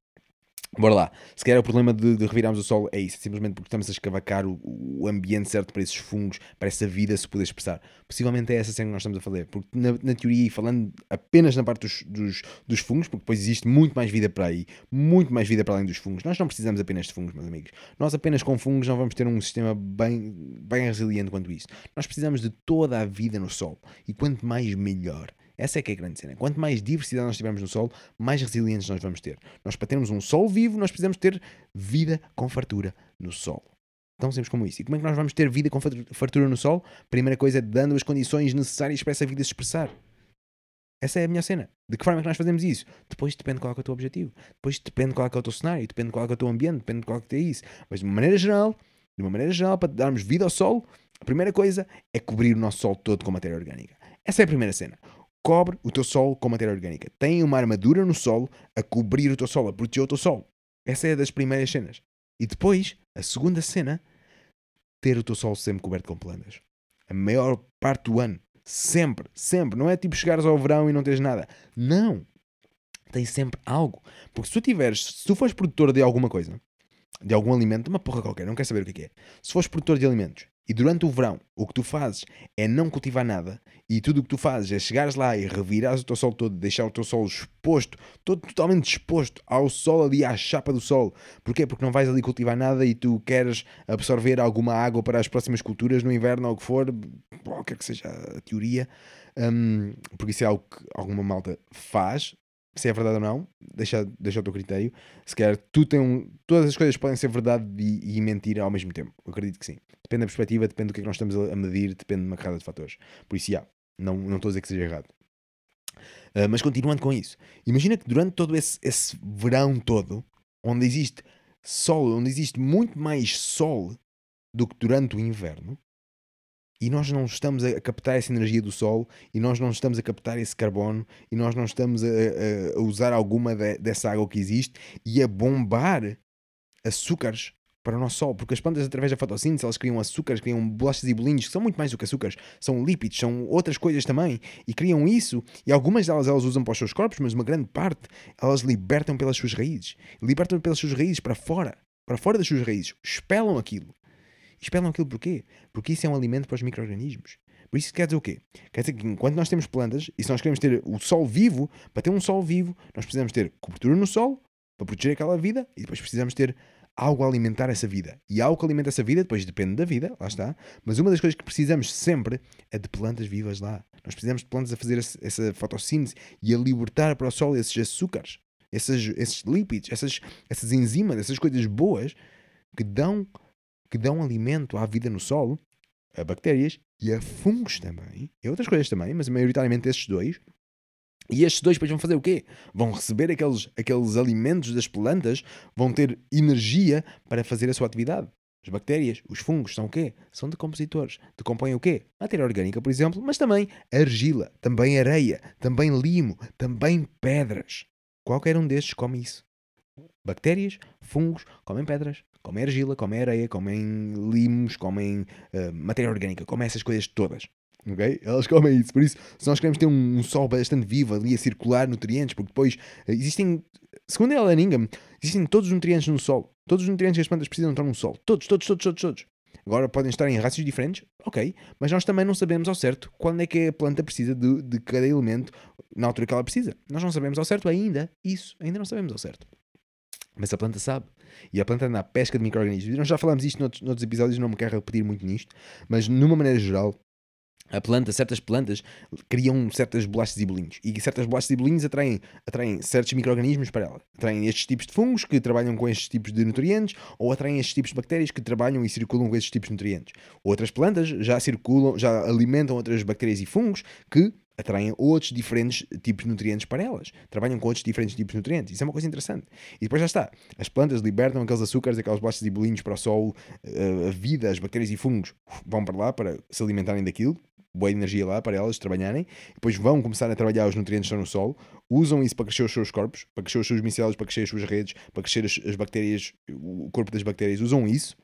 Bora lá. Se calhar o problema de, de revirarmos o solo é isso, simplesmente porque estamos a escavacar o, o ambiente certo para esses fungos, para essa vida se poder expressar. Possivelmente é essa cena que nós estamos a fazer, porque na, na teoria, e falando apenas na parte dos, dos, dos fungos, porque depois existe muito mais vida para aí, muito mais vida para além dos fungos. Nós não precisamos apenas de fungos, meus amigos. Nós apenas com fungos não vamos ter um sistema bem, bem resiliente quanto isso. Nós precisamos de toda a vida no solo, e quanto mais melhor. Essa é que é a grande cena. Quanto mais diversidade nós tivermos no solo, mais resilientes nós vamos ter. Nós, para termos um solo vivo, nós precisamos ter vida com fartura no solo. Tão simples como isso. E como é que nós vamos ter vida com fartura no solo? Primeira coisa é dando as condições necessárias para essa vida se expressar. Essa é a minha cena. De que forma é que nós fazemos isso? Depois depende qual é, é o teu objetivo. Depois depende qual é, é o teu cenário. Depende qual é, é o teu ambiente. Depende qual é que é isso. Mas de uma maneira geral, de uma maneira geral, para darmos vida ao solo, a primeira coisa é cobrir o nosso solo todo com matéria orgânica. Essa é a primeira cena. Cobre o teu solo com matéria orgânica. Tem uma armadura no solo a cobrir o teu solo, a proteger o teu solo. Essa é das primeiras cenas. E depois, a segunda cena, ter o teu solo sempre coberto com plantas. A maior parte do ano. Sempre, sempre. Não é tipo chegares ao verão e não tens nada. Não. Tens sempre algo. Porque se tu tiveres, se tu fores produtor de alguma coisa, de algum alimento, uma porra qualquer, não quero saber o que é que é. Se fores produtor de alimentos e durante o verão o que tu fazes é não cultivar nada e tudo o que tu fazes é chegares lá e revirares o teu solo todo, deixar o teu solo exposto, todo totalmente exposto ao sol ali, à chapa do sol. Porquê? Porque não vais ali cultivar nada e tu queres absorver alguma água para as próximas culturas no inverno ou o que for, qualquer que seja a teoria, hum, porque isso é algo que alguma malta faz. Se é verdade ou não, deixa, deixa ao teu critério. Se quer, tu tem um, todas as coisas podem ser verdade e, e mentira ao mesmo tempo. Eu acredito que sim. Depende da perspectiva, depende do que é que nós estamos a medir, depende de uma carrada de fatores. Por isso, já, não, não estou a dizer que seja errado. Ah, mas continuando com isso, imagina que durante todo esse, esse verão todo, onde existe sol, onde existe muito mais sol do que durante o inverno, e nós não estamos a captar essa energia do sol, e nós não estamos a captar esse carbono, e nós não estamos a, a, usar alguma de, dessa água que existe e a bombar açúcares para o nosso sol, porque as plantas, através da fotossíntese, elas criam açúcares, criam bolachas e bolinhos, que são muito mais do que açúcares, são lípidos, são outras coisas também, e criam isso, e algumas delas elas usam para os seus corpos, mas uma grande parte elas libertam pelas suas raízes, libertam pelas suas raízes para fora, para fora das suas raízes, espelam aquilo. Espelam aquilo porquê? Porque isso é um alimento para os micro-organismos. Por isso quer dizer o quê? Quer dizer que enquanto nós temos plantas, e se nós queremos ter o sol vivo, para ter um sol vivo, nós precisamos ter cobertura no sol, para proteger aquela vida, e depois precisamos ter algo a alimentar essa vida. E algo que alimenta essa vida, depois depende da vida, lá está. Mas uma das coisas que precisamos sempre é de plantas vivas lá. Nós precisamos de plantas a fazer essa fotossíntese e a libertar para o sol esses açúcares, esses, esses lípidos, essas, essas enzimas, essas coisas boas que dão, que dão alimento à vida no solo, a bactérias e a fungos também, e outras coisas também, mas maioritariamente esses dois, e estes dois depois vão fazer o quê? Vão receber aqueles, aqueles alimentos das plantas, vão ter energia para fazer a sua atividade. As bactérias, os fungos, são o quê? São decompositores. Decompõem o quê? Matéria orgânica, por exemplo, mas também argila, também areia, também limo, também pedras. Qualquer um destes come isso. Bactérias, fungos, comem pedras, comem argila, comem areia, comem limos, comem uh, matéria orgânica, comem essas coisas todas ok? Elas comem isso. Por isso, se nós queremos ter um, um sol bastante vivo ali a circular nutrientes, porque depois uh, existem, segundo ela Ingham, existem todos os nutrientes no sol. Todos os nutrientes que as plantas precisam estão no sol. Todos, todos, todos, todos, todos. Agora podem estar em rácios diferentes, ok, mas nós também não sabemos ao certo quando é que a planta precisa de, de cada elemento na altura que ela precisa. Nós não sabemos ao certo ainda isso, ainda não sabemos ao certo. Mas a planta sabe. E a planta anda à pesca de micro-organismos. Nós já falámos isto noutros, noutros episódios, não me quero repetir muito nisto, mas numa maneira geral, a planta, certas plantas criam certas bolachas e bolinhos. E certas bolachas e bolinhos atraem, atraem certos micro-organismos para ela. Atraem estes tipos de fungos que trabalham com estes tipos de nutrientes, ou atraem estes tipos de bactérias que trabalham e circulam com estes tipos de nutrientes. Outras plantas já circulam, já alimentam outras bactérias e fungos que atraem outros diferentes tipos de nutrientes para elas. Trabalham com outros diferentes tipos de nutrientes. Isso é uma coisa interessante. E depois já está. As plantas libertam aqueles açúcares, aquelas bolachas e bolinhos para o solo, eh, a vida, as bactérias e fungos vão para lá para se alimentarem daquilo boa energia lá para elas trabalharem, depois vão começar a trabalhar os nutrientes que estão no solo, usam isso para crescer os seus corpos, para crescer os seus micelos, para crescer as suas redes, para crescer as, as bactérias, o corpo das bactérias, usam isso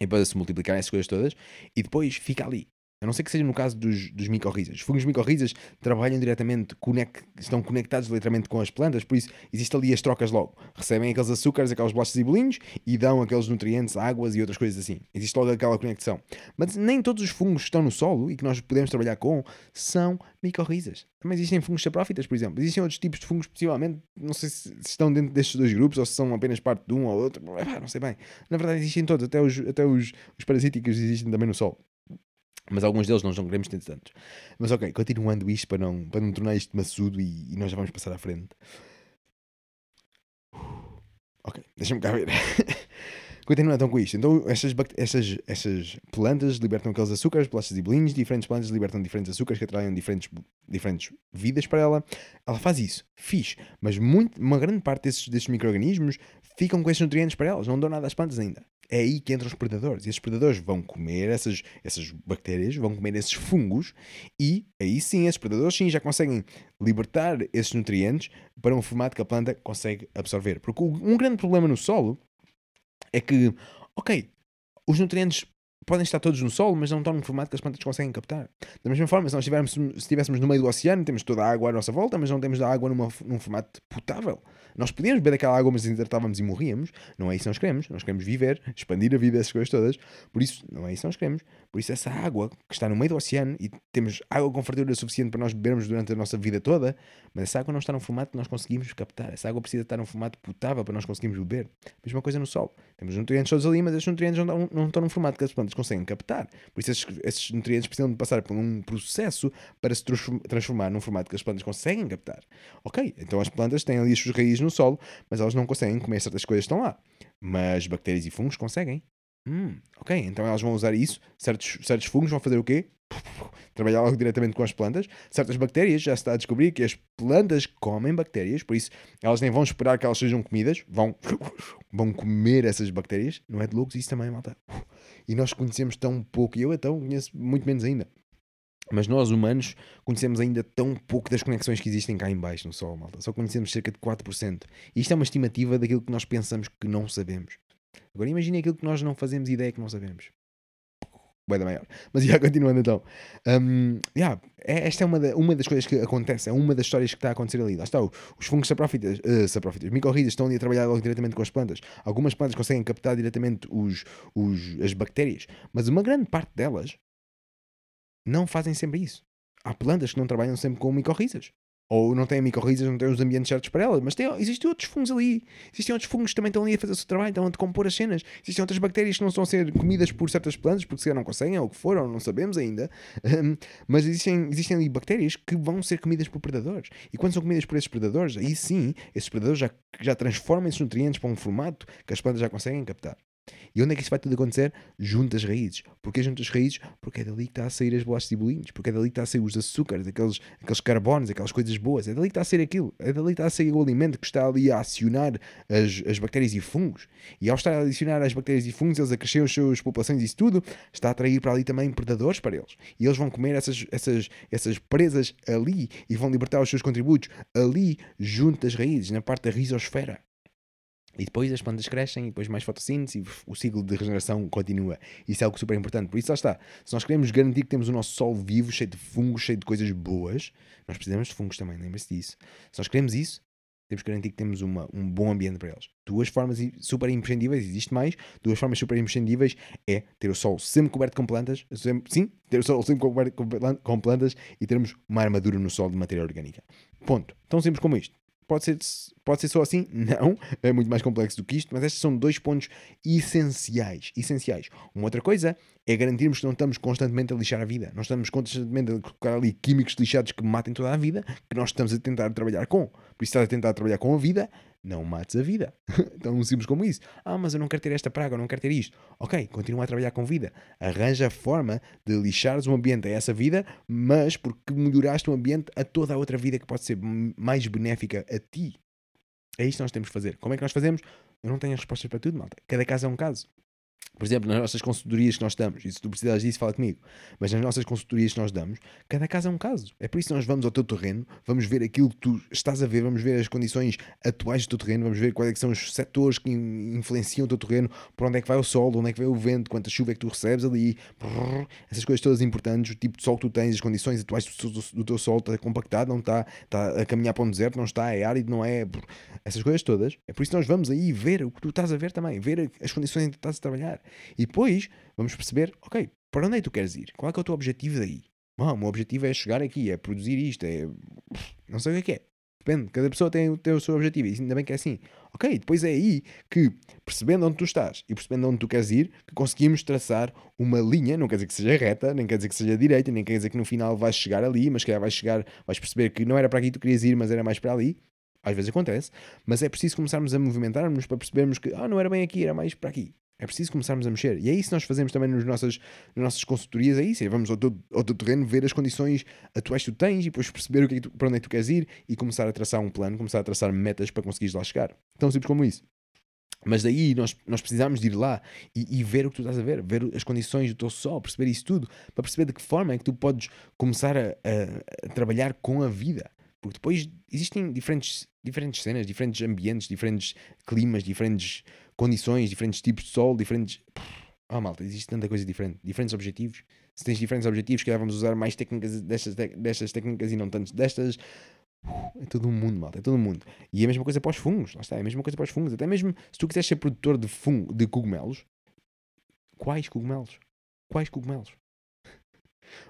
e para se multiplicarem essas coisas todas, e depois fica ali. A não ser que seja no caso dos, dos micorrizas. Os fungos micorrizas trabalham diretamente, conect, estão conectados literalmente com as plantas, por isso existem ali as trocas logo. Recebem aqueles açúcares, aquelas bolachas e bolinhos e dão aqueles nutrientes, águas e outras coisas assim. Existe logo aquela conexão. Mas nem todos os fungos que estão no solo e que nós podemos trabalhar com são micorrizas. Também existem fungos saprófitas, por exemplo. Existem outros tipos de fungos, possivelmente, não sei se estão dentro destes dois grupos ou se são apenas parte de um ou outro, não sei bem. Na verdade, existem todos, até os, até os, os parasíticos existem também no solo. Mas alguns deles não queremos ter tantos. Mas ok, continuando isto para não, para não tornar isto maçudo e, e nós já vamos passar à frente. Ok, deixa-me cá ver. Continuando então com isto. Então, estas, estas, estas plantas libertam aqueles açúcares, bolachas e bolinhos. Diferentes plantas libertam diferentes açúcares que atraem diferentes, diferentes vidas para ela. Ela faz isso, fixe. Mas muito, uma grande parte desses, desses micro-organismos ficam com esses nutrientes para elas. Não dão nada às plantas ainda é aí que entram os predadores. E esses predadores vão comer essas, essas bactérias, vão comer esses fungos, e aí sim, esses predadores sim já conseguem libertar esses nutrientes para um formato que a planta consegue absorver. Porque um grande problema no solo é que, ok, os nutrientes podem estar todos no solo, mas não estão num formato que as plantas conseguem captar. Da mesma forma, se nós estivéssemos, se estivéssemos no meio do oceano, temos toda a água à nossa volta, mas não temos a água numa, num formato potável. Nós podíamos beber aquela água, mas hidratávamos e morríamos. Não é isso que nós queremos. Nós queremos viver, expandir a vida, essas coisas todas. Por isso, não é isso que nós queremos. Por isso, essa água que está no meio do oceano e temos água com fartura suficiente para nós bebermos durante a nossa vida toda, mas essa água não está num formato que nós conseguimos captar. Essa água precisa estar num formato potável para nós conseguirmos beber. Mesma coisa no sol. Temos nutrientes todos ali, mas esses nutrientes não não estão num formato que as plantas conseguem captar. Por isso, esses, esses nutrientes precisam de passar por um processo para se transformar num formato que as plantas conseguem captar. Ok, então as plantas têm ali as suas raízes no solo, mas elas não conseguem comer certas coisas que estão lá. Mas bactérias e fungos conseguem. Hum, ok, então elas vão usar isso. Certos, certos fungos vão fazer o quê? Trabalhar logo diretamente com as plantas. Certas bactérias, já se está a descobrir que as plantas comem bactérias, por isso elas nem vão esperar que elas sejam comidas, vão, vão comer essas bactérias. Não é de loucos isso também, malta? E nós conhecemos tão pouco, e eu então conheço muito menos ainda. Mas nós, humanos, conhecemos ainda tão pouco das conexões que existem cá em baixo no Sol, malta. Só conhecemos cerca de 4%. E isto é uma estimativa daquilo que nós pensamos que não sabemos. Agora imagine aquilo que nós não fazemos ideia que não sabemos. Boa da maior. Mas já continuando então. Um, yeah, é, esta é uma, da, uma das coisas que acontece, é uma das histórias que está a acontecer ali. Lá está, os fungos saprófitas, uh, saprófitas micorrídeos estão ali a trabalhar logo diretamente com as plantas. Algumas plantas conseguem captar diretamente os, os, as bactérias, mas uma grande parte delas não fazem sempre isso. Há plantas que não trabalham sempre com micorrizas. Ou não têm micorrizas, não têm os ambientes certos para elas. Mas tem, existem outros fungos ali. Existem outros fungos que também estão ali a fazer o seu trabalho, estão a decompor as cenas. Existem outras bactérias que não estão a ser comidas por certas plantas, porque se não conseguem, ou que for, ou não sabemos ainda. Um, mas existem, existem ali bactérias que vão ser comidas por predadores. E quando são comidas por esses predadores, aí sim, esses predadores já, já transformam esses nutrientes para um formato que as plantas já conseguem captar. E onde é que isso vai tudo acontecer? Junto às raízes. Porquê junto às raízes? Porque é dali que está a sair as bolachas e bolinhos. Porque é dali que está a sair os açúcares, aqueles, aqueles carbonos, aquelas coisas boas. É dali que está a sair aquilo. É dali que está a sair o alimento que está ali a acionar as, as bactérias e fungos. E ao estar a adicionar as bactérias e fungos, eles a crescer as suas populações e isso tudo, está a atrair para ali também predadores para eles. E eles vão comer essas, essas, essas presas ali e vão libertar os seus contributos ali, junto das raízes, na parte da rizosfera. E depois as plantas crescem, e depois mais fotossíntese, e o ciclo de regeneração continua. Isso é algo super importante. Por isso, lá está. Se nós queremos garantir que temos o nosso solo vivo, cheio de fungos, cheio de coisas boas, nós precisamos de fungos também, lembre-se disso. Se nós queremos isso, temos que garantir que temos uma, um bom ambiente para eles. Duas formas super imprescindíveis, existe mais, duas formas super imprescindíveis é ter o solo sempre coberto com plantas, sempre, sim, ter o solo sempre coberto com plantas e termos uma armadura no solo de matéria orgânica. Ponto. Tão simples como isto. Pode ser, pode ser só assim? Não, é muito mais complexo do que isto, mas estes são dois pontos essenciais. essenciais. Uma outra coisa é garantirmos que não estamos constantemente a lixar a vida. Não estamos constantemente a colocar ali químicos lixados que matem toda a vida, que nós estamos a tentar trabalhar com. Por isso, estás a tentar trabalhar com a vida, não mates a vida. Tão simples como isso. Ah, mas eu não quero ter esta praga, eu não quero ter isto. Ok, continua a trabalhar com vida. Arranja a forma de lixares o ambiente a essa vida, mas porque melhoraste o ambiente a toda a outra vida que pode ser mais benéfica a ti. É isto que nós temos que fazer. Como é que nós fazemos? Eu não tenho as respostas para tudo, malta. Cada caso é um caso. Por exemplo, nas nossas consultorias que nós damos, e se tu precisas disso, fala comigo, mas nas nossas consultorias que nós damos, cada caso é um caso. É por isso que nós vamos ao teu terreno, vamos ver aquilo que tu estás a ver, vamos ver as condições atuais do teu terreno, vamos ver quais é são os setores que influenciam o teu terreno, por onde é que vai o sol, onde é que vai o vento, quanta chuva é que tu recebes ali, essas coisas todas importantes, o tipo de sol que tu tens, as condições atuais do teu sol, está compactado, não está, está a caminhar para um deserto, não está, é árido, não é, essas coisas todas. É por isso que nós vamos aí ver o que tu estás a ver também, ver as condições em que tu estás a trabalhar. E depois vamos perceber, ok, para onde é que tu queres ir? Qual é, que é o teu objetivo daí? Ah, o meu objetivo é chegar aqui, é produzir isto, é. Não sei o que é que é. Depende, cada pessoa tem, tem o seu objetivo e ainda bem que é assim. Ok, depois é aí que, percebendo onde tu estás e percebendo onde tu queres ir, que conseguimos traçar uma linha, não quer dizer que seja reta, nem quer dizer que seja direita, nem quer dizer que no final vais chegar ali, mas que vais chegar, vais perceber que não era para aqui que tu querias ir, mas era mais para ali. Às vezes acontece, mas é preciso começarmos a movimentar-nos para percebermos que, ah, não era bem aqui, era mais para aqui. É preciso começarmos a mexer. E é isso que nós fazemos também nas nossas, nas nossas consultorias. É isso. É, vamos ao teu, ao teu terreno, ver as condições atuais que tu tens e depois perceber o que é que tu, para onde é que tu queres ir e começar a traçar um plano, começar a traçar metas para conseguires lá chegar. Tão simples como isso. Mas daí nós, nós precisamos de ir lá e, e, ver o que tu estás a ver, ver as condições do teu sol, perceber isso tudo, para perceber de que forma é que tu podes começar a, a, a trabalhar com a vida. Porque depois existem diferentes, diferentes cenas, diferentes ambientes, diferentes climas, diferentes condições, diferentes tipos de sol, diferentes. Ah, malta, existe tanta coisa diferente. Diferentes objetivos. Se tens diferentes objetivos, que vamos usar mais técnicas destas, destas técnicas e não tantas destas. É todo um mundo, malta, é todo um mundo. E é a mesma coisa para os fungos, lá está, é a mesma coisa para os fungos. Até mesmo se tu quiseres ser produtor de fungo, de cogumelos, quais cogumelos? Quais cogumelos?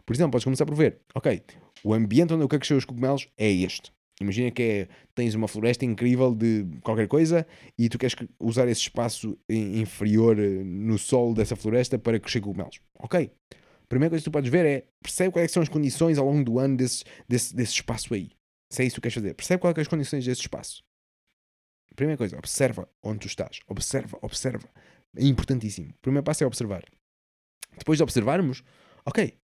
Por exemplo, podes começar por ver, ok, o ambiente onde eu quero crescer os cogumelos é este. Imagina que é, tens uma floresta incrível de qualquer coisa e tu queres usar esse espaço inferior eh, no solo dessa floresta para crescer cogumelos. Ok. A primeira coisa que tu podes ver é percebe quais são as condições ao longo do ano desse, desse, desse espaço aí. Se é isso que queres fazer. Percebe quais são as condições desse espaço. Primeira coisa, observa onde tu estás. Observa, observa. É importantíssimo. O primeiro passo é observar. Depois de observarmos, ok,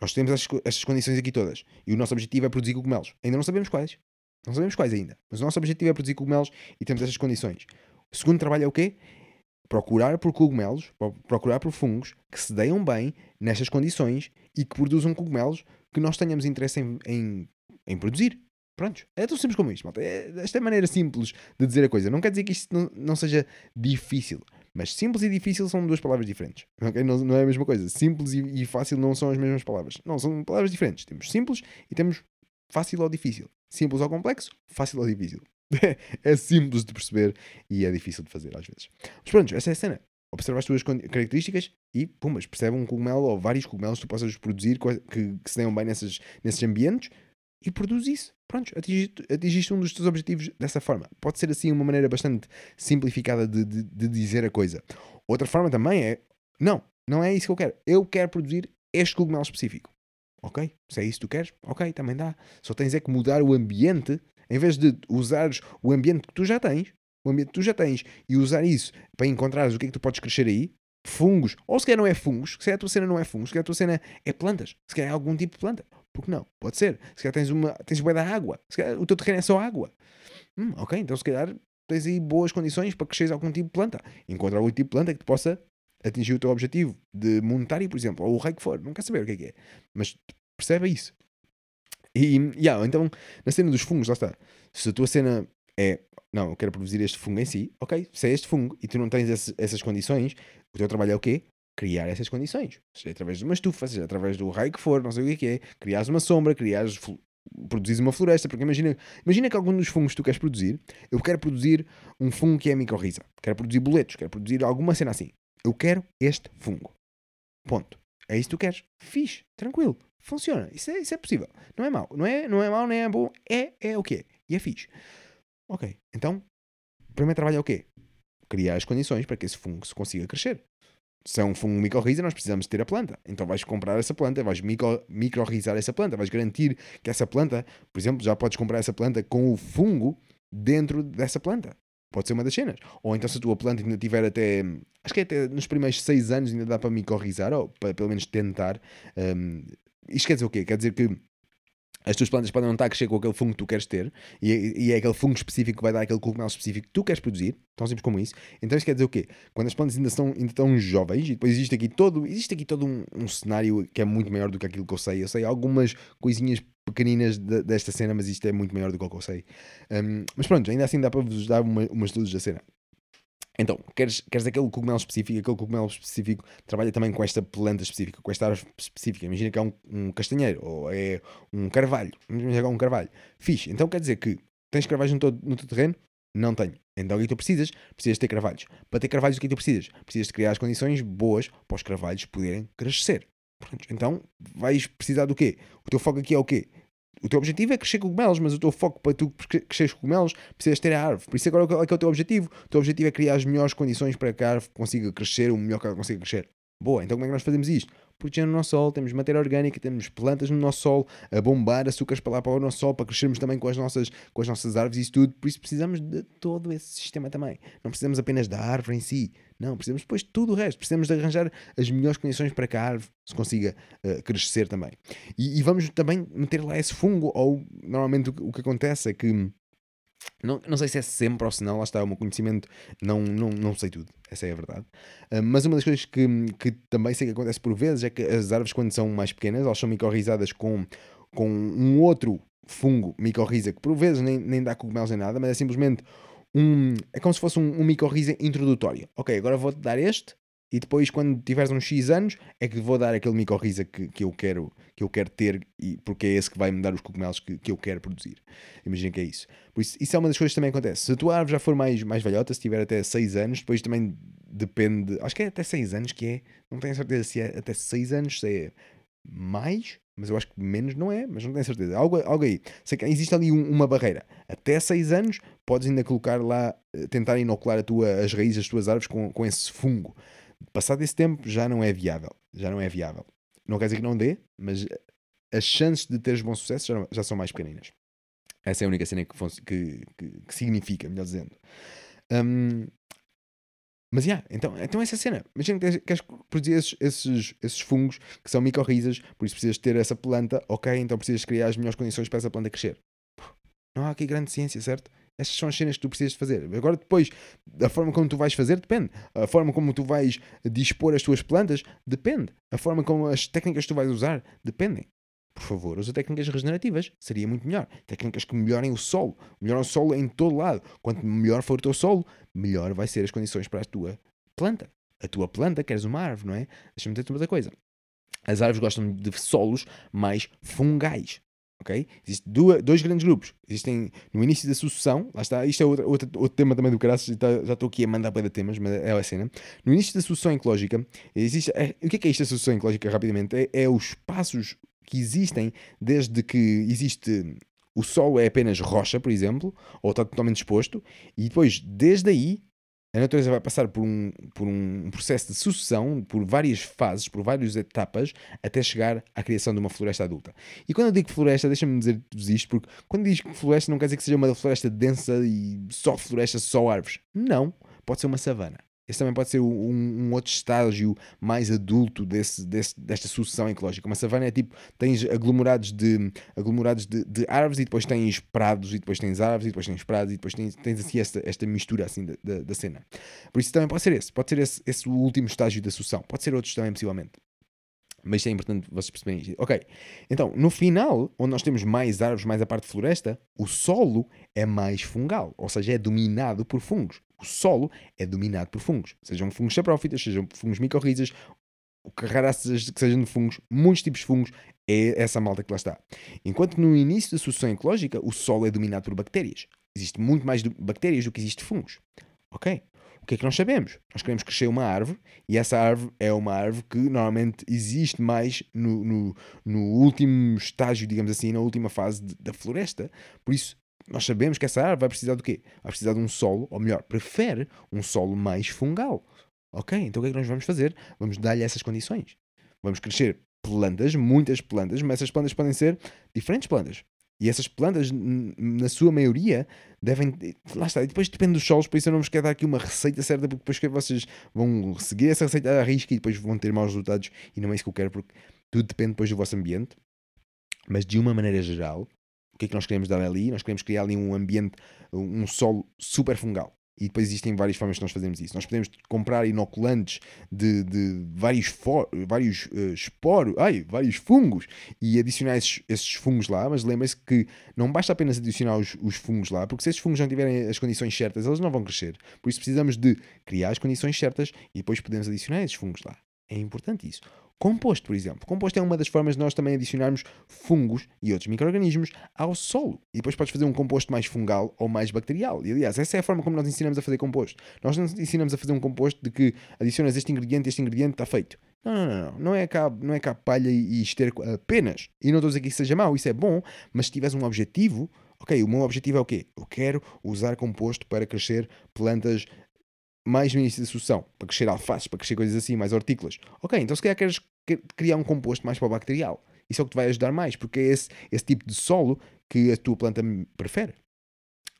nós temos estas, condições aqui todas. E o nosso objetivo é produzir cogumelos. Ainda não sabemos quais. Não sabemos quais ainda. Mas o nosso objetivo é produzir cogumelos e temos estas condições. O segundo trabalho é o quê? procurar por cogumelos, procurar por fungos que se deem bem nestas condições e que produzam cogumelos que nós tenhamos interesse em, em, em produzir. Prontos. É tão simples como isto, malta. É, esta é a maneira simples de dizer a coisa. Não quer dizer que isto não, não seja difícil. Mas simples e difícil são duas palavras diferentes. Okay? Não, não, é a mesma coisa. Simples e, e, fácil não são as mesmas palavras. Não, são palavras diferentes. Temos simples e temos fácil ou difícil. Simples ou complexo, fácil ou difícil. é simples de perceber e é difícil de fazer às vezes. Mas pronto, essa é a cena. Observa as tuas características e, pumas, percebe um cogumelo ou vários cogumelos que tu possas produzir que, que se tenham bem nessas, nesses ambientes e produz isso. Pronto, atingiste, atingiste, um dos teus objetivos dessa forma. Pode ser assim uma maneira bastante simplificada de, de, de, dizer a coisa. Outra forma também é: não, não é isso que eu quero. Eu quero produzir este cogumelo específico. Ok? Se é isso que tu queres, ok, também dá. Só tens é que mudar o ambiente, em vez de usares o ambiente que tu já tens, o ambiente que tu já tens, e usar isso para encontrares o que é que tu podes crescer aí, fungos, ou se calhar não é fungos, se calhar a tua cena não é fungos, se calhar a tua cena é plantas, se calhar é algum tipo de planta. Porque não? Pode ser. Se calhar tens, uma, tens bué da água. Se calhar o teu terreno é só água. Hum, ok, então se calhar tens aí boas condições para cresceres algum tipo de planta. Encontrar algum tipo de planta que te possa atingir o teu objetivo de monetário, por exemplo, ou o rei que for. Não quer saber o que é que é. Mas percebe isso. E, yeah, então, na cena dos fungos, lá está. Se a tua cena é, não, eu quero produzir este fungo em si, ok, se é este fungo e tu não tens esse, essas condições, o teu trabalho é o quê? Criar essas condições. Seja através de uma estufa, seja através do raio que for, não sei o que é, criares uma sombra, criares, produzires uma floresta, porque imagina, imagina que algum dos fungos que tu queres produzir, eu quero produzir um fungo que é micorriza, quero produzir boletos, quero produzir alguma cena assim. Eu quero este fungo. Ponto. É isso que tu queres. Fixe, tranquilo, funciona. Isso é, isso é possível. Não é mau. Não é, não é mau, nem é bom. É, é o que é. E é fixe. Ok, então, o primeiro trabalho é o quê? Criar as condições para que esse fungo se consiga crescer se é um fungo micorriza, nós precisamos ter a planta. Então vais comprar essa planta, vais micro, essa planta, vais garantir que essa planta, por exemplo, já podes comprar essa planta com o fungo dentro dessa planta. Pode ser uma das cenas. Ou então se a tua planta ainda tiver até. Acho que é até nos primeiros seis anos ainda dá para micorrizar, ou para pelo menos tentar. Um, isto quer dizer o quê? Quer dizer que as tuas plantas podem não estar a crescer com aquele fungo que tu queres ter, e, e, é aquele fungo específico que vai dar aquele cogumelo específico que tu queres produzir, tão simples como isso. Então isso quer dizer o quê? Quando as plantas ainda, estão, ainda estão jovens, e depois existe aqui todo, existe aqui todo um, um, cenário que é muito maior do que aquilo que eu sei. Eu sei algumas coisinhas pequeninas de, desta cena, mas isto é muito maior do que eu sei. Um, mas pronto, ainda assim dá para vos dar uma, umas luzes da cena. Então, queres, queres aquele cogumelo específico, aquele cogumelo específico trabalha também com esta planta específica, com esta árvore específica. Imagina que é um, um castanheiro ou é um carvalho. Imagina que é um carvalho. Fixe. Então quer dizer que tens carvalhos no, todo, no teu terreno? Não tenho. Então o que tu precisas? Precisas ter carvalhos. Para ter carvalhos, o que é tu precisas? Precisas de criar as condições boas para os carvalhos poderem crescer. Pronto. Então vais precisar do quê? O teu foco aqui é o quê? O teu objetivo é crescer cogumelos, mas o teu foco para tu cresceres cogumelos precisas ter a árvore. Por isso agora é, que é o teu objetivo? O teu objetivo é criar as melhores condições para que a árvore consiga crescer o melhor que ela consiga crescer. Boa, então como é que nós fazemos isto? Protegendo o nosso solo, temos matéria orgânica, temos plantas no nosso solo a bombar açúcares para lá para o nosso solo, para crescermos também com as nossas, com as nossas árvores e isso tudo. Por isso precisamos de todo esse sistema também. Não precisamos apenas da árvore em si. Não, precisamos depois de tudo o resto. Precisamos de arranjar as melhores condições para que a árvore se consiga uh, crescer também. E, e, vamos também meter lá esse fungo, ou normalmente o, o que acontece é que não, não sei se é sempre ou se não, lá está, o meu conhecimento não, não, não sei tudo, essa é a verdade. Uh, mas uma das coisas que, que também sei que acontece por vezes é que as árvores, quando são mais pequenas, elas são micorrizadas com, com um outro fungo micorriza, que por vezes nem, nem dá cogumelos nem nada, mas é simplesmente um. É como se fosse um, um micorriza introdutório. Ok, agora vou-te dar este, e depois quando tiveres uns X anos é que vou dar aquele micorriza que, que, eu quero, que eu quero ter e, porque é esse que vai me dar os cogumelos que, que eu quero produzir. Imagina que é isso. Por isso, isso é uma das coisas que também acontece. Se a tua árvore já for mais, mais velhota, se tiver até 6 anos, depois também depende, acho que é até 6 anos que é, não tenho certeza se é até 6 anos, se é mais, mas eu acho que menos não é, mas não tenho certeza. Algo, algo aí. Sei que existe ali um, uma barreira. Até 6 anos podes ainda colocar lá, eh, tentar inocular tua, as raízes das tuas árvores com, com esse fungo. Passado esse tempo já não é viável. Já não é viável. Não quer dizer que não dê, mas as chances de teres bom sucesso já, já são mais pequeninas. Essa é a única cena que, que, que, que significa, melhor dizendo. Um, mas, yeah, então, então essa cena. Imagina que queres produzir esses, esses, esses fungos que são micorrizas, por isso precisas ter essa planta, ok, então precisas criar as melhores condições para essa planta crescer. Não há aqui grande ciência, certo? Estas são as cenas que tu precisas fazer. Agora, depois, a forma como tu vais fazer depende. A forma como tu vais dispor as tuas plantas depende. A forma como as técnicas que tu vais usar dependem. Por favor, usa técnicas regenerativas. Seria muito melhor. Técnicas que melhorem o solo. Melhoram o solo em todo lado. Quanto melhor for o teu solo, melhor vai ser as condições para a tua planta. A tua planta, queres uma árvore, não é? Deixa-me dizer-te outra coisa. As árvores gostam de solos mais fungais. Ok? Existem dois grandes grupos. Existem no início da sucessão, lá está, isto é outro, outro, tema também do caraças, já estou aqui a mandar para temas, mas é a cena. No início da sucessão ecológica, existe, é, o que é, que é isto da sucessão ecológica, rapidamente? É, é os passos que existem desde que existe o solo é apenas rocha, por exemplo, ou está totalmente exposto, e depois, desde aí, a natureza vai passar por um, por um processo de sucessão, por várias fases, por várias etapas, até chegar à criação de uma floresta adulta. E quando eu digo floresta, deixa-me dizer-vos isto, porque quando diz floresta não quer dizer que seja uma floresta densa e só floresta, só árvores. Não, pode ser uma savana. Esse também pode ser um, um, outro estágio mais adulto desse, desse, desta sucessão ecológica. Uma savana é tipo, tens aglomerados, de, aglomerados de, de, árvores e depois tens prados e depois tens árvores e depois tens prados e depois tens, tens assim esta, esta mistura assim da, da, da, cena. Por isso também pode ser esse, pode ser esse, esse o último estágio da sucessão. Pode ser outros também, possivelmente. Mas é importante vocês perceberem isto. Ok, então no final, onde nós temos mais árvores, mais a parte de floresta, o solo é mais fungal, ou seja, é dominado por fungos. O solo é dominado por fungos, sejam fungos saprófitas, sejam fungos micorrizas, o que raças que sejam de fungos, muitos tipos de fungos, é essa malta que lá está. Enquanto no início da sucessão ecológica, o solo é dominado por bactérias. Existe muito mais bactérias do que existe fungos. Ok? que é que nós sabemos? Nós queremos crescer uma árvore e essa árvore é uma árvore que normalmente existe mais no, no, no último estágio, digamos assim, na última fase de, da floresta. Por isso, nós sabemos que essa árvore vai precisar do quê? Vai precisar de um solo, ou melhor, prefere um solo mais fungal. Ok? Então o que é que nós vamos fazer? Vamos dar-lhe essas condições. Vamos crescer plantas, muitas plantas, mas essas plantas podem ser diferentes plantas. E essas plantas, na sua maioria, devem. Lá está, e depois depende dos solos, por isso eu não vos quero dar aqui uma receita certa, porque depois que vocês vão seguir essa receita à risca e depois vão ter maus resultados, e não é isso que eu quero, porque tudo depende depois do vosso ambiente. Mas de uma maneira geral, o que é que nós queremos dar ali? Nós queremos criar ali um ambiente, um solo super fungal. E depois existem várias formas que nós fazemos isso. Nós podemos comprar inoculantes de, de vários, vários uh, esporos, ai, vários fungos e adicionar esses, esses fungos lá, mas lembre-se que não basta apenas adicionar os, os, fungos lá, porque se esses fungos não tiverem as condições certas, eles não vão crescer. Por isso precisamos de criar as condições certas e depois podemos adicionar esses fungos lá. É importante isso. Composto, por exemplo. Composto é uma das formas de nós também adicionarmos fungos e outros micro-organismos ao solo. E depois podes fazer um composto mais fungal ou mais bacterial. E aliás, essa é a forma como nós ensinamos a fazer composto. Nós não ensinamos a fazer um composto de que adicionas este ingrediente este ingrediente está feito. Não, não, não, não. Não é cá, não é cá palha e esterco apenas. E não estou a dizer que isso seja mau, isso é bom, mas se tiveres um objetivo, ok, o meu objetivo é o quê? Eu quero usar composto para crescer plantas mais no início sucessão, para crescer alfaces, para crescer coisas assim, mais hortícolas. Ok, então se calhar queres criar um composto mais para o bacterial. Isso é o que te vai ajudar mais, porque é esse, esse tipo de solo que a tua planta prefere.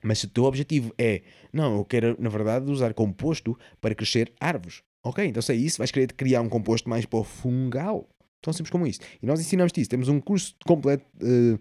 Mas se o teu objetivo é, não, eu quero, na verdade, usar composto para crescer árvores. Ok, então se é isso, vais querer criar um composto mais para o fungal. Tão simples como isso. E nós ensinamos isso. Temos um curso completo. Uh,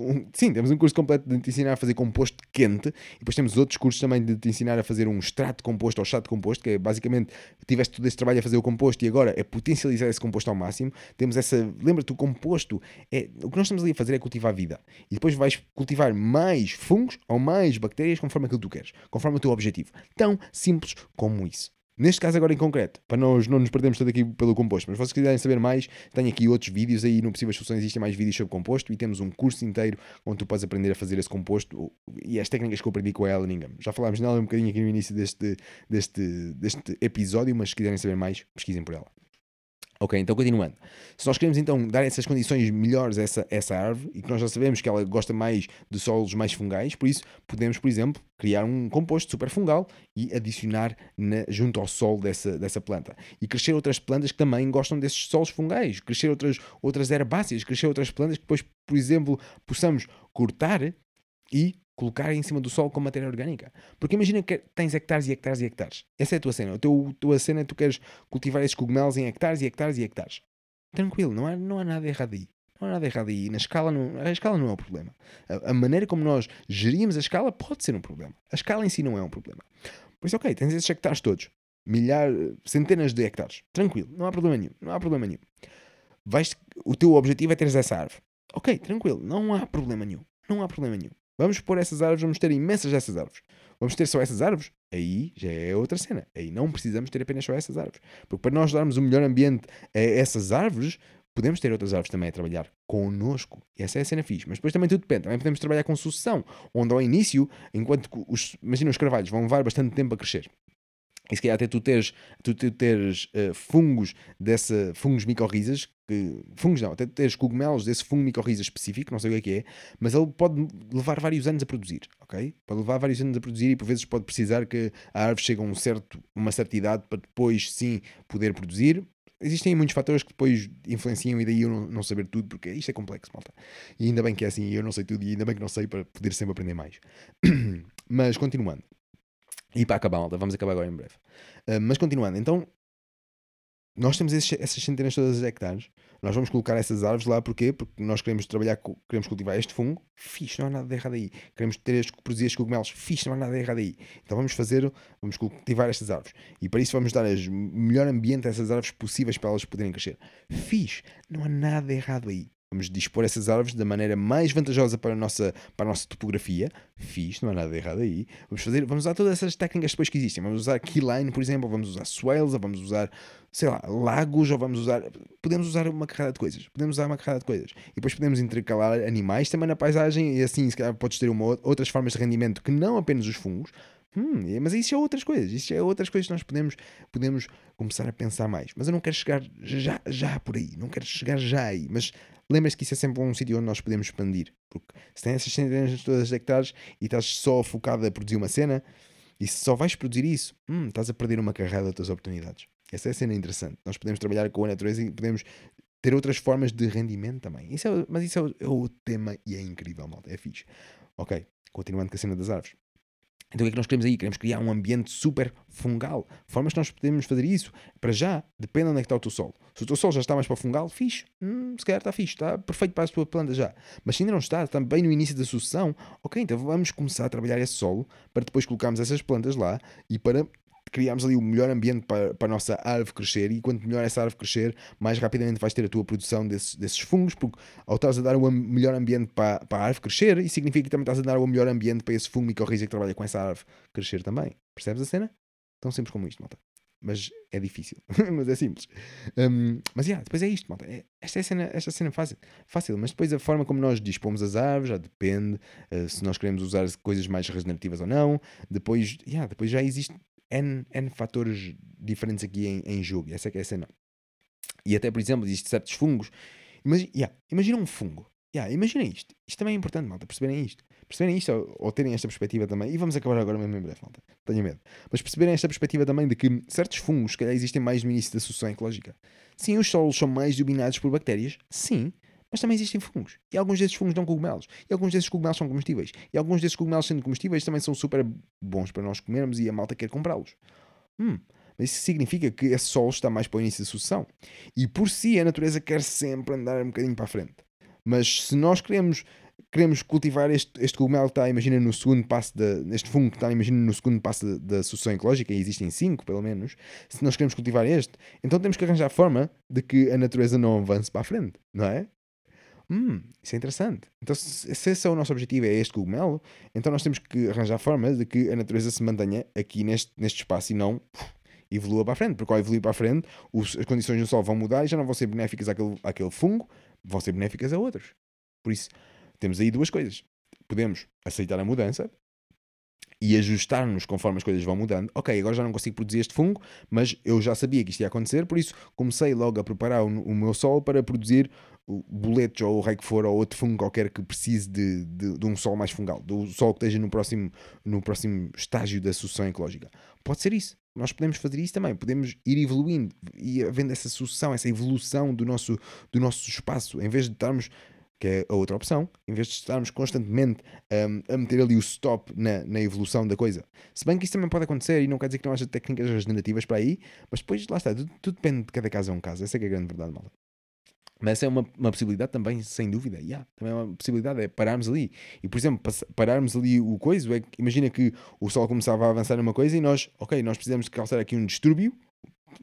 um, sim, temos um curso completo de te ensinar a fazer composto quente. E depois temos outros cursos também de te ensinar a fazer um extrato composto ou de composto, que é basicamente tiveste todo esse trabalho a fazer o composto e agora é potencializar esse composto ao máximo. Temos essa. Lembra-te, o composto é. O que nós estamos ali a fazer é cultivar a vida. E depois vais cultivar mais fungos ou mais bactérias conforme aquilo que tu queres, conforme o teu objetivo. Tão simples como isso. Neste caso agora em concreto, para nós não nos perdermos todo aqui pelo composto, mas vocês quiserem saber mais, tenho aqui outros vídeos aí no Possíveis Soluções, existem mais vídeos sobre composto e temos um curso inteiro onde tu podes aprender a fazer esse composto e as técnicas que eu aprendi com a Ellen. Já falámos nela um bocadinho aqui no início deste, deste, deste episódio, mas se quiserem saber mais, pesquisem por ela. Ok, então continuando. Se nós queremos então dar essas condições melhores a essa, essa árvore, e que nós já sabemos que ela gosta mais de solos mais fungais, por isso podemos, por exemplo, criar um composto super fungal e adicionar na, junto ao solo dessa, dessa planta. E crescer outras plantas que também gostam desses solos fungais, crescer outras, outras herbáceas, crescer outras plantas que depois, por exemplo, possamos cortar e colocar em cima do solo com matéria orgânica. Porque imagina que tens hectares e hectares e hectares. Essa é a tua cena. A tua, tua cena é tu queres cultivar esses cogumelos em hectares e hectares e hectares. Tranquilo, não há, não há nada errado aí. Não há nada errado aí. Na escala não, a escala não é o problema. A, a, maneira como nós gerimos a escala pode ser um problema. A escala em si não é um problema. Por isso, ok, tens esses hectares todos. Milhar, centenas de hectares. Tranquilo, não há problema nenhum. Não há problema nenhum. Vais, o teu objetivo é teres essa árvore. Ok, tranquilo, não há problema nenhum. Não há problema nenhum. Vamos pôr essas árvores, vamos ter imensas dessas árvores. Vamos ter só essas árvores? Aí já é outra cena. Aí não precisamos ter apenas só essas árvores. Porque para nós darmos o melhor ambiente a essas árvores, podemos ter outras árvores também a trabalhar connosco. Essa é a cena fixe. Mas depois também tudo depende. Também podemos trabalhar com sucessão, onde ao início, enquanto os, imagina os carvalhos vão levar bastante tempo a crescer. E se calhar até tu teres, tu, teres uh, fungos dessa, fungos micorrizas, que, fungos não, até tu teres cogumelos desse fungo micorriza específico, não sei o que é que é, mas ele pode levar vários anos a produzir, ok? Pode levar vários anos a produzir e por vezes pode precisar que a árvore chegue a um certo, uma certa idade para depois sim poder produzir. Existem muitos fatores que depois influenciam e daí eu não, não saber tudo, porque isto é complexo, malta. E ainda bem que é assim, eu não sei tudo e ainda bem que não sei para poder sempre aprender mais. mas continuando. E para acabar, malta, vamos acabar agora em breve. Uh, mas continuando, então, nós temos esses, essas centenas todas de hectares, nós vamos colocar essas árvores lá, porquê? Porque nós queremos trabalhar, queremos cultivar este fungo, fixe, não há nada de errado aí. Queremos ter estes, produzir estes cogumelos, fixe, não há nada de errado aí. Então vamos fazer, vamos cultivar estas árvores. E para isso vamos dar o melhor ambiente a essas árvores possíveis para elas poderem crescer. Fixe, não há nada de errado aí. Vamos dispor essas árvores da maneira mais vantajosa para a nossa, para a nossa topografia. Fiz, não há nada errado aí. Vamos, fazer, vamos usar todas essas técnicas depois que existem. Vamos usar keyline, por exemplo, vamos usar swales, ou vamos usar, sei lá, lagos, ou vamos usar. Podemos usar uma carrada de coisas. Podemos usar uma carrada de coisas. E depois podemos intercalar animais também na paisagem, e assim, se calhar, podes ter uma, outras formas de rendimento que não apenas os fungos. Hum, mas isso é outras coisas, isso é outras coisas que nós podemos, podemos começar a pensar mais. Mas eu não quero chegar já, já por aí, não quero chegar já aí. Mas lembra-se que isso é sempre um sítio onde nós podemos expandir. Porque se tens essas centenas todas de hectares e estás só focado a produzir uma cena, e se só vais produzir isso, hum, estás a perder uma carrada de outras oportunidades. Essa é a cena interessante. Nós podemos trabalhar com a natureza e podemos ter outras formas de rendimento também. Isso é, mas isso é o, é o tema e é incrível, malta. É fixe. Ok, continuando com a cena das árvores. Então o que é que nós queremos aí? Queremos criar um ambiente super fungal. Formas que nós podemos fazer isso, para já, depende de onde é que está o teu solo. Se o teu solo já está mais para fungal, fixe. Hum, se calhar está fixe, está perfeito para a tua planta já. Mas se ainda não está, está bem no início da sucessão, ok, então vamos começar a trabalhar esse solo para depois colocarmos essas plantas lá e para criarmos ali o melhor ambiente para, para a nossa árvore crescer e quanto melhor essa árvore crescer, mais rapidamente vais ter a tua produção desses, desses fungos, porque ao estás a dar o melhor ambiente para, para a árvore crescer, isso significa que também estás a dar o melhor ambiente para esse fungo micorriza que trabalha com essa árvore crescer também. Percebes a cena? Tão simples como isto, malta. Mas é difícil, mas é simples. Um, mas yeah, depois é isto, malta. É, esta é a cena, esta é cena fácil, fácil, mas depois a forma como nós dispomos as árvores já depende uh, se nós queremos usar coisas mais regenerativas ou não. Depois, yeah, depois já existe N, N fatores diferentes aqui em, em jogo. Essa é que é a cena. E até, por exemplo, existem certos fungos. Imagina, yeah, imagina um fungo. Yeah, imagina isto. Isto também é importante, malta, perceberem isto. Perceberem isto ou, ou, terem esta perspectiva também. E vamos acabar agora mesmo em breve, malta. Tenho medo. Mas perceberem esta perspectiva também de que certos fungos, que existem mais no início da sucessão ecológica. Sim, os solos são mais dominados por bactérias. Sim. Mas também existem fungos. E alguns desses fungos dão cogumelos. E alguns desses cogumelos são comestíveis. E alguns desses cogumelos, sendo comestíveis, também são super bons para nós comermos e a malta quer comprá-los. Hum, mas isso significa que esse solo está mais para o início da sucessão. E por si a natureza quer sempre andar um bocadinho para a frente. Mas se nós queremos, queremos cultivar este, este cogumelo que está, imagina, no segundo passo, de, este fungo que está, imagina, no segundo passo da sucessão ecológica, e existem cinco pelo menos, se nós queremos cultivar este, então temos que arranjar forma de que a natureza não avance para a frente, não é? Hum, isso é interessante. Então, se, se esse é o nosso objetivo, é este cogumelo, então nós temos que arranjar formas de que a natureza se mantenha aqui neste, neste espaço e não evolua para a frente. Porque ao evoluir para a frente, os, as condições do sol vão mudar e já não vão ser benéficas àquele, àquele fungo, vão ser benéficas a outros. Por isso, temos aí duas coisas. Podemos aceitar a mudança e ajustar-nos conforme as coisas vão mudando. Ok, agora já não consigo produzir este fungo, mas eu já sabia que isto ia acontecer, por isso comecei logo a preparar o, o meu solo para produzir boletos ou o rei que for, ou outro fungo qualquer que precise de, de, de, um solo mais fungal, do solo que esteja no próximo, no próximo estágio da sucessão ecológica. Pode ser isso. Nós podemos fazer isso também, podemos ir evoluindo e havendo essa sucessão, essa evolução do nosso, do nosso espaço, em vez de estarmos que é a outra opção, em vez de estarmos constantemente um, a meter ali o stop na, na, evolução da coisa. Se bem que isso também pode acontecer e não quer dizer que não haja técnicas regenerativas para aí, mas depois lá está, tudo, tudo depende de cada caso é um caso. Essa é, é a grande verdade, malta. Mas essa é uma, uma possibilidade também, sem dúvida. Yeah, também é uma possibilidade, é pararmos ali. E, por exemplo, pararmos ali o coisa, é imagina que o Sol começava a avançar numa coisa e nós, ok, nós precisamos de calçar aqui um distúrbio,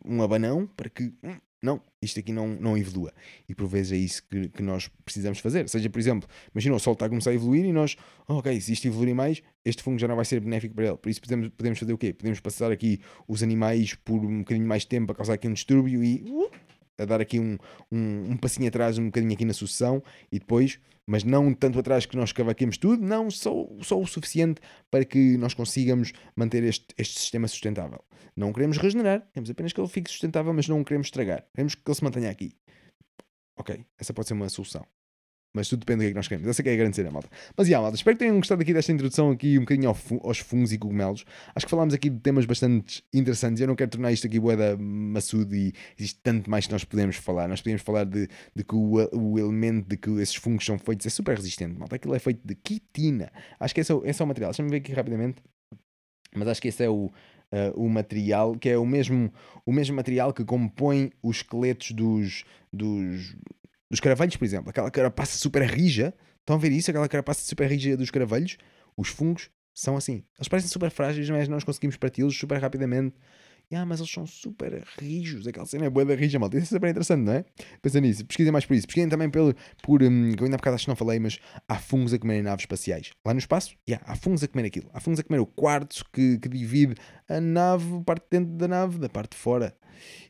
um abanão, para que, hum, não, isto aqui não, não evolua. E por vezes é isso que, que nós precisamos fazer. Seja, por exemplo, imagina o Sol está a começar a evoluir e nós, oh, ok, se isto evoluir mais, este fungo já não vai ser benéfico para ele. Por isso podemos, podemos fazer o quê? Podemos passar aqui os animais por um bocadinho mais tempo a causar aqui um distúrbio e... Uh, a dar aqui um, um, um, passinho atrás, um bocadinho aqui na sucessão e depois, mas não tanto atrás que nós cavaquemos tudo, não, só, só o suficiente para que nós consigamos manter este, este sistema sustentável. Não queremos regenerar, queremos apenas que ele fique sustentável, mas não queremos estragar. Queremos que ele se mantenha aqui. Ok, essa pode ser uma solução. Mas tudo depende do que, é que nós queremos. Essa que é a grande cena, malta. Mas, yeah, malta, espero que tenham gostado aqui desta introdução aqui um bocadinho aos fungos e cogumelos. Acho que falámos aqui de temas bastante interessantes. Eu não quero tornar isto aqui boeda maçudo e existe tanto mais que nós podemos falar. Nós podemos falar de, de que o, o elemento de que esses fungos são feitos é super resistente, malta. Aquilo é feito de quitina. Acho que esse é o, esse é o material. Deixa-me ver aqui rapidamente. Mas acho que esse é o, Uh, o material, que é o mesmo, o mesmo material que compõe os esqueletos dos, dos, dos caravelhos, por exemplo, aquela carapaça super rija, estão a ver isso? Aquela carapaça super rija dos caravelhos, os fungos são assim. Eles parecem super frágeis, mas nós conseguimos parti-los super rapidamente. Ah, mas eles são super rijos. Aquela cena é boa da rija, malta. Isso é super interessante, não é? Pensa nisso. Pesquisem mais por isso. Pesquisem também pelo, por. Um, que eu ainda há bocado acho que não falei, mas há fungos a comerem naves espaciais. Lá no espaço, yeah, há fungos a comer aquilo. Há fungos a comer o quartzo que, que divide a nave, parte de dentro da nave, da parte de fora.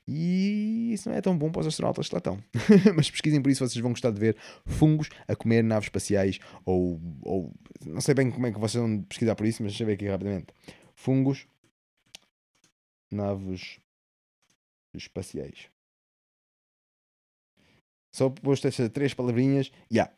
E isso não é tão bom para os astronautas que lá estão. Mas pesquisem por isso, vocês vão gostar de ver fungos a comer naves espaciais. Ou, ou não sei bem como é que vocês vão pesquisar por isso, mas deixa eu ver aqui rapidamente. Fungos, naves espaciais. Só posto estas três palavrinhas. Ya, yeah,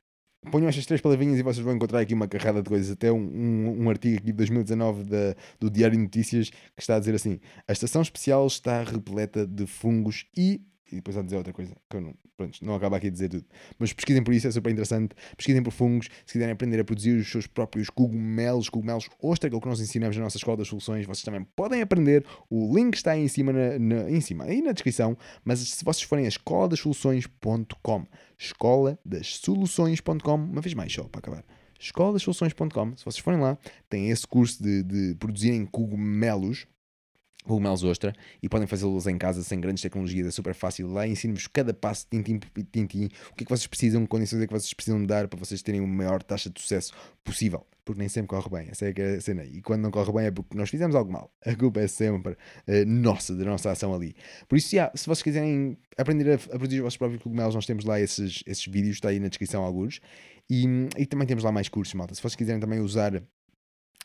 Ponham estas três palavrinhas e vocês vão encontrar aqui uma carrada de coisas. Até um, um, um artigo aqui de 2019 da, do Diário de Notícias que está a dizer assim: a estação especial está repleta de fungos e e depois a dizer outra coisa, que eu não, pronto, não acaba aqui de dizer tudo. Mas pesquisem por isso, é super interessante. Pesquisem por fungos, se quiserem aprender a produzir os seus próprios cogumelos, cogumelos ostra, que é o que nós ensinamos na nossa Escola das Soluções, vocês também podem aprender. O link está aí em cima, na, na em cima, aí na descrição. Mas se vocês forem a escola das soluções.com, escola das soluções.com, uma vez mais só para acabar escola das soluções.com. Se vocês forem lá, tem esse curso de, de produzirem cogumelos cogumelos ostra e podem fazê-los em casa sem grandes tecnologias, é super fácil. Lá ensino-vos cada passo, tintim tintim, o que é que vocês precisam, que condições é que vocês precisam dar para vocês terem a maior taxa de sucesso possível. Porque nem sempre corre bem, essa é a cena. E quando não corre bem é porque nós fizemos algo mal. A culpa é sempre uh, nossa, da nossa ação ali. Por isso, yeah, se vocês quiserem aprender a, a produzir os vossos próprios cogumelos, nós temos lá esses, esses vídeos, está aí na descrição alguns. E, e também temos lá mais cursos, malta. Se vocês quiserem também usar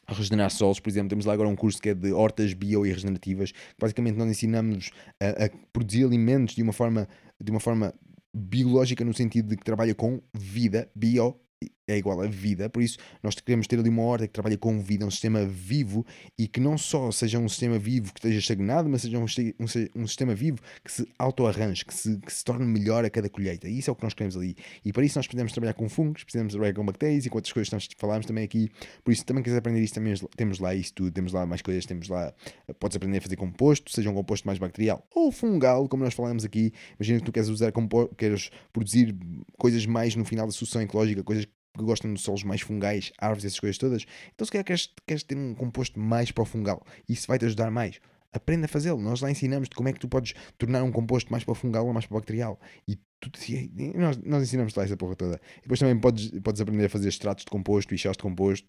regenerar solos, por exemplo, temos lá agora um curso que é de hortas bio e regenerativas, que basicamente nós ensinamos a, a, produzir alimentos de uma forma de uma forma biológica no sentido de que trabalha com vida, bio é igual a vida, por isso nós queremos ter ali uma horta que trabalha com vida, um sistema vivo e que não só seja um sistema vivo que esteja estagnado, mas seja um, um, um sistema vivo que se auto-arranje, que se, que se torne melhor a cada colheita. E isso é o que nós queremos ali. E para isso nós precisamos trabalhar com fungos, precisamos trabalhar com bactérias e com outras coisas que nós falámos também aqui. Por isso, também quiseres aprender isso, também temos lá isso tudo, temos lá mais coisas, temos lá, podes aprender a fazer composto, seja um composto mais bacterial ou fungal, como nós falamos aqui. Imagina que tu queres usar queres produzir coisas mais no final da solução ecológica, coisas que gostam de solos mais fungais, árvores, essas coisas todas. Então, se calhar queres, queres ter um composto mais para o fungal, isso vai te ajudar mais. Aprenda a fazê-lo. Nós lá ensinamos como é que tu podes tornar um composto mais para o fungal ou mais para o bacterial. E tu, nós, nós ensinamos lá essa porra toda. E depois também podes, podes aprender a fazer extratos de composto e chás de composto.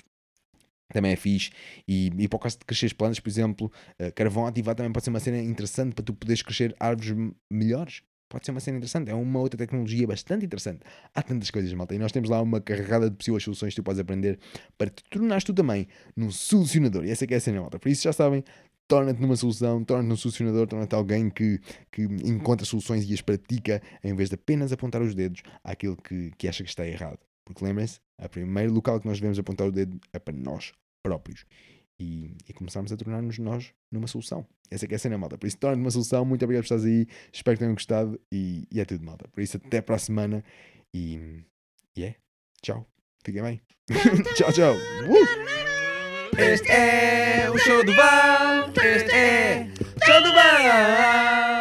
Também é fixe. E, e para o caso de crescer plantas, por exemplo, uh, carvão ativado também pode ser uma cena interessante para tu poderes crescer árvores melhores. Pode ser uma cena interessante, é uma outra tecnologia bastante interessante. Há tantas coisas, malta, e nós temos lá uma carregada de possíveis soluções que tu podes aprender para te tornares tu também num solucionador. E essa é que é a cena, malta. Por isso já sabem, torna-te numa solução, torna-te num solucionador, torna-te alguém que, que encontra soluções e as pratica em vez de apenas apontar os dedos àquilo que, que acha que está errado. Porque lembrem-se, o primeiro local que nós devemos apontar o dedo é para nós próprios e, e começarmos a tornar-nos nós numa solução. Essa é que é a cena, malta. Por isso, torna-te uma solução. Muito obrigado por estares aí. Espero que tenham gostado e, e é tudo, malta. Por isso, até para a semana e, e é. Tchau. Fiquem bem. tchau, tchau. Uh! Este é o show do Val. Este é o show do Val.